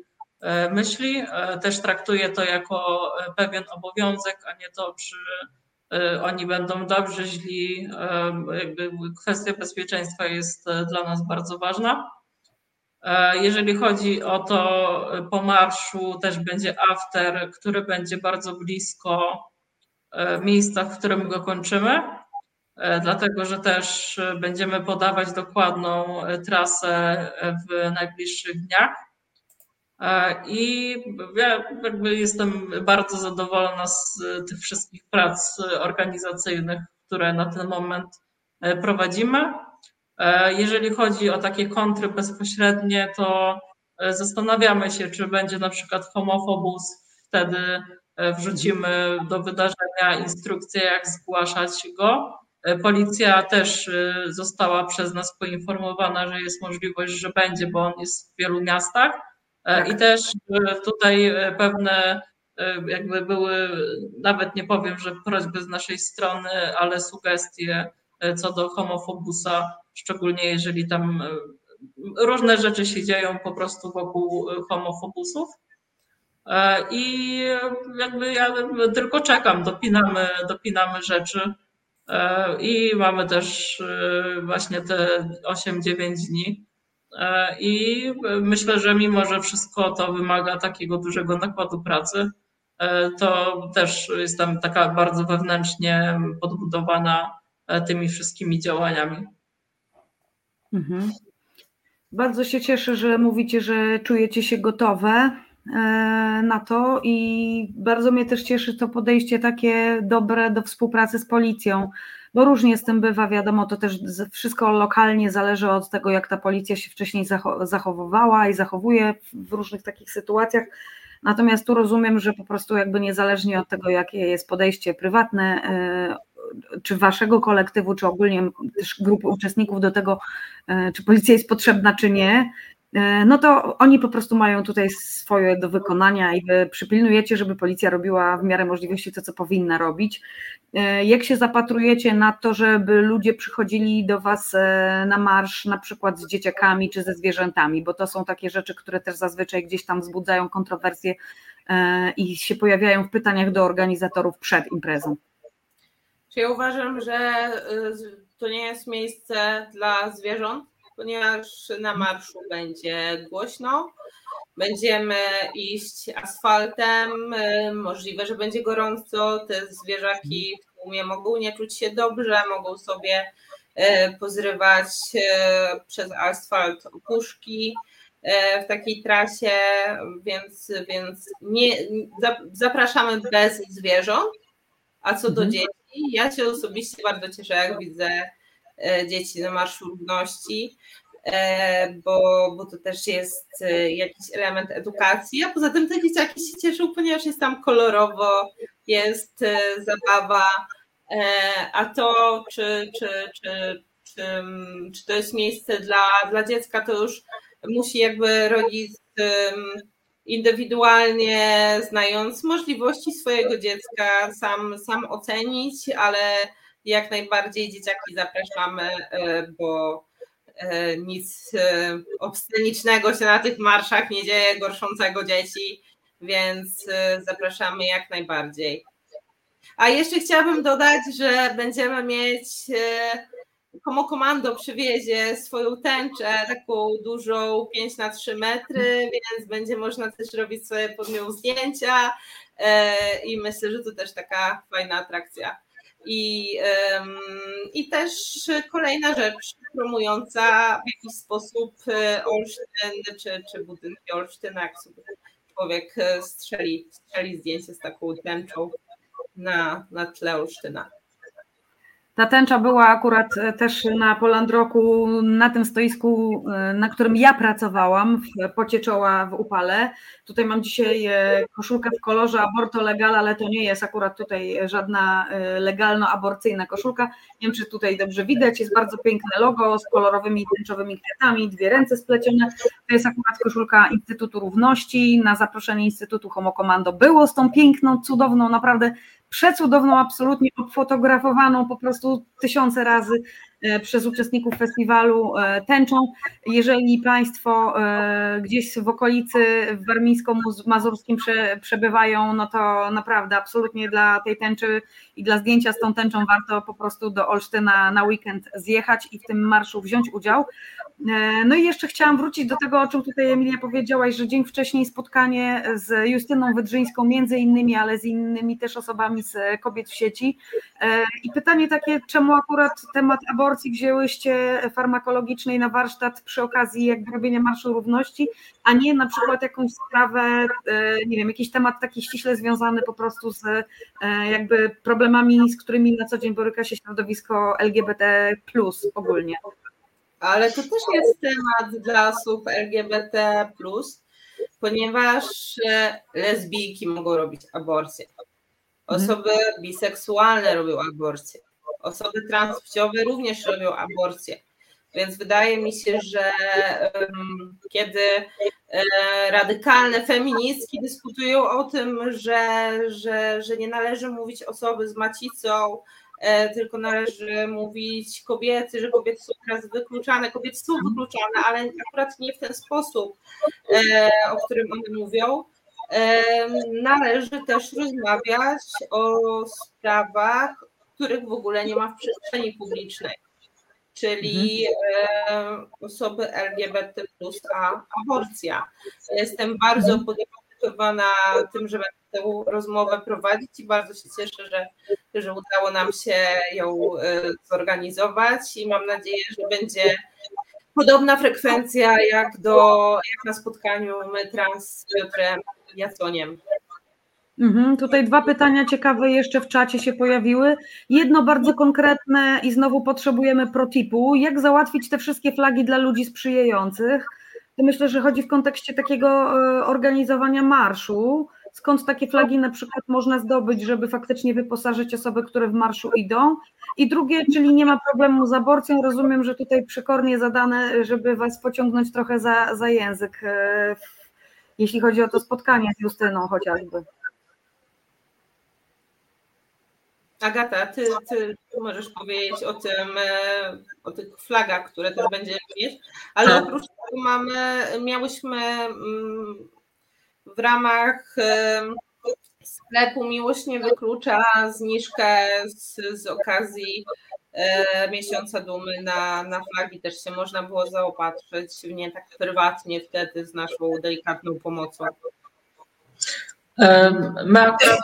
myśli. Też traktuję to jako pewien obowiązek, a nie to, czy oni będą dobrzy, źli. Jakby kwestia bezpieczeństwa jest dla nas bardzo ważna. Jeżeli chodzi o to, po marszu też będzie after, który będzie bardzo blisko E, miejsca, w którym go kończymy, e, dlatego że też będziemy podawać dokładną e, trasę w najbliższych dniach. I ja jakby jestem bardzo zadowolona z tych wszystkich prac organizacyjnych, które na ten moment prowadzimy. Jeżeli chodzi o takie kontry bezpośrednie, to zastanawiamy się, czy będzie na przykład homofobus wtedy E, wrzucimy do wydarzenia instrukcję, jak zgłaszać go. E, policja też e, została przez nas poinformowana, że jest możliwość, że będzie, bo on jest w wielu miastach. Tak. I też tutaj pewne jakby były, nawet nie powiem, że prośby z naszej strony, ale sugestie co do homofobusa, szczególnie jeżeli tam różne rzeczy się dzieją po prostu wokół homofobusów. E, I jakby ja tylko czekam, dopinamy, dopinamy rzeczy. E, I mamy też e, właśnie te 8-9 dni. I myślę, że mimo, że wszystko to wymaga takiego dużego nakładu pracy, to też jestem taka bardzo wewnętrznie podbudowana tymi wszystkimi działaniami. Mhm. Bardzo się cieszę, że mówicie, że czujecie się gotowe na to i bardzo mnie też cieszy to podejście takie dobre do współpracy z policją, bo różnie z tym bywa, wiadomo, to też wszystko lokalnie zależy od tego, jak ta policja się wcześniej zachowywała i zachowuje w różnych takich sytuacjach. Natomiast tu rozumiem, że po prostu jakby niezależnie od tego, jakie jest podejście prywatne, e, czy waszego kolektywu, czy ogólnie też grupy uczestników do tego, e, czy policja jest potrzebna, czy nie, e, no to oni po prostu mają tutaj swoje do wykonania i wy przypilnujecie, żeby policja robiła w miarę możliwości to, co powinna robić. E, jak się zapatrujecie na to, żeby ludzie przychodzili do Was na marsz, na przykład z dzieciakami czy ze zwierzętami, bo to są takie rzeczy, które też zazwyczaj gdzieś tam wzbudzają kontrowersje i się pojawiają w pytaniach do organizatorów przed imprezą. Czy ja uważam, że y, to nie jest miejsce dla zwierząt, ponieważ na marszu będzie głośno, będziemy iść asfaltem, możliwe, że będzie gorąco, te zwierzaki w tłumie mogą nie czuć się dobrze, mogą sobie y, pozrywać przez asfalt opuszki w takiej trasie, więc, więc nie, zapraszamy bez zwierząt. A co do mhm. dzieci, ja się osobiście bardzo cieszę, jak widzę e, dzieci na Marszu Równości, e, bo, bo to też jest e, jakiś element edukacji, a poza tym te dzieciaki się cieszą, ponieważ jest tam kolorowo, jest zabawa, a to, czy, czy, czy, czy, czy to jest miejsce dla, dla dziecka, to już musi jakby rodzic indywidualnie, znając możliwości swojego dziecka, sam, sam ocenić, ale jak najbardziej dzieciaki zapraszamy, e, bo e, nic e, obscenicznego się na tych marszach nie dzieje, gorszącego dzieci, więc zapraszamy jak najbardziej. A jeszcze chciałabym dodać, że będziemy mieć Komo Komando przywiezie swoją tęczę, taką dużą 5 na 3 metry, więc będzie można też robić sobie pod nią zdjęcia i myślę, że to też taka fajna atrakcja. I, I też kolejna rzecz promująca w jakiś sposób e, Olsztyn czy, czy budynki Olsztyna, jak sobie człowiek e, strzeli, strzeli zdjęcie z taką tęczą na, na tle Olsztyna. Ta tęcza była akurat e, też na Polandroku, na tym stoisku, e, na którym ja pracowałam, w pocie czoła w upale. Tutaj mam dzisiaj e, koszulkę w kolorze aborto legal, ale to nie jest akurat tutaj żadna legalno-aborcyjna koszulka. Nie wiem, czy tutaj dobrze widać, jest bardzo piękne logo z kolorowymi tęczowymi kwiatami, dwie ręce splecione. To jest akurat koszulka Instytutu Równości. Na zaproszenie Instytutu Homo Commando było z tą piękną, cudowną, naprawdę przecudowną, absolutnie obfotografowaną po prostu tysiące razy przez uczestników festiwalu e, tęczą. Jeżeli Państwo e, gdzieś w okolicy w warmińsko-mazurskim przebywają, no to naprawdę absolutnie dla tej tęczy i dla zdjęcia z tą tęczą warto po prostu do Olsztyna na weekend zjechać i w tym marszu wziąć udział. No i jeszcze chciałam wrócić do tego, o czym tutaj Emilia powiedziałaś, że dzień wcześniej spotkanie z Justyną Wydrzyńską między innymi, ale z innymi też osobami z kobiet w sieci. I pytanie takie, czemu akurat temat aborcji wzięłyście farmakologicznej na warsztat przy okazji jakby robienia Marszu Równości, a nie na przykład jakąś sprawę, nie wiem, jakiś temat taki ściśle związany po prostu z jakby problemami, z którymi na co dzień boryka się środowisko LGBT ogólnie. Ale to też jest temat dla osób LGBT, ponieważ e, lesbijki mogą robić aborcję. Osoby biseksualne robią aborcję. Osoby transpłciowe również robią aborcję. Więc wydaje mi się, że um, kiedy e, radykalne feministki dyskutują o tym, że, że, że nie należy mówić osoby z macicą, E, tylko należy mówić kobiety, że kobiety są teraz wykluczane, kobiety są wykluczane, ale akurat nie w ten sposób, e, o którym one mówią. E, należy też rozmawiać o sprawach, których w ogóle nie ma w przestrzeni publicznej, czyli mhm. osoby LGBT, a aborcja. Jestem bardzo mhm. podekscytowana tym, że będę tę rozmowę prowadzić i bardzo się cieszę, że, że udało nam się ją e, zorganizować i mam nadzieję, że będzie Podobna frekwencja jak, do, jak na spotkaniu my trans z Piotrem Jaconiem. Mhm, tutaj dwa pytania ciekawe jeszcze w czacie się pojawiły. Jedno bardzo konkretne i znowu potrzebujemy protipu. Jak załatwić te wszystkie flagi dla ludzi sprzyjających? Myślę, że chodzi w kontekście takiego e, organizowania marszu. Skąd takie flagi na przykład można zdobyć, żeby faktycznie wyposażyć osoby, które w marszu idą? I drugie, czyli nie ma problemu z aborcją. Rozumiem, że tutaj przekornie zadane, żeby Was pociągnąć trochę za, za język, e, jeśli chodzi o to spotkanie z Justyną chociażby. Agata, ty, ty możesz powiedzieć o tym, e, o tych flagach, które też będziemy mieć, ale tak. oprócz tego mamy, miałyśmy mm, w ramach e, sklepu Miłość nie wyklucza zniżkę z, z okazji e, miesiąca dumy na, na flagi też się można było zaopatrzyć, nie tak prywatnie wtedy z naszą delikatną pomocą. My akurat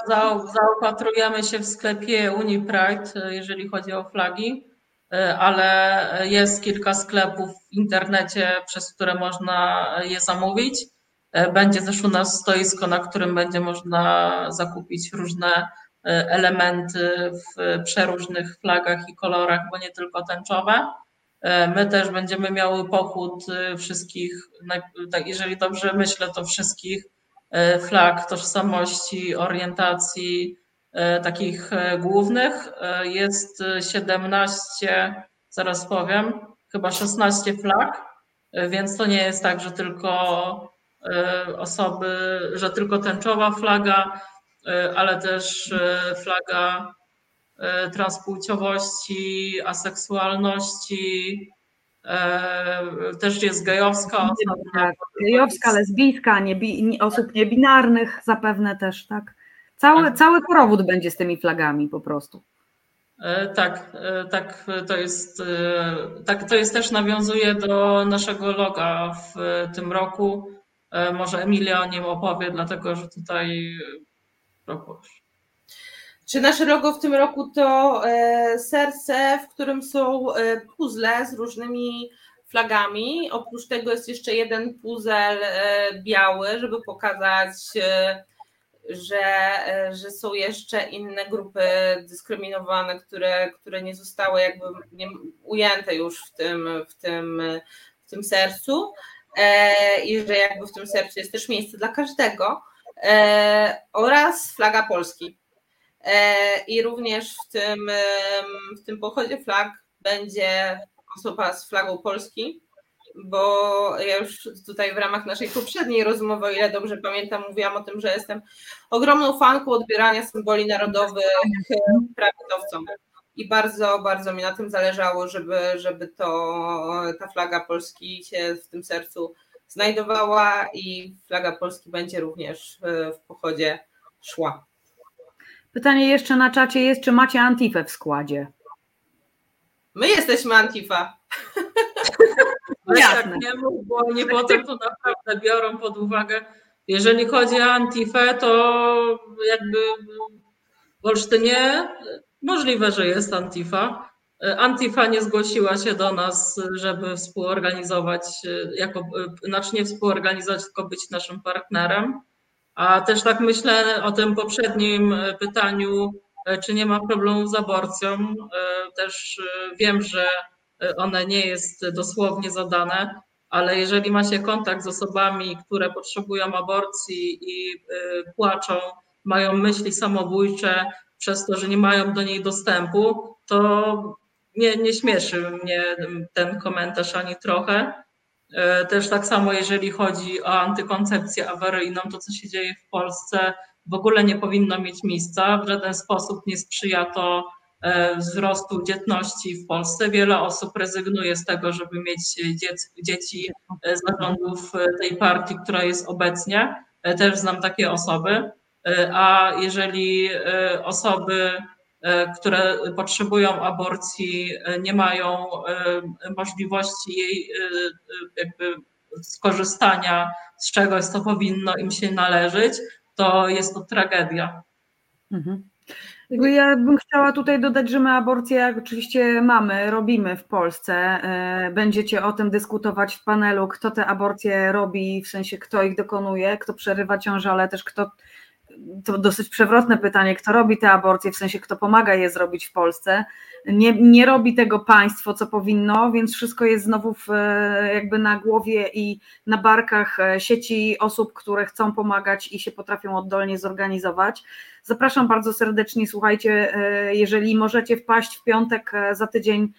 zaopatrujemy się w sklepie UniPride, jeżeli chodzi o flagi, e, ale jest kilka sklepów w internecie, przez które można je zamówić. E, będzie też u nas stoisko, na którym będzie można zakupić różne e, elementy w przeróżnych flagach i kolorach, bo nie tylko tęczowe. My też będziemy miały pochód wszystkich, tak, jeżeli dobrze myślę, to wszystkich E, flag tożsamości, orientacji e, takich e, głównych. Jest 17, zaraz powiem, chyba 16 flag, więc to nie jest tak, że tylko osoby, że tylko tęczowa flaga, ale też flaga transpłciowości, aseksualności, E, też jest gejowska. Tak, gejowska, lesbijska, niebi, osób niebinarnych zapewne też, tak? Cały, tak. cały korowód będzie z tymi flagami po prostu. E, tak, e, tak to jest. Tak, to jest też nawiązuje do naszego loga w tym roku. Może Emilia o nim opowie, dlatego że tutaj proszę. Czy nasze logo w tym roku to e, serce, w którym są e, puzzle z różnymi flagami. Oprócz tego jest jeszcze jeden puzzle e, biały, żeby pokazać, że, że są jeszcze inne grupy dyskryminowane, które, które nie zostały jakby nie, ujęte już w tym, w tym, w tym sercu. I że jakby w tym sercu jest też miejsce dla każdego. Oraz flaga Polski i również w tym, w tym pochodzie flag będzie osoba z flagą Polski, bo ja już tutaj w ramach naszej poprzedniej rozmowy, o ile dobrze pamiętam, mówiłam o tym, że jestem ogromną fanką odbierania symboli narodowych prawicowcom. I bardzo, bardzo mi na tym zależało, żeby, żeby to, ta flaga Polski się w tym sercu znajdowała i flaga Polski będzie również w pochodzie szła. Pytanie jeszcze na czacie jest, czy macie Antifę w składzie? My jesteśmy Antifa. No tak, nie mów, bo oni potem to naprawdę biorą pod uwagę. Jeżeli chodzi o Antifę, to jakby w Olsztynie możliwe, że jest Antifa. Antifa nie zgłosiła się do nas, żeby współorganizować, jako, znaczy nie współorganizować, tylko być naszym partnerem. A też tak myślę o tym poprzednim e, pytaniu, e, czy nie ma problemu z aborcją. E, też wiem, że one nie jest dosłownie zadane, ale jeżeli macie kontakt z osobami, które potrzebują aborcji i płaczą, mają myśli samobójcze przez to, że nie mają do niej dostępu, to nie, nie śmieszy mnie ten komentarz ani trochę. E, też tak samo, jeżeli chodzi o antykoncepcję awaryjną, to co się dzieje w Polsce w ogóle nie powinno mieć miejsca. W żaden sposób nie sprzyja to e, wzrostu dzietności w Polsce. Wiele osób rezygnuje z tego, żeby mieć dzieci z zarządów tej partii, która jest obecnie. E, też znam takie osoby. A jeżeli osoby E, które potrzebują aborcji, e, nie mają e, możliwości jej jakby skorzystania z czegoś, co powinno im się należeć, to jest to tragedia. Mhm. Ja bym chciała tutaj dodać, że my aborcję oczywiście mamy, robimy w Polsce. E, będziecie o tym dyskutować w panelu, kto te aborcje robi, w sensie kto ich dokonuje, kto przerywa ciążę, ale też kto to dosyć przewrotne pytanie, kto robi te aborcje, w sensie kto pomaga je zrobić w Polsce. Nie, nie robi tego państwo, co powinno, więc wszystko jest znowu w, jakby na głowie i na barkach e, sieci osób, które chcą pomagać i się potrafią oddolnie zorganizować. Zapraszam bardzo serdecznie, słuchajcie, e, jeżeli możecie wpaść w piątek e, za tydzień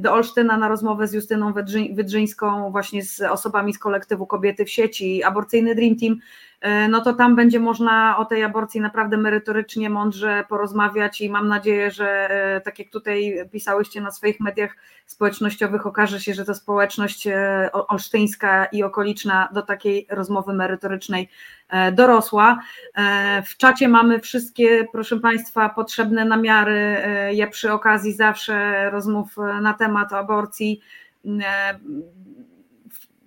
do Olsztyna na rozmowę z Justyną Wydrzyńską, właśnie z osobami z kolektywu Kobiety w sieci, aborcyjny Dream Team, E, no to tam będzie można o tej aborcji naprawdę merytorycznie, mądrze porozmawiać i mam nadzieję, że e, tak jak tutaj pisałyście na swoich mediach społecznościowych, okaże się, że ta społeczność e, olsztyńska i okoliczna do takiej rozmowy merytorycznej dorosła. W czacie mamy wszystkie, proszę Państwa, potrzebne namiary. Ja przy okazji zawsze rozmów na temat aborcji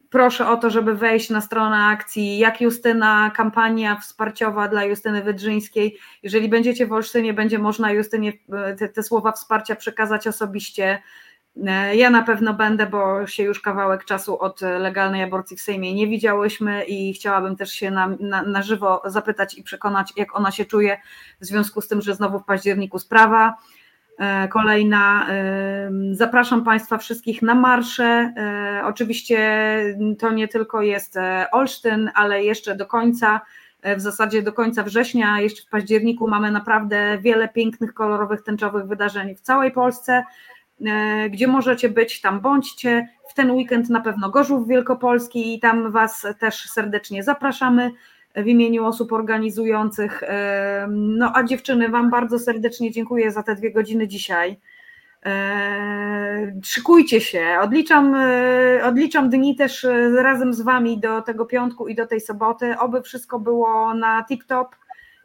proszę o to, żeby wejść na stronę akcji Jak Justyna, kampania wsparciowa dla Justyny Wydrzyńskiej. Jeżeli będziecie w Olsztynie, będzie można Justynie e, te, te słowa wsparcia przekazać osobiście. E, ja na pewno będę, bo się już kawałek czasu od legalnej aborcji w Sejmie nie widziałyśmy i chciałabym też się na, na, na żywo zapytać i przekonać, jak ona się czuje w związku z tym, że znowu w październiku sprawa. E, kolejna. Zapraszam Państwa wszystkich na marsze. E, oczywiście to nie tylko jest Olsztyn, ale jeszcze do końca, w zasadzie do końca września, jeszcze w październiku mamy naprawdę wiele pięknych, kolorowych, tęczowych wydarzeń w całej Polsce. Gdzie możecie być, tam bądźcie. W ten weekend na pewno Gorzów Wielkopolski i tam Was też serdecznie zapraszamy w imieniu osób organizujących. No a dziewczyny, Wam bardzo serdecznie dziękuję za te dwie godziny dzisiaj. Szykujcie się, odliczam, e, odliczam dni też e, razem z Wami do tego piątku i do tej soboty. Oby wszystko było na TikTok,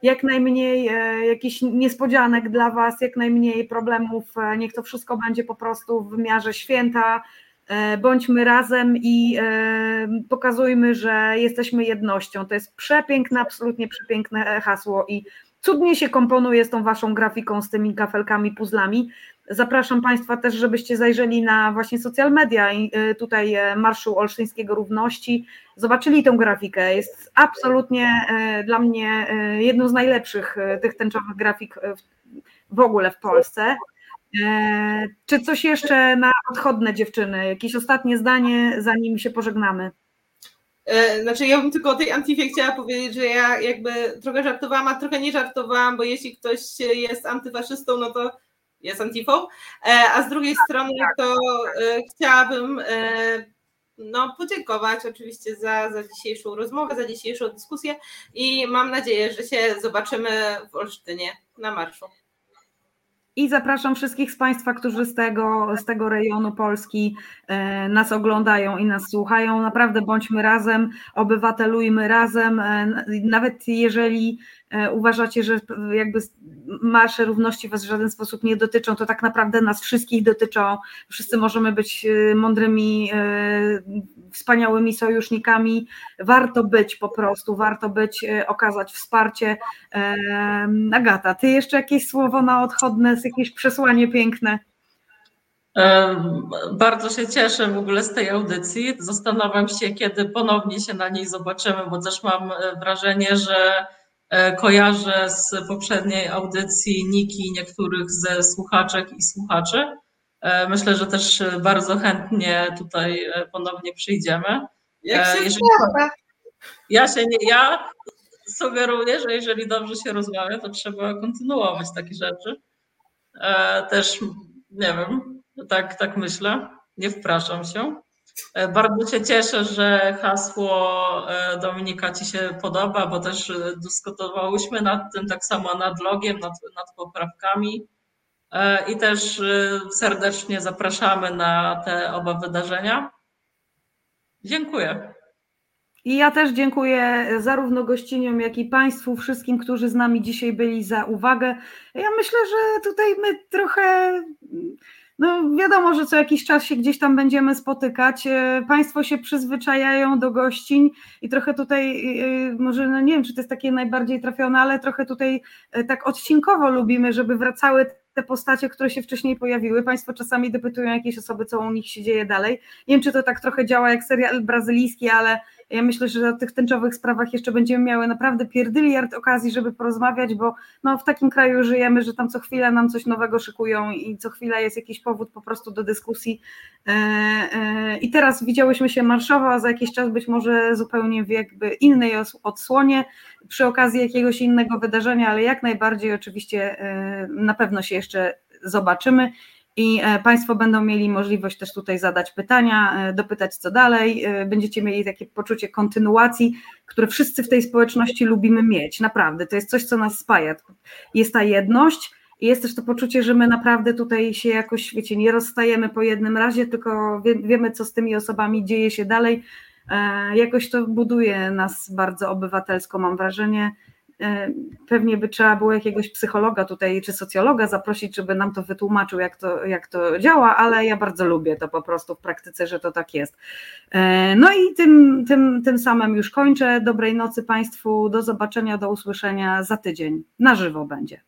jak najmniej e, jakichś niespodzianek dla Was, jak najmniej problemów. Niech to wszystko będzie po prostu w wymiarze święta, E, bądźmy razem i e, pokazujmy, że jesteśmy jednością. To jest przepiękne, absolutnie przepiękne hasło i cudnie się komponuje z tą waszą grafiką, z tymi kafelkami, puzzlami. Zapraszam Państwa też, żebyście zajrzeli na właśnie social media i e, tutaj Marszu Olsztyńskiego Równości, zobaczyli tą grafikę. Jest absolutnie dla mnie jedną z najlepszych tych tęczowych grafik w ogóle w Polsce. Czy coś jeszcze na odchodne dziewczyny? Jakieś ostatnie zdanie, zanim się pożegnamy? E, znaczy, ja bym tylko o tej antifie chciała powiedzieć, że ja jakby trochę żartowałam, a trochę nie żartowałam, bo jeśli ktoś jest antyfaszystą, no to jest antifą, e, a z drugiej strony to chciałabym no, podziękować oczywiście za, za dzisiejszą rozmowę, za dzisiejszą dyskusję i mam nadzieję, że się zobaczymy w Olsztynie na marszu. I zapraszam wszystkich z Państwa, którzy z tego, z tego rejonu Polski e, nas oglądają i nas słuchają. Naprawdę bądźmy razem, obywatelujmy razem. E, nawet jeżeli uważacie, że jakby marsze równości was w żaden sposób nie dotyczą, to tak naprawdę nas wszystkich dotyczą. Wszyscy możemy być e, mądrymi, e, wspaniałymi sojusznikami. Warto być po prostu, warto być, okazać wsparcie. Agata, ty jeszcze jakieś słowo na odchodne, jakieś przesłanie piękne? Bardzo się cieszę w ogóle z tej audycji. Zastanawiam się, kiedy ponownie się na niej zobaczymy, bo też mam wrażenie, że E, kojarzę z poprzedniej audycji Niki niektórych ze słuchaczek i słuchaczy. E, myślę, że też bardzo chętnie tutaj e, ponownie przyjdziemy. Jak się jeżeli... Ja się nie, ja sugeruję, że jeżeli dobrze się rozmawia, to trzeba kontynuować takie rzeczy. Też nie wiem, tak, tak myślę. Nie wpraszam się. E, bardzo się cieszę, że hasło e, Dominika Ci się podoba, bo też e, dyskutowałyśmy nad tym, tak samo nad logiem, nad, nad poprawkami. I też serdecznie zapraszamy na te oba wydarzenia. Dziękuję. I ja też dziękuję zarówno gościniom, jak i Państwu, wszystkim, którzy z nami dzisiaj byli za uwagę. Ja myślę, że tutaj my trochę no wiadomo, że co jakiś czas się gdzieś tam będziemy spotykać. E, państwo się przyzwyczajają do gościń i trochę tutaj, e, może no nie wiem, czy to jest takie najbardziej trafione, ale trochę tutaj e, tak odcinkowo lubimy, żeby wracały te postacie, które się wcześniej pojawiły. Państwo czasami dopytują jakieś osoby, co u nich się dzieje dalej. Nie wiem, czy to tak trochę działa jak serial brazylijski, ale ja myślę, że o tych tęczowych sprawach jeszcze będziemy miały naprawdę pierdyliard okazji, żeby porozmawiać, bo no, w takim kraju żyjemy, że tam co chwilę nam coś nowego szykują i co chwila jest jakiś powód po prostu do dyskusji. E, e, I teraz widziałyśmy się marszowo, a za jakiś czas być może zupełnie w jakby innej odsłonie, przy okazji jakiegoś innego wydarzenia, ale jak najbardziej oczywiście e, na pewno się jeszcze zobaczymy i e, Państwo będą mieli możliwość też tutaj zadać pytania, e, dopytać co dalej. E, będziecie mieli takie poczucie kontynuacji, które wszyscy w tej społeczności lubimy mieć. Naprawdę, to jest coś, co nas spaja. Jest ta jedność. I jest też to poczucie, że my naprawdę tutaj się jakoś, wiecie, nie rozstajemy po jednym razie, tylko wie, wiemy, co z tymi osobami dzieje się dalej. Jakoś to buduje nas bardzo obywatelsko, mam wrażenie. E, pewnie by trzeba było jakiegoś psychologa tutaj, czy socjologa zaprosić, żeby nam to wytłumaczył, jak to, jak to działa, ale ja bardzo lubię to po prostu w praktyce, że to tak jest. E, no i tym, tym, tym samym już kończę. Dobrej nocy Państwu, do zobaczenia, do usłyszenia za tydzień. Na żywo będzie.